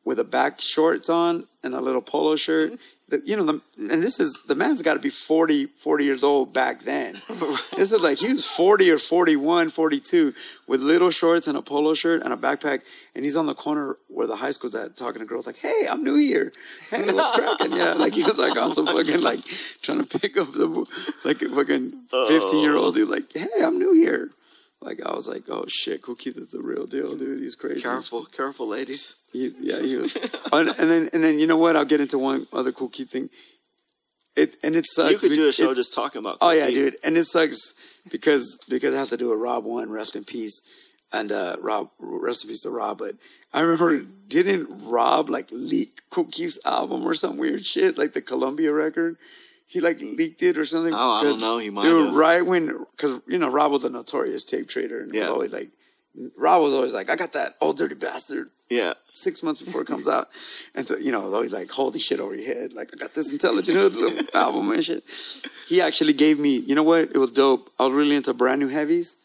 with a back shorts on and a little polo shirt. The, you know, the, and this is the man's got to be 40, 40 years old back then. this is like he was 40 or 41, 42 with little shorts and a polo shirt and a backpack. And he's on the corner where the high school's at talking to girls like, Hey, I'm new here. Hey, what's cracking? Yeah. Like he was like on some fucking like trying to pick up the like fucking 15 year olds. He's like, Hey, I'm new here. Like I was like, oh shit, Kool Keith is the real deal, dude. He's crazy. Careful, careful, ladies. He, yeah, he was. and, and then and then you know what? I'll get into one other Kool Keith thing. It and it sucks. You could do a show just talking about. Oh yeah, dude, and it sucks because because I have to do a Rob one, rest in peace, and uh Rob, rest in peace to Rob. But I remember didn't Rob like leak Kool Keith's album or some weird shit, like the Columbia record. He like leaked it or something. Oh, I don't know. He might Dude, have. right when, because you know Rob was a notorious tape trader, and yeah. Always like, Rob was always like, I got that old dirty bastard Yeah. six months before it comes out. And so, you know, always like, hold the shit over your head. Like, I got this intelligent hood album and shit. He actually gave me, you know what? It was dope. I was really into Brand New Heavies.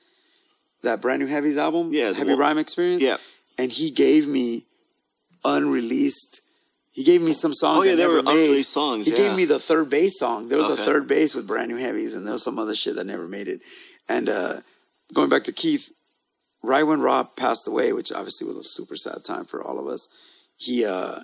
That Brand New Heavies album. Yeah, Heavy one- Rhyme Experience. Yeah. And he gave me unreleased. He gave me some songs. Oh, yeah, they were made. unreleased songs, He yeah. gave me the 3rd Bass song. There was a 3rd Bass with Brand New Heavies, and there was some other shit that never made it. And uh, going back to Keith, right when Rob passed away, which obviously was a super sad time for all of us, he uh,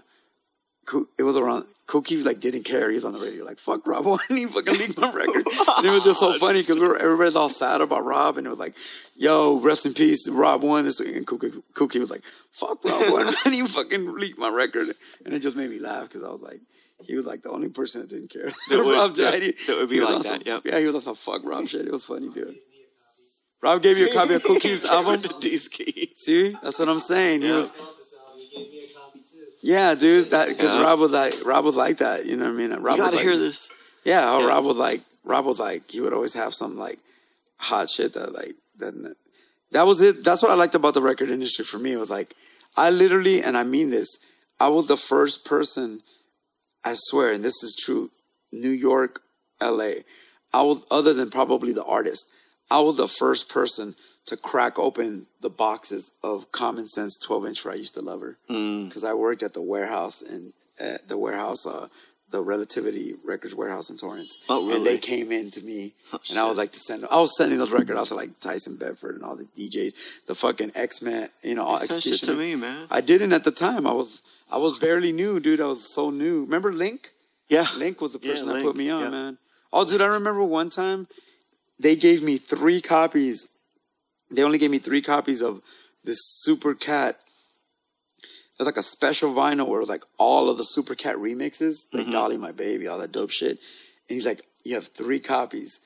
it was around. Koki like didn't care. He was on the radio like fuck Rob one. he fucking leaked my record. and it was just so funny because we were everybody's all sad about Rob, and it was like, yo, rest in peace, Rob one. This week. and Cookie, Koki was like, fuck Rob one, man. He fucking leaked my record, and it just made me laugh because I was like. He was like the only person that didn't care. That would- Rob died. that- that would be like that, yep. Yeah, he was some fuck Rob shit. It was funny, dude. Rob gave you a copy of Cookie's album. See, that's what I'm saying. He Yeah. was, yeah, dude. That because Yeah. Rob was like, Rob was like that. You know what I mean? Rob You gotta like, hear this. Yeah, how Yeah. Rob was like, Rob was like, he would always have some like hot shit that like that. That was it. That's what I liked about the record industry for me. It was like, I literally, and I mean this, I was the first person. I swear, and this is true. New York, L.A. I was other than probably the artist. I was the first person to crack open the boxes of Common Sense 12 inch for I used to love her Mm. because I worked at the warehouse and at the warehouse, uh, the Relativity Records warehouse in Torrance. Oh, really? And they came in to me, Oh, and I was like to send. I was sending those records out to like Tyson Bedford and all the DJs, the fucking X Men, you know, all Send shit to me, man. I didn't at the time. I was I was barely new, dude. I was so new. Remember Link? Yeah. Link was the Yeah, person that Link, put me on, yeah. man. Oh, dude, I remember one time they gave me three copies. They only gave me three copies of this Super Cat. It was like a special vinyl where it was like all of the Super Cat remixes, like Mm-hmm. Dolly My Baby, all that dope shit. And he's like, "You have three copies."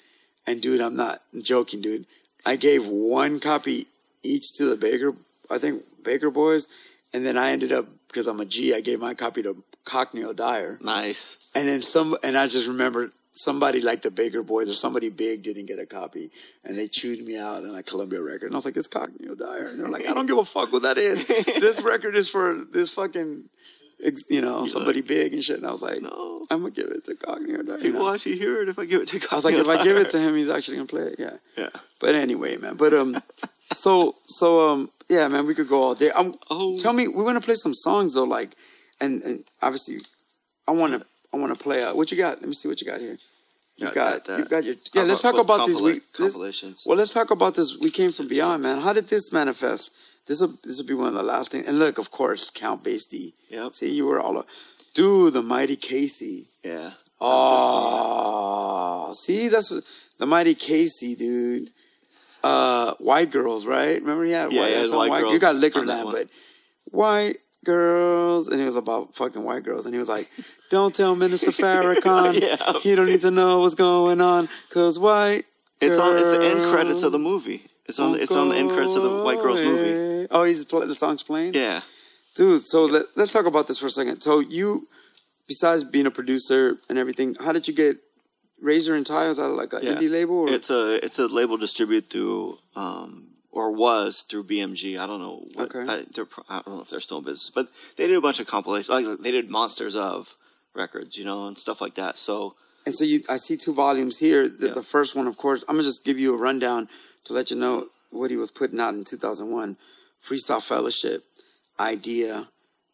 And dude, I'm not joking, dude. I gave one copy each to the Baker, I think Baker Boys, and then I ended up because I'm a G. I gave my copy to Cockney O'Dyer. Nice. And then some, and I just remember somebody like the Baker Boys or somebody big didn't get a copy, and they chewed me out in like Columbia record, and I was like, "It's Cockney O'Dyer," and they're like, "I don't give a fuck what that is. this record is for this fucking, you know, somebody big and shit." And I was like, No. I'm gonna give it to Cockney O'Dyer." you People know? actually hear it if I give it to I was like, if I give it to him, he's actually gonna play it. Yeah. Yeah. But anyway, man. But um, so so um, yeah, man. We could go all day. Um, Oh. tell me, we want to play some songs though, like, and and obviously, I want to I want to play. out. what you got? Let me see what you got here. You Yeah, got, got you got your How yeah. Let's talk about these compila- week. this- well, let's talk about this. We came from beyond, man. How did this manifest? This will this will be one of the last things. And look, of course, Count Bass D. Yep. See, you were all, a- dude. The Mighty Casey. Yeah. Oh, see, that's the Mighty Casey, dude. Uh, white girls, right? Remember he had Yeah, white, some White white Girls You got Liquor on that but white girls, and it was about fucking white girls, and he was like, "Don't tell Minister Farrakhan, Yeah. he don't need to know what's going on, cause white." It's on. It's the end credits of the movie. It's on. It's on the end credits of the White Girls movie. Oh, he's the song's playing. Yeah. Dude, so let, let's talk about this for a second. So you, besides being a producer and everything, how did you get Razor and Tie? Was that like an Yeah. indie label? Or? It's a. It's a label distributed through. Um, or was through BMG. I don't know. What, Okay. I, I don't know if they're still in business, but they did a bunch of compilations. Like they did Monsters of records, you know, and stuff like that. So and so you, I see two volumes here. The, Yeah. the first one, of course, I'm gonna just give you a rundown to let you know what he was putting out in 2001. Freestyle Fellowship, Eyedea,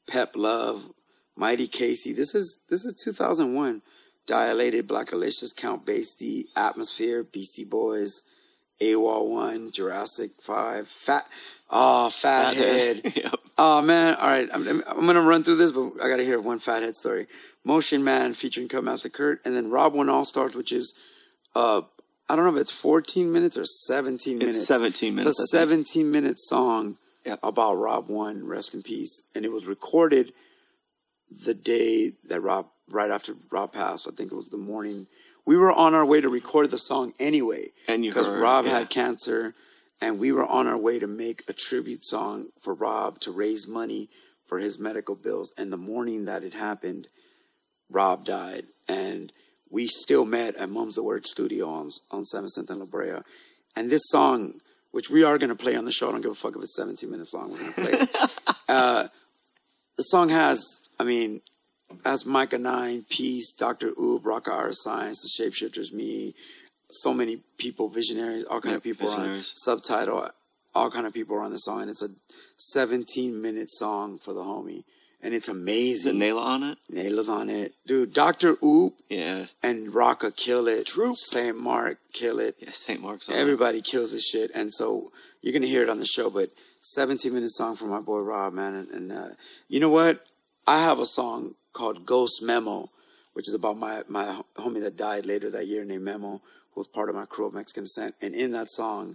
Pep Love, Mighty Casey. This is this is 2001. Dilated, Blackalicious, Count Bass D, Atmosphere, Beastie Boys, AWOL One, Jurassic Five, Fat, oh, Fathead. yep. Oh man! All right, I'm, I'm gonna run through this, but I gotta hear one fathead story. Motion Man featuring Kutmasta Kurt, and then Rob One All Stars, which is, uh, I don't know if it's 14 minutes or 17 minutes. 17 minutes, It's a 17 minute song Yep. about Rob One, rest in peace, and it was recorded the day that Rob, right after Rob passed. I think it was the morning. We were on our way to record the song anyway, And you because Rob yeah. had cancer, and we were on our way to make a tribute song for Rob to raise money for his medical bills. And the morning that it happened, Rob died, and we still met at Mum's the Word Studio on on Seventh and La Brea. And this song, which we are going to play on the show, I don't give a fuck if it's 17 minutes long. We're going to play it. uh, the song has, I mean, has Mikah 9, Peace, Dr. Oop, Rock Our Science, The Shapeshifters, me, so many people, visionaries, all kind Yeah, of people are on subtitle, all kind of people are on the song. And it's a 17 minute song for the homie. And it's Is it amazing. Nayla on it? Nayla's on it. Dude, Dr. Oop Yeah. and Rakaa kill it. Troop. St. Mark kill it. Yeah, St. Mark's on it. Everybody kills this shit, and so you're gonna hear it on the show. But 17 minute song from my boy Rob, man, and, and uh, you know what? I have a song called Ghost Memo, which is about my my homie that died later that year named Memo, who was part of my crew of Mexican Descent. And in that song,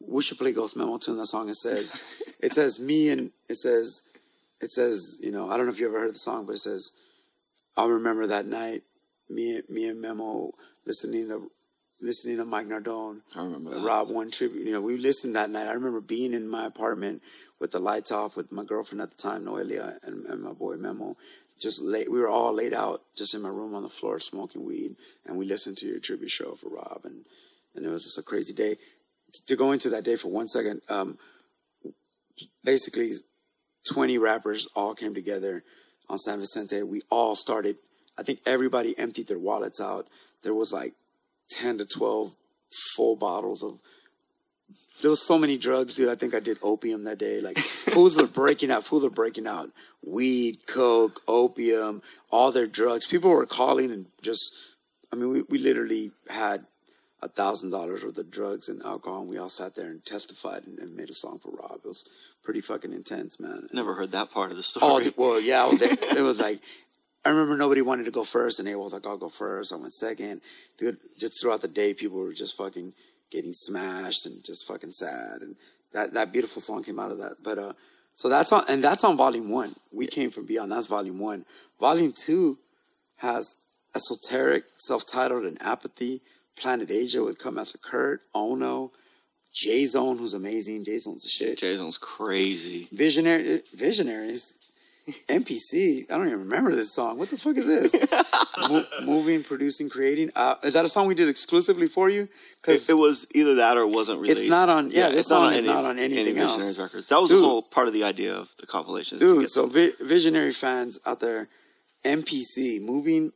we should play Ghost Memo too. In that song, it says, it says me and it says, it says, you know, I don't know if you ever heard the song, but it says, I remember that night, me me and Memo listening to listening to Mike Nardone. I remember that. Rob one tribute. You know, we listened that night. I remember being in my apartment with the lights off with my girlfriend at the time, Noelia, and, and my boy Memo. Just late, we were all laid out, just in my room on the floor smoking weed, and we listened to your tribute show for Rob, and and it was just a crazy day. To go into that day for one second, um, basically, twenty rappers all came together on San Vicente. We all started. I think everybody emptied their wallets out. There was like 10 to 12 full bottles of there was so many drugs, dude. I think I did opium that day. Like fools are breaking out. Fools are breaking out. Weed, coke, opium, all their drugs. People were calling and just. I mean, we, we literally had a thousand dollars worth of drugs and alcohol, and we all sat there and testified and, and made a song for Rob. It was pretty fucking intense, man. Never heard that part of the Oh, story. dude, well, yeah, I was there. it was like I remember nobody wanted to go first, and they was like, "I'll go first. I went second. Dude, just throughout the day, people were just fucking getting smashed and just fucking sad, and that that beautiful song came out of that. But uh, so that's on, and that's on volume one. We came from beyond. That's volume one. Volume two has esoteric, self-titled, and apathy. Planet Asia with Kutmasta Kurt, Ono, J Zone, who's amazing. J Zone's the shit. J Zone's crazy. Visionary, visionaries, MPC. I don't even remember this song. What the fuck is this? Mo- moving, producing, creating. Uh, is that a song we did exclusively for you? Because it was either that or it wasn't released. It's not on- yeah, this it's not song is not on any anything Visionaries else. records. That was Dude. the whole part of the idea of the compilation. dude, so vi- visionary fans out there, MPC, moving,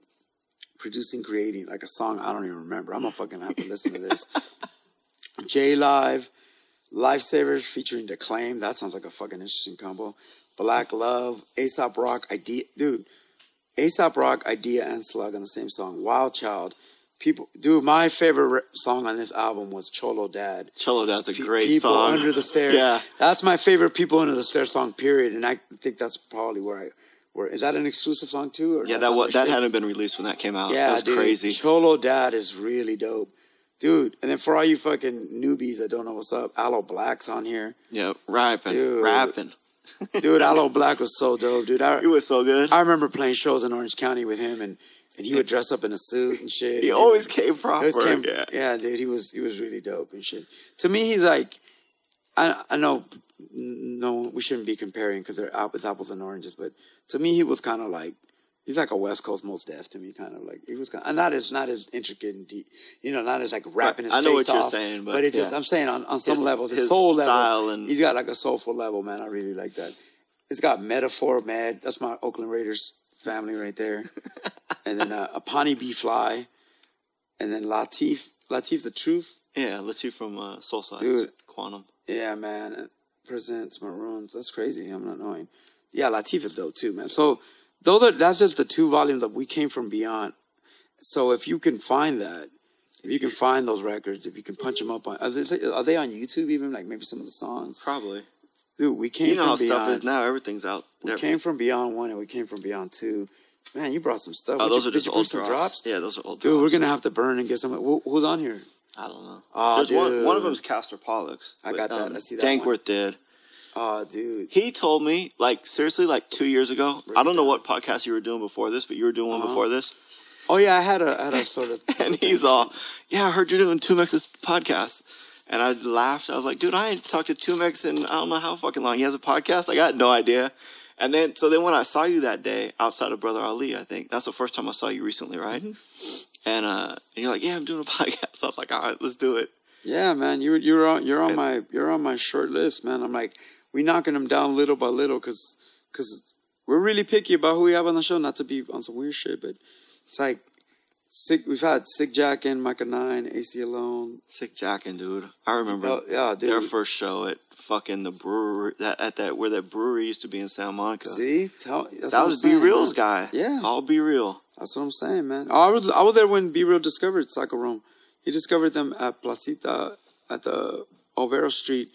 producing, creating, like a song I don't even remember. I'm gonna fucking have to listen to this. J Live, Lifesavas featuring Declaim. That sounds like a fucking interesting combo. Black Love, Aesop Rock, Eyedea, dude. Aesop Rock, Eyedea, and Slug on the same song. Wild Child. People, dude, my favorite song on this album was Cholo Dad. Cholo Dad's a great people song. People under the stairs. Yeah. that's my favorite people under the stairs song. Period, and I think that's probably where I. Where is that an exclusive song too? Or Yeah, that on wa- the that shits? hadn't been released when that came out. Yeah, that was dude, crazy. Cholo Dad is really dope, dude. And then for all you fucking newbies that don't know what's up, Aloe Blacc's on here, Yeah, rapping, Dude. rapping. Dude. Aloe Blacc was so dope, dude. I, He was so good. I remember playing shows in Orange County with him, and and he would dress up in a suit and shit. He and always came proper. Always came- yeah. yeah, dude, he was he was really dope and shit. To me, he's like, I I know, no, we shouldn't be comparing because they're apples, apples and oranges, but to me, he was kind of like. He's like a West Coast Mos Def to me, kind of like he was, kind and not as not as intricate and deep, you know, not as like rapping his I know what you're saying, but it just yeah. I'm saying on, on some His- levels, his, his soul style level, and- he's got like a soulful level, man. I really like that. It's got metaphor, mad. That's my Oakland Raiders family right there, and then uh, Apani B Fly, and then Lateef, Lateef the Truth. Yeah, Lateef from uh, Solesides, Dude. Quannum. Yeah, man. It presents Maroons. That's crazy. I'm not knowing. Yeah, Lateef is dope too, man. So those are that's just the two volumes that we came from beyond. So if you can find that, if you can find those records, if you can punch them up on, are they, are they on YouTube even? Like maybe some of the songs, Probably. dude. We came You know from how beyond. stuff is now. Everything's out. We came from beyond one and we came from beyond two. Man, you brought some stuff. Oh, Did those you- are just old drops. drops. Yeah, those are old Dude, drops. we're gonna have to burn and get some. Who, who's on here? I don't know. Oh, There's one, one of them is Castor Pollux. I got that. I um, see that Dankworth did. Oh, dude. He told me, like, seriously, like two years ago. Break I don't know what podcast you were doing before this, but you were doing one Uh-huh. before this. Oh yeah, I had a I had a sort of. And he's all, yeah, I heard you're doing 2Mex's podcast. And I laughed. I was like, dude, I ain't talked to 2Mex in I don't know how fucking long. He has a podcast? I got no idea. And then, so then when I saw you that day outside of Brother Ali, I think that's the first time I saw you recently, right? Mm-hmm. And uh, and you're like, yeah, I'm doing a podcast. I was like, all right, let's do it. Yeah, man, you're you're on you're on my you're on my short list, man. I'm like, we knocking them down little by little, cause cause we're really picky about who we have on the show. Not to be on some weird shit, but it's like sick. We've had Sick Jacken and Mikah 9, AC Alone. Sick Jacken, dude. I remember Oh, yeah, dude. their first show at fucking the brewery that at that where that brewery used to be in Santa Monica. See, Tell, that was I'm Be Real's man. guy. Yeah. I'll be real. That's what I'm saying, man. I was I was there when B Real discovered Psycho Realm. He discovered them at Placita at the Olvera Street.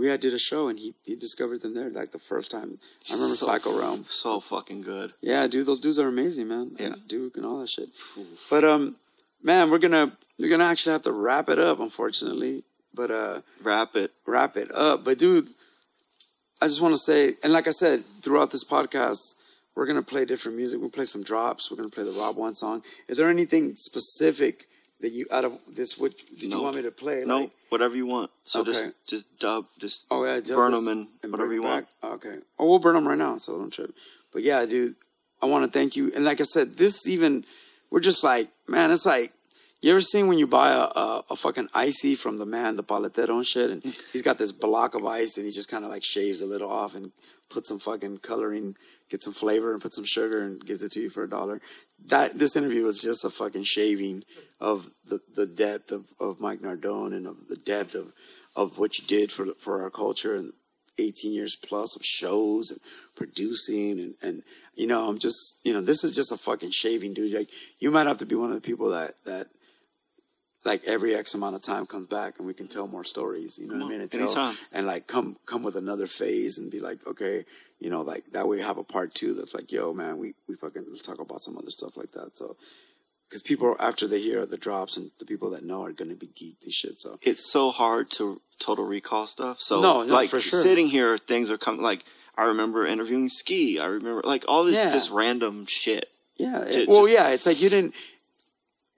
We had did a show and he, he discovered them there like the first time. I remember So- Psycho Realm. So fucking good. Yeah, dude, those dudes are amazing, man. Yeah. And Duke and all that shit. But um, man, we're gonna we're gonna actually have to wrap it up, unfortunately. But uh, Wrap it. wrap it up. But dude, I just want to say, and like I said, throughout this podcast, we're gonna play different music. We'll play some drops. We're gonna play the Rob One song. Is there anything specific that you out of this? What did you want me to play? No, Like, whatever you want. So just Okay. just dub, just oh yeah, just burn them and, whatever you it want. Okay. Oh, we'll burn them right now, so don't trip. But yeah, dude, I want to thank you. And like I said, this even we're just like, man, it's like you ever seen when you buy a, a, a fucking icy from the man, the paletero and shit, and he's got this block of ice and he just kind of like shaves a little off and puts some fucking coloring, gets some flavor and put some sugar and gives it to you for a dollar. That this interview was just a fucking shaving of the, the depth of, of Mike Nardone and of the depth of, of what you did for for our culture and 18 years plus of shows and producing and, and you know i'm just you know this is just a fucking shaving dude like you might have to be one of the people that that like every x amount of time comes back and we can tell more stories you know what i mean and, tell, anytime. and like come come with another phase and be like okay you know like that way you have a part two that's like yo man we we fucking let's talk about some other stuff like that so because people after they hear the drops and the people that know are going to be geeked and shit so It's so hard to total recall stuff. So No, no, like for sure. sitting here, things are coming. Like I remember interviewing Ski. I remember like all this Yeah. just random shit. yeah it- well just- yeah it's like you didn't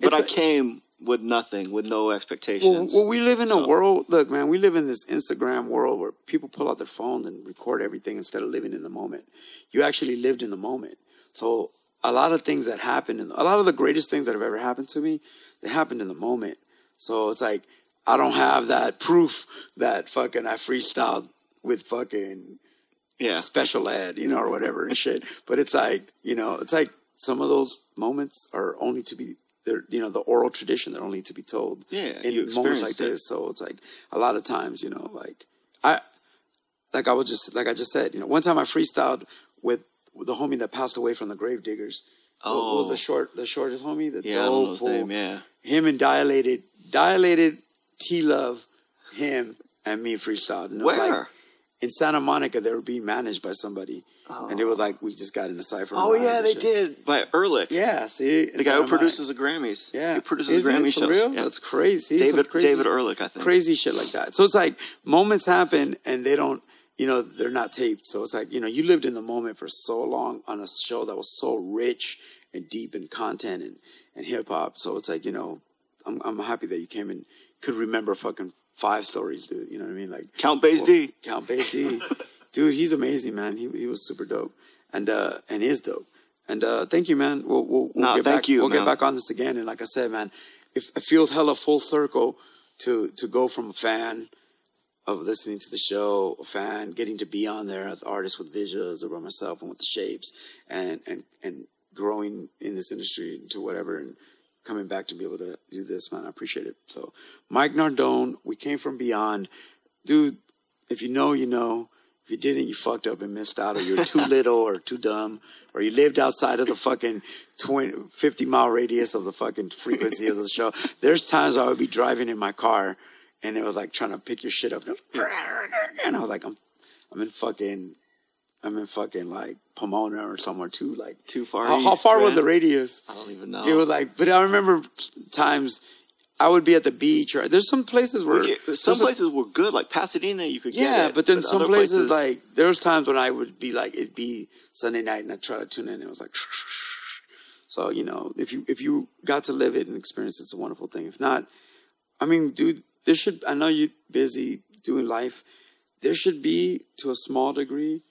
But I a- came with nothing, with no Well, expectations. well, we live in a world. Look, man, we live in this Instagram world where people pull out their phone and record everything instead of living in the moment. You actually lived in the moment. So a lot of things that happened, in a lot of the greatest things that have ever happened to me, they happened in the moment. So it's like I don't have that proof that fucking I freestyled with fucking yeah. special ed, you know, or whatever and shit. But it's like, you know, it's like some of those moments are only to be, they're, you know, the oral tradition, they're only to be told Yeah, in moments like it. this. So it's like a lot of times, you know, like I, like I was just, like I just said, you know, one time I freestyled with, with the homie that passed away from the Gravediggaz. What- what was Oh. the short, the shortest homie? The Yeah, dope fool. name. Yeah. Him and Dilated, Dilated, T Love, him and me freestyled. And Where? like, in Santa Monica, they were being managed by somebody, and it was oh. like we just got in a cipher. Oh yeah, they shit. did by Ehrlich. Yeah, see, The guy who produces the Grammys. Yeah, He produces Is it Grammy shows. real? Yeah. That's crazy. David crazy, David Ehrlich, I think. crazy shit like that. So it's like moments happen and they don't, you know, they're not taped. So it's like you know, you lived in the moment for so long on a show that was so rich and deep in content and and hip hop. So it's like you know, I'm I'm happy that you came and could remember fucking five stories, dude. You know what I mean? Like Count Bass D. Count Bass D. Dude, he's amazing, man. He he was super dope, and uh and is dope. And uh thank you, man. We'll we'll, we'll Nah, get thank back. you, We'll man. get back on this again. And like I said, man, if it feels hella full circle to to go from a fan of listening to the show, a fan getting to be on there as artists with visuals or by myself and with the shapes, and and and growing in this industry to whatever and coming back to be able to do this, man. I appreciate it. So, Mike Nardone, we came from beyond, dude. If you know, you know. If you didn't, you fucked up and missed out, or you're too little, or too dumb, or you lived outside of the fucking 20, 50 mile radius of the fucking frequency of the show. There's times I would be driving in my car, and it was like trying to pick your shit up, and I was like, I'm, I'm in fucking, I'm in fucking like Pomona or somewhere too, like Too far How, how east, far was the radius? I don't even know. It was like, but I remember times I would be at the beach, or there's some places where get- some there's a- places were good, like Pasadena. You could get yeah, it, but then some other places, like there was times when I would be like it'd be Sunday night and I'd try to tune in and it was like so you know if you if you got to live it and experience it, it's a wonderful thing. If not, I mean, dude, there should I know you're busy doing life. There should be to a small degree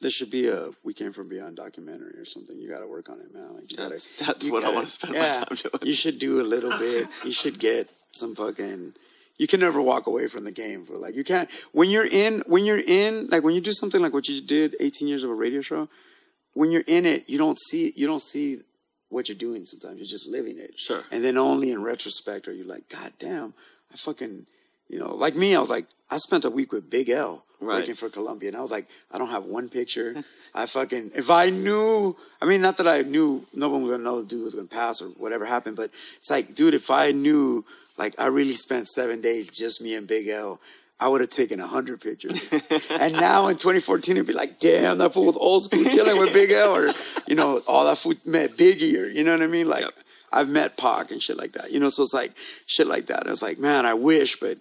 There should be a We Came From Beyond documentary or something. You got to work on it, man. Like, That's- gotta, that's what I gotta- wanna spend my time doing. You should do a little bit. You should get some fucking. You can never walk away from the game. For like, you can't when you're in when you're in like when you do something like what you did, 18 years of a radio show. When you're in it, you don't see you don't see what you're doing. Sometimes you're just living it. Sure. And then only in retrospect are you like, God damn, I fucking, you know, like me, I was like, I spent a week with Big L Right. working for Columbia, and I was like, I don't have one picture. I fucking, if I knew, I mean, not that I knew no one was gonna know the dude was gonna pass or whatever happened, but it's like, dude, if I knew, like, I really spent seven days just me and Big L. I would have taken a hundred pictures, and now in 2014 it'd be like, damn, that fool was old school chilling with Big L, or you know, all that fool met Biggie, or you know what I mean? Like, Yep. I've met Pac and shit like that. You know, so it's like shit like that. And it's like, man, I wish, but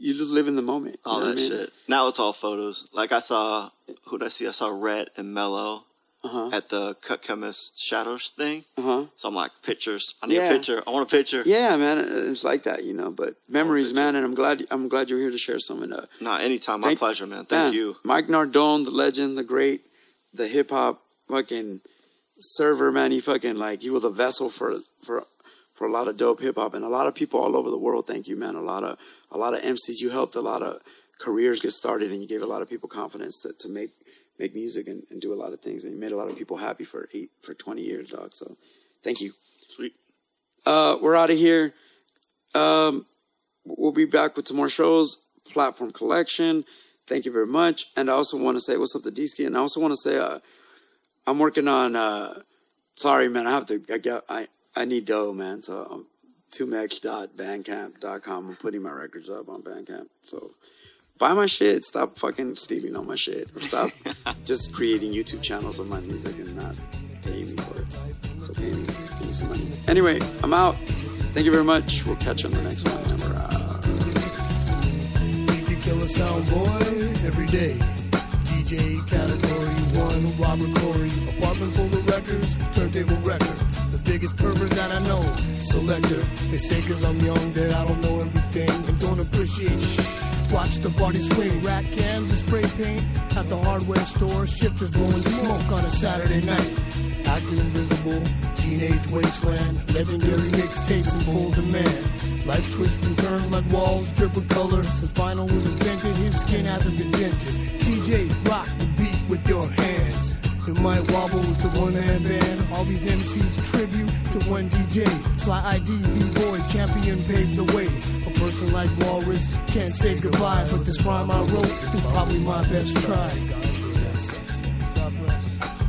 you, just live in the moment. you All know that I mean? shit. Now it's all photos. Like I saw, who did I see? I saw Red and Mello Uh-huh. at the Cut Chemist Shadows thing. Uh-huh. So I'm like, pictures. I need Yeah. a picture. I want a picture. Yeah, man, it's like that, you know. But memories, man, and I'm glad I'm glad you're here to share some. of that. Nah, anytime. My Thank- pleasure, man. Thank man, you. Mike Nardone, the legend, the great, the hip hop fucking server, man. He fucking like he was a vessel for for for a lot of dope hip hop and a lot of people all over the world. Thank you, man. A lot of a lot of MCs. You helped a lot of careers get started, and you gave a lot of people confidence to, to make make music and, and do a lot of things. And you made a lot of people happy for eight for twenty years, dog. So, thank you. Sweet. Uh, we're out of here. Um, we'll be back with some more shows. Platform collection. Thank you very much. And I also want to say what's up to D-Ski. And I also want to say uh, I'm working on. Uh, sorry, man. I have to. I got. I I need dough, man. So um, 2mex.bandcamp.com. I'm putting my records up on Bandcamp. So buy my shit. Stop fucking stealing all my shit. Or stop just creating YouTube channels of my music and not paying me for it. So pay me. Give me some money. Anyway, I'm out. Thank you very much. We'll catch you on the next one. And we're out. Keep your killer sound boy every day. DJ category one, Robert Corey. Apartment full of records, turntable record. The biggest pervert that I know, selector. They say cause I'm young that I don't know everything and don't appreciate shh. Watch the party swing, rat cans and spray paint at the hardware store. Shifters blowing smoke on a Saturday night. Acting invisible, teenage wasteland, legendary mixtapes in full demand. Life's twists and turns like walls drip with color. Since vinyl was invented, his skin hasn't been dented. DJ, rock the beat with your hands. You might wobble with the one hand band. All these MCs tribute to one DJ. Fly ID, B-boy, champion paved the way. A person like Walrus can't say goodbye, but this rhyme I wrote is probably my best try.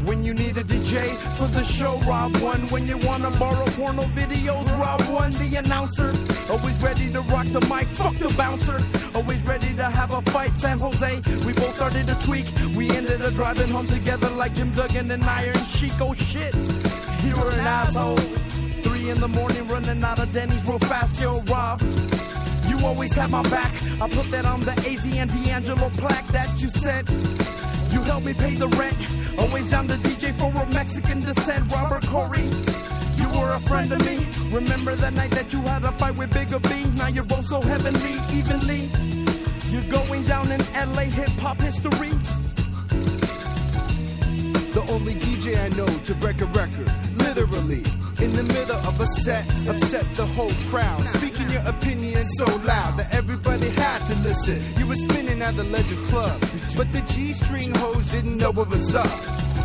When you need a DJ for the show, Rob One. When you wanna borrow porno videos, Rob One, the announcer. Always ready to rock the mic, fuck the bouncer. Always ready to have a fight, San Jose. We both started to tweak. We ended up driving home together like Jim Duggan and Iron Sheik. Oh shit, you were an asshole. Three in the morning, running out of Denny's real fast, yo, Rob. You always had my back. I put that on the AZ and D'Angelo plaque that you said. You helped me pay the rent. Always down to DJ for a Mexican descent, Robert Corey. You were a friend of me. Remember that night that you had a fight with Bigger B? Now you're both so heavenly, evenly. You're going down in LA hip hop history. The only DJ I know to break a record, literally. In the middle of a set, upset the whole crowd. Speaking your opinion so loud that everybody had to listen. You were spinning at the Legend Club, but the G string hoes didn't know what was up.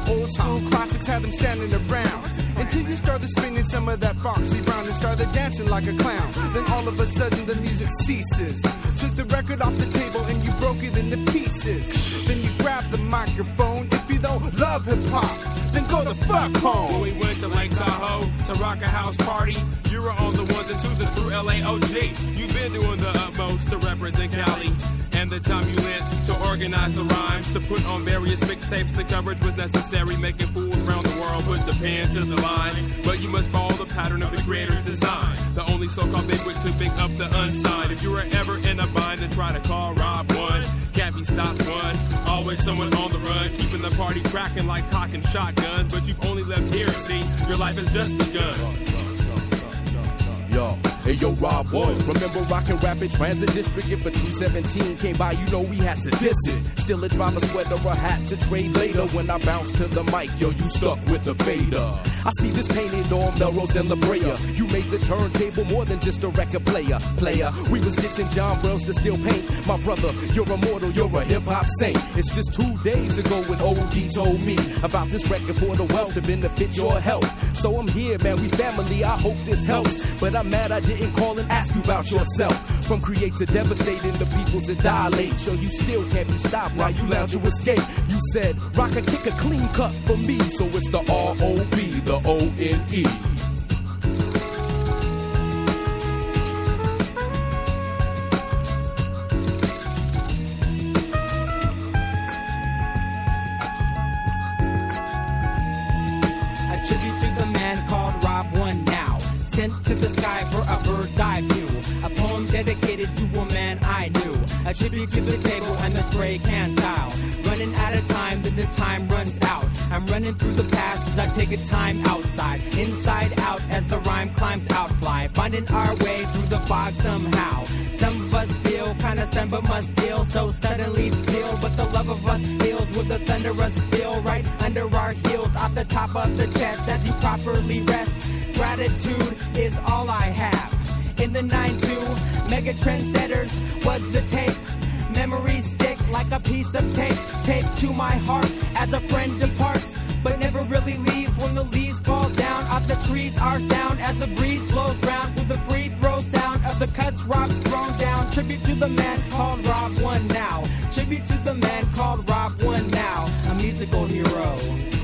Old school classics had them standing around. Until you started spinning some of that Foxy Brown and started dancing like a clown. Then all of a sudden the music ceases. Took the record off the table and you broke it into pieces. Then you grabbed the microphone. If you don't love hip hop, then go the fuck When home. we went to Lake Tahoe to rock a house party, you were on the ones and twos and through LAOG. You've been doing the utmost to represent Cali. And the time you lent to organize the rhymes, to put on various mixtapes, the coverage was necessary, making fools around the world put the pen to the line. But you must follow the pattern of the creator's design. The only so-called big to pick up the unsigned. If you were ever in a bind, then try to call Rob One. Can't be stopped one. Always someone on the run, keeping the party cracking like cock and cocking shotguns. But you've only left here, see, your life has just begun. Yo, Hey yo, Rob One. Remember rockin' rapid transit district? If a 217 came by, you know we had to diss it. Still a driver sweater or hat to trade later. When I bounce to the mic, yo, you stuck with the fader. I see this painted on Melrose and La Brea. You made the turntable more than just a record player. Player, we was ditching John Browns to still paint. My brother, you're immortal, you're a hip hop saint. It's just two days ago when OD told me about this record for the wealth to benefit your health. So I'm here, man, we family. I hope this helps. But I'm mad I didn't call and ask you about yourself. From create to devastating the peoples that dilate. So you still can't be stopped while you lounge to escape. You said, rock a kick a clean cut for me. So it's the R O B, the E. Rob One to the sky knew. A tribute to the table and the spray can style. Running out of time, then the time runs out. I'm running through the past as I take a time outside. Inside out as the rhyme climbs out fly. Finding our way through the fog somehow. Some of us feel kinda stunned but must feel so suddenly feel. But the love of us feels with the thunderous feel right under our heels. Off the top of the chest as you properly rest. Gratitude is all I have. In the 9-2, mega trendsetters was the tape. Memories stick like a piece of tape. Tape to my heart as a friend departs. But never really leaves when the leaves fall down off the trees. Our sound as the breeze blows round with the free throw sound of the cuts rocks thrown down. Tribute to the man called Rob One Now. Tribute to the man called Rob One Now. A musical hero.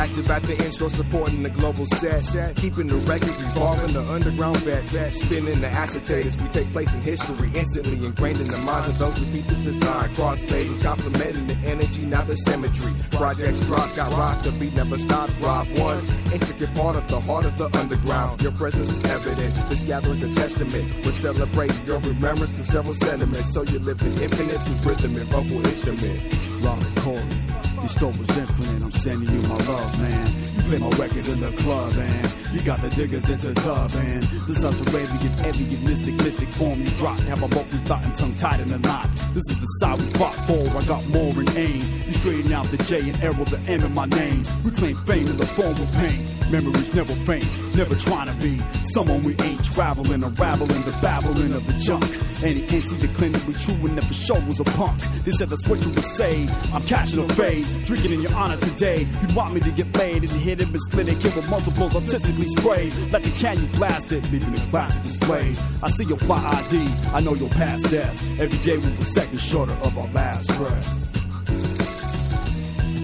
Active at the intro, supporting the global set. Keeping the record revolving, the underground vet. Spinning the acetate as we take place in history, instantly ingrained in the minds of those who keep the design. Cross fading, complementing the energy, not the symmetry. Projects drop, got rocked, the beat never stops. Rob one, intricate part of the heart of the underground. Your presence is evident. This gathering's a testament. We're celebrating your remembrance through several sentiments. So you live in infinite through rhythm and vocal instrument. Robert Corey. These stores infinite, I'm sending you my love, man. You play my records in the club, man. You got the diggers into dub, and the subterranean, heavy and mystic, mystic form you rock. Have a multi thought and tongue tied in a knot. This is the side we fought for. I got more in aim. You straighten out the J and arrow the M in my name. We claim fame in the form of pain. Memories never faint, never trying to be someone we ain't traveling, unraveling the babbling of the junk. Any that claimed to be true and never show was a punk. They said that's what you would say. I'm catching a fade, drinking in your honor today. You'd want me to get laid and hit it and split it, with multiples artistically sprayed. Let the canyon blast it, leaving the class displayed. I see your fly ID, I know you'll pass death. Every day we were seconds shorter of our last breath.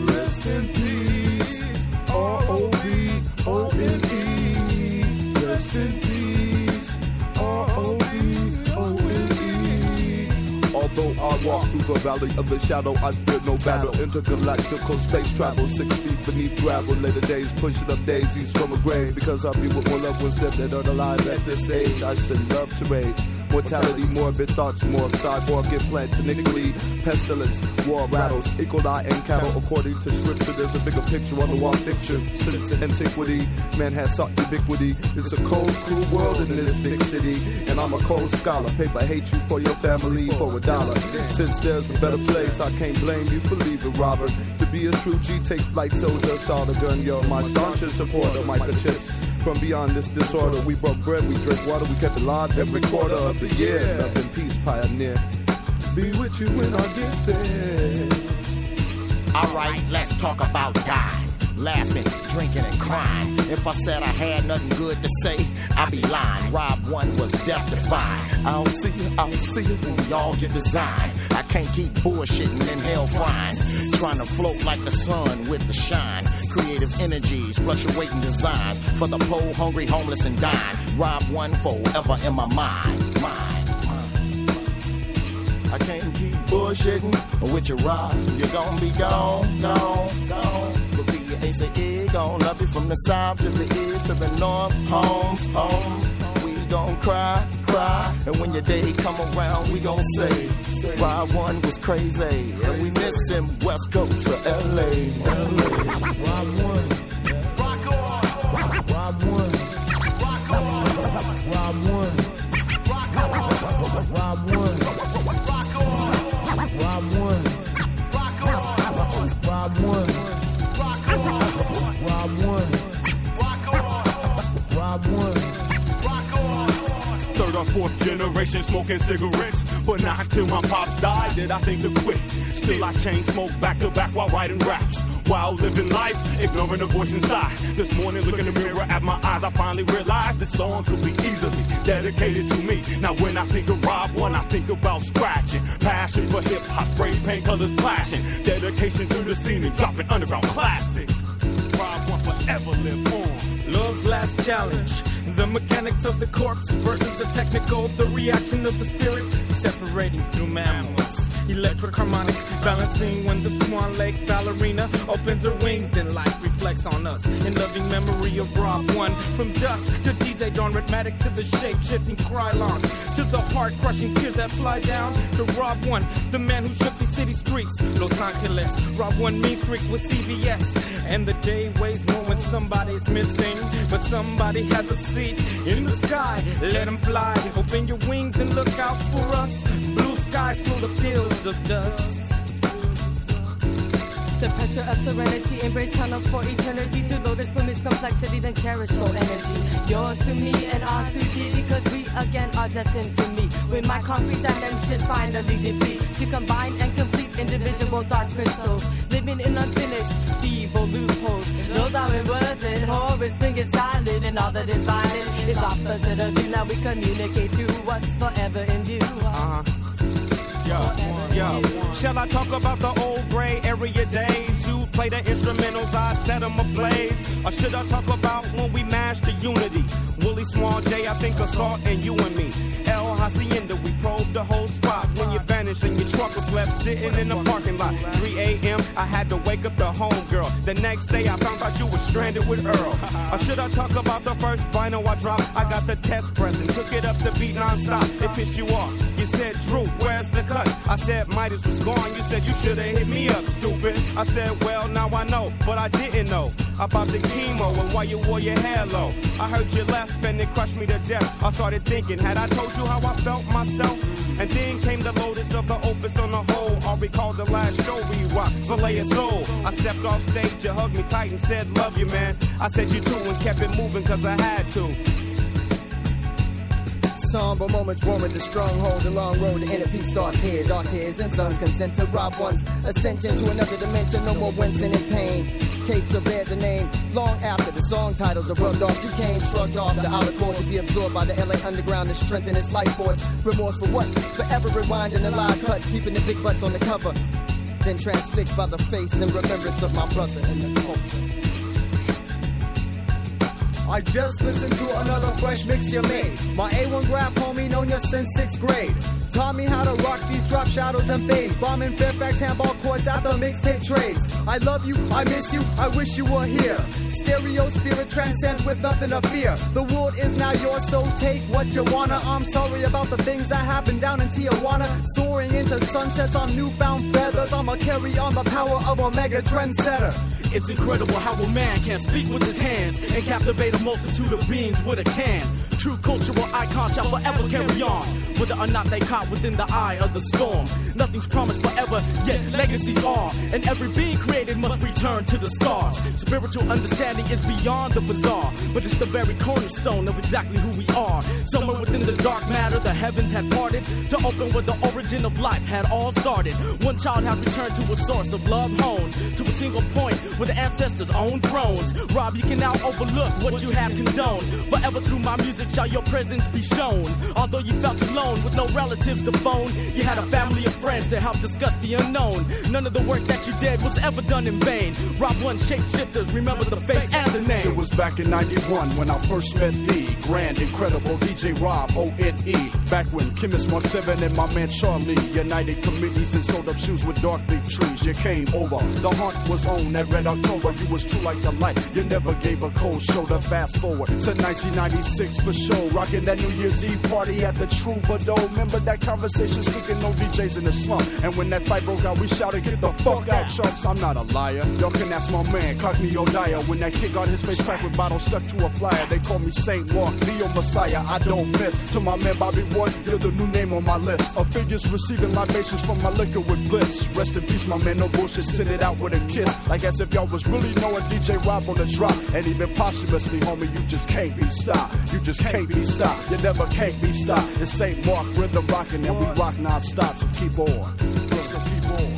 Rest in peace. R O B O N E. Rest in peace. R O B Although I walk through the valley of the shadow, I fear no battle. Intergalactical space travel, six feet beneath gravel. Later days pushing up daisies from a grave. Because I'll be with more loved ones dead that are alive at this age. I send love to rage. Mortality, morbid thoughts, more cyborg implants, iniquity, pestilence, war rattles, equal eye and cattle. According to scripture, there's a bigger picture on the wall picture. Since antiquity, man has sought ubiquity. It's a cold, cruel world in this big city. And I'm a cold scholar. Paper hate you for your family for a dollar. Since there's a better place, I can't blame you for leaving, Robert. To be a true G, take flight, soldier, saw the gun, yo. My staunchest supporter, microchips. From beyond this disorder, we broke bread, we drank water, we kept alive every quarter of the year. Love and peace, pioneer. Be with you when I get there. Alright, let's talk about dying. Laughing, drinking, and crying. If I said I had nothing good to say, I'd be lying. Rob one was death defying. I'll see you, I'll see you when we all get designed. I can't keep bullshitting in hell frying. Trying to float like the sun with the shine. Creative energies, fluctuating designs. For the poor, hungry, homeless, and dying. Rob one forever in my mind. Mind. I can't keep bullshitting with your rock. You're gonna be gone, gone, gone. But be your ace and egg, gonna love you from the south to the east to the north. Home, home. We gon' cry, cry. And when your day come around, we gon' say, Ride one was crazy. And we miss him. West Coast to LA. LA. Ride one. Rock on. Rob one. Rock on. Rob one. Rock on. Ride one. Rob one. Rock on. Rob one. Rock on. Rob one. Rock on. Rob one fourth generation smoking cigarettes. But not till my pops died did I think to quit. Still, I chain smoke back to back while writing raps. While living life, ignoring the voice inside. This morning, looking in the mirror at my eyes, I finally realized this song could be easily dedicated to me. Now, when I think of Rob One, I think about scratching. Passion for hip hop, spray paint colors clashing. Dedication to the scene and dropping underground classics. Rob One forever live on. Love's last challenge. The mechanics of the corpse versus the technical, the reaction of the spirit, separating through mammals. Electric harmonic balancing when the Swan Lake ballerina opens her wings, then light reflects on us. In loving memory of Rob One, from dusk to DJ Dawn Rhythmatic to the shape shifting Krylon, to the heart crushing tears that fly down to Rob One, the man who shook the city streets. Los Angeles, Rob One mean streak with CBS, and the day weighs more when somebody's missing, but somebody has a seat in the sky. Let them fly, open your wings and look out for us. Blue skies full of fields of dust. The pressure of serenity, embrace tunnels for eternity. To lotus from its complexity, then cherish your energy. Yours to me and ours to thee, because we again are destined to meet. When my concrete dimensions finally deplete, to combine and complete individual dark crystals, living in unfinished, feeble loopholes. Those aren't worth it, horror springing silent, and all that is violent is opposite of you. Now we communicate through what's forever in view. Uh-huh. Yo, yo. Shall I talk about the old gray area days? You play the instrumentals, I set them ablaze. Or should I talk about when we mashed the unity? Willie Swan, J, I think assault and you and me. El Hacienda, we probed the whole spot. You vanished and your truck was left sitting in the parking lot. 3 a.m., I had to wake up the homegirl. The next day, I found out you were stranded with Earl. Or should I talk about the first vinyl I dropped? I got the test press and took it up the beat non-stop. It pissed you off. You said, Drew, where's the cut? I said, Midas was gone. You said, you should have hit me up, stupid. I said, well, now I know, but I didn't know about the chemo and why you wore your hair low. I heard you left and it crushed me to death. I started thinking, had I told you how I felt myself? And then came the lotus of the opus on the whole. I recall the last show we rocked, Filet of Soul. I stepped off stage, you hugged me tight and said, love you, man. I said you too and kept it moving cause I had to. Somber moments warrant the stronghold. The long road to inner peace starts here. Dark tears and sons consent to rob one's ascension to another dimension. No more wincing in pain. Tapes will bear the name long after the song titles are rubbed off. You came shrugged off the outer core to be absorbed by the LA underground and strengthen its life force. Remorse for what? Forever rewinding the live cuts, keeping the big butts on the cover. Then transfixed by the face and remembrance of my brother in the culture. I just listened to another fresh mix you made. My A1 graph homie known you since sixth grade. Taught me how to rock these drop shadows and fades. Bombing Fairfax handball courts after mixtape trades. I love you, I miss you, I wish you were here. Stereo spirit transcends with nothing to fear. The world is now yours, so take what you wanna. I'm sorry about the things that happened down in Tijuana. Soaring into sunsets on newfound feathers. I'ma carry on the power of a mega trendsetter. It's incredible how a man can speak with his hands and captivate a multitude of beings with a can. True cultural icons shall forever carry on, whether or not they caught within the eye of the storm. Nothing's promised forever, yet legacies are, and every being created must return to the stars. Spiritual understanding is beyond the bizarre, but it's the very cornerstone of exactly who we are. Somewhere within the dark matter, the heavens had parted to open where the origin of life had all started. One child has returned to a source of love honed to a single point where the ancestors own thrones. Rob, you can now overlook what you have condoned. Forever through my music shall your presence be shown. Although you felt alone with no relatives to phone, you had a family of friends to help discuss the unknown. None of the work that you did was ever done in vain. Rob one shapeshifters, remember the face and the name. It was back in 91 when I first met the grand, incredible DJ Rob, O-N-E. Back when Chemist 7 and my man Charlie united committees and sold up shoes with dark leaf trees. You came over. The hunt was on that red October. You was true like the light. You never gave a cold shoulder. Fast forward to 1996 for sure. Rocking that New Year's Eve party at the Troubadour. Remember that conversation speaking no DJs in the slump. And when that fight broke out, we shouted, get the fuck out, chumps. I'm not a liar. Y'all can ask my man, Cockney O'Dyer. When that kid got his face cracked with bottles stuck to a flyer, they call me Saint Mark, Neo Messiah. I don't miss. To my man Bobby Wood, you're the new name on my list. Of figures receiving libations from my liquor with bliss. Rest in peace, my man, no bullshit. Send it out with a kiss. Like as if y'all was really knowing DJ Rob on the drop. And even posthumously, homie, you just can't be stopped. You just can't be stopped. You never can't be stopped. It's St. Mark, rhythm rocking, and we rock non-stop. So keep on. So keep on.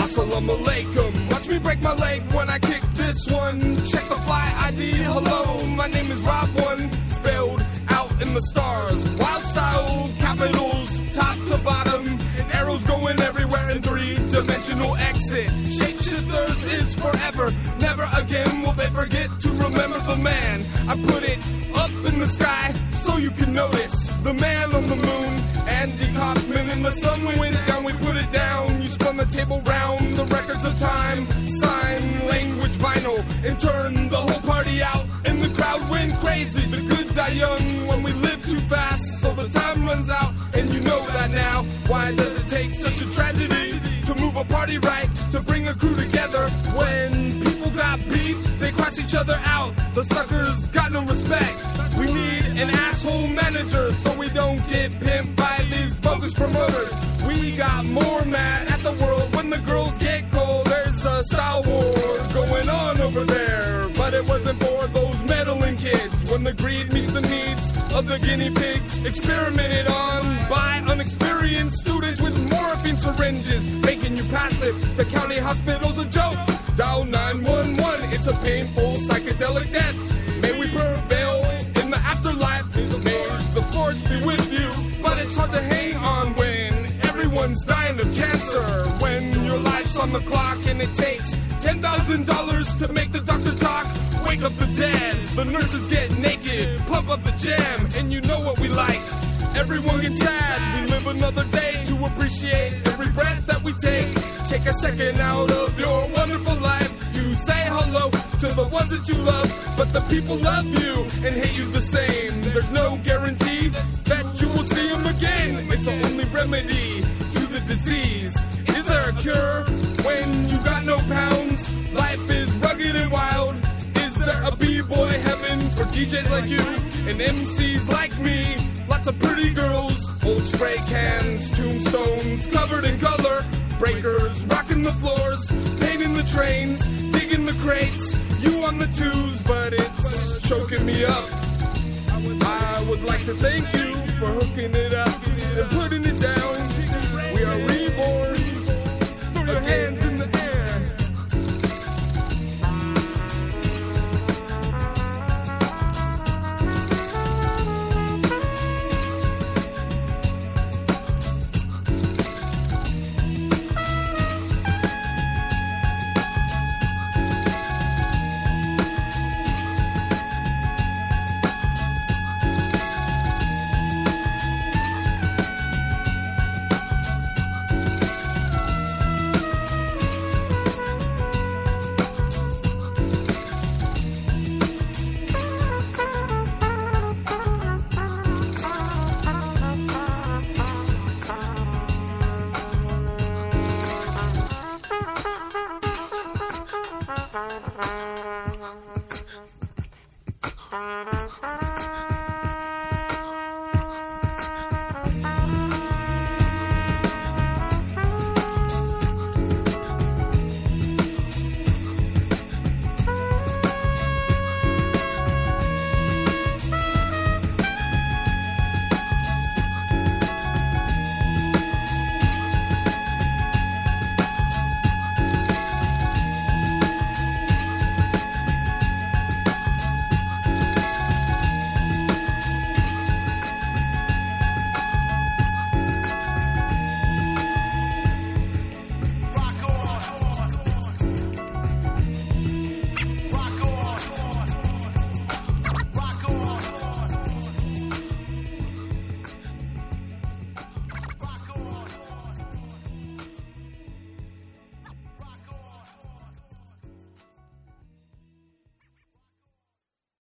Assalamu alaikum. Watch me break my leg when I kick this one. Check the fly ID. Hello, my name is Rob One, spelled out in the stars. Wild style, capitals, top to bottom, and arrows going everywhere in three dimensional exit. Shapeshifters is forever. Never again will they forget to remember the man. I put it up in the sky so you can notice the man on the moon. Andy Kaufman and the sun we went down. We put it down. You spun the table round. The records of time. Sign language vinyl and turn the whole party out. And the crowd went crazy. The good die young when we live too fast. So the time runs out. And you know that now. Why does it take such a tragedy to move a party right? To bring a crew together when beef, they cross each other out. The suckers got no respect. We need an asshole manager so we don't get pimped by these bogus promoters. We got more mad at the world when the girls get cold. There's a style war going on over there, but it wasn't for those meddling kids. When the greed meets the needs of the guinea pigs, experimented on by unexperienced students with morphine syringes, making you passive. The county hospital's a joke. Dial 911, it's a painful psychedelic death. May we prevail in the afterlife. May the force be with you. But it's hard to hang on when everyone's dying of cancer. When your life's on the clock and it takes $10,000 to make the doctor talk. Wake up the dead, the nurses get naked, pump up the jam, and you know what we like. Everyone gets sad. We live another day to appreciate every breath that we take. Take a second out of your wonderful life say hello to the ones that you love. But the people love you and hate you the same. There's no guarantee that you will see them again. It's the only remedy to the disease. Is there a cure when you got no pounds? Life is rugged and wild. Is there a b-boy heaven for DJs like you and MCs like me? Lots of pretty girls, old spray cans, tombstones covered in color, breakers rocking the floors, painting the trains, in the crates, you on the twos, but it's choking me up. I would like to thank you for hooking it up and putting it down. We are reborn. Throw your hands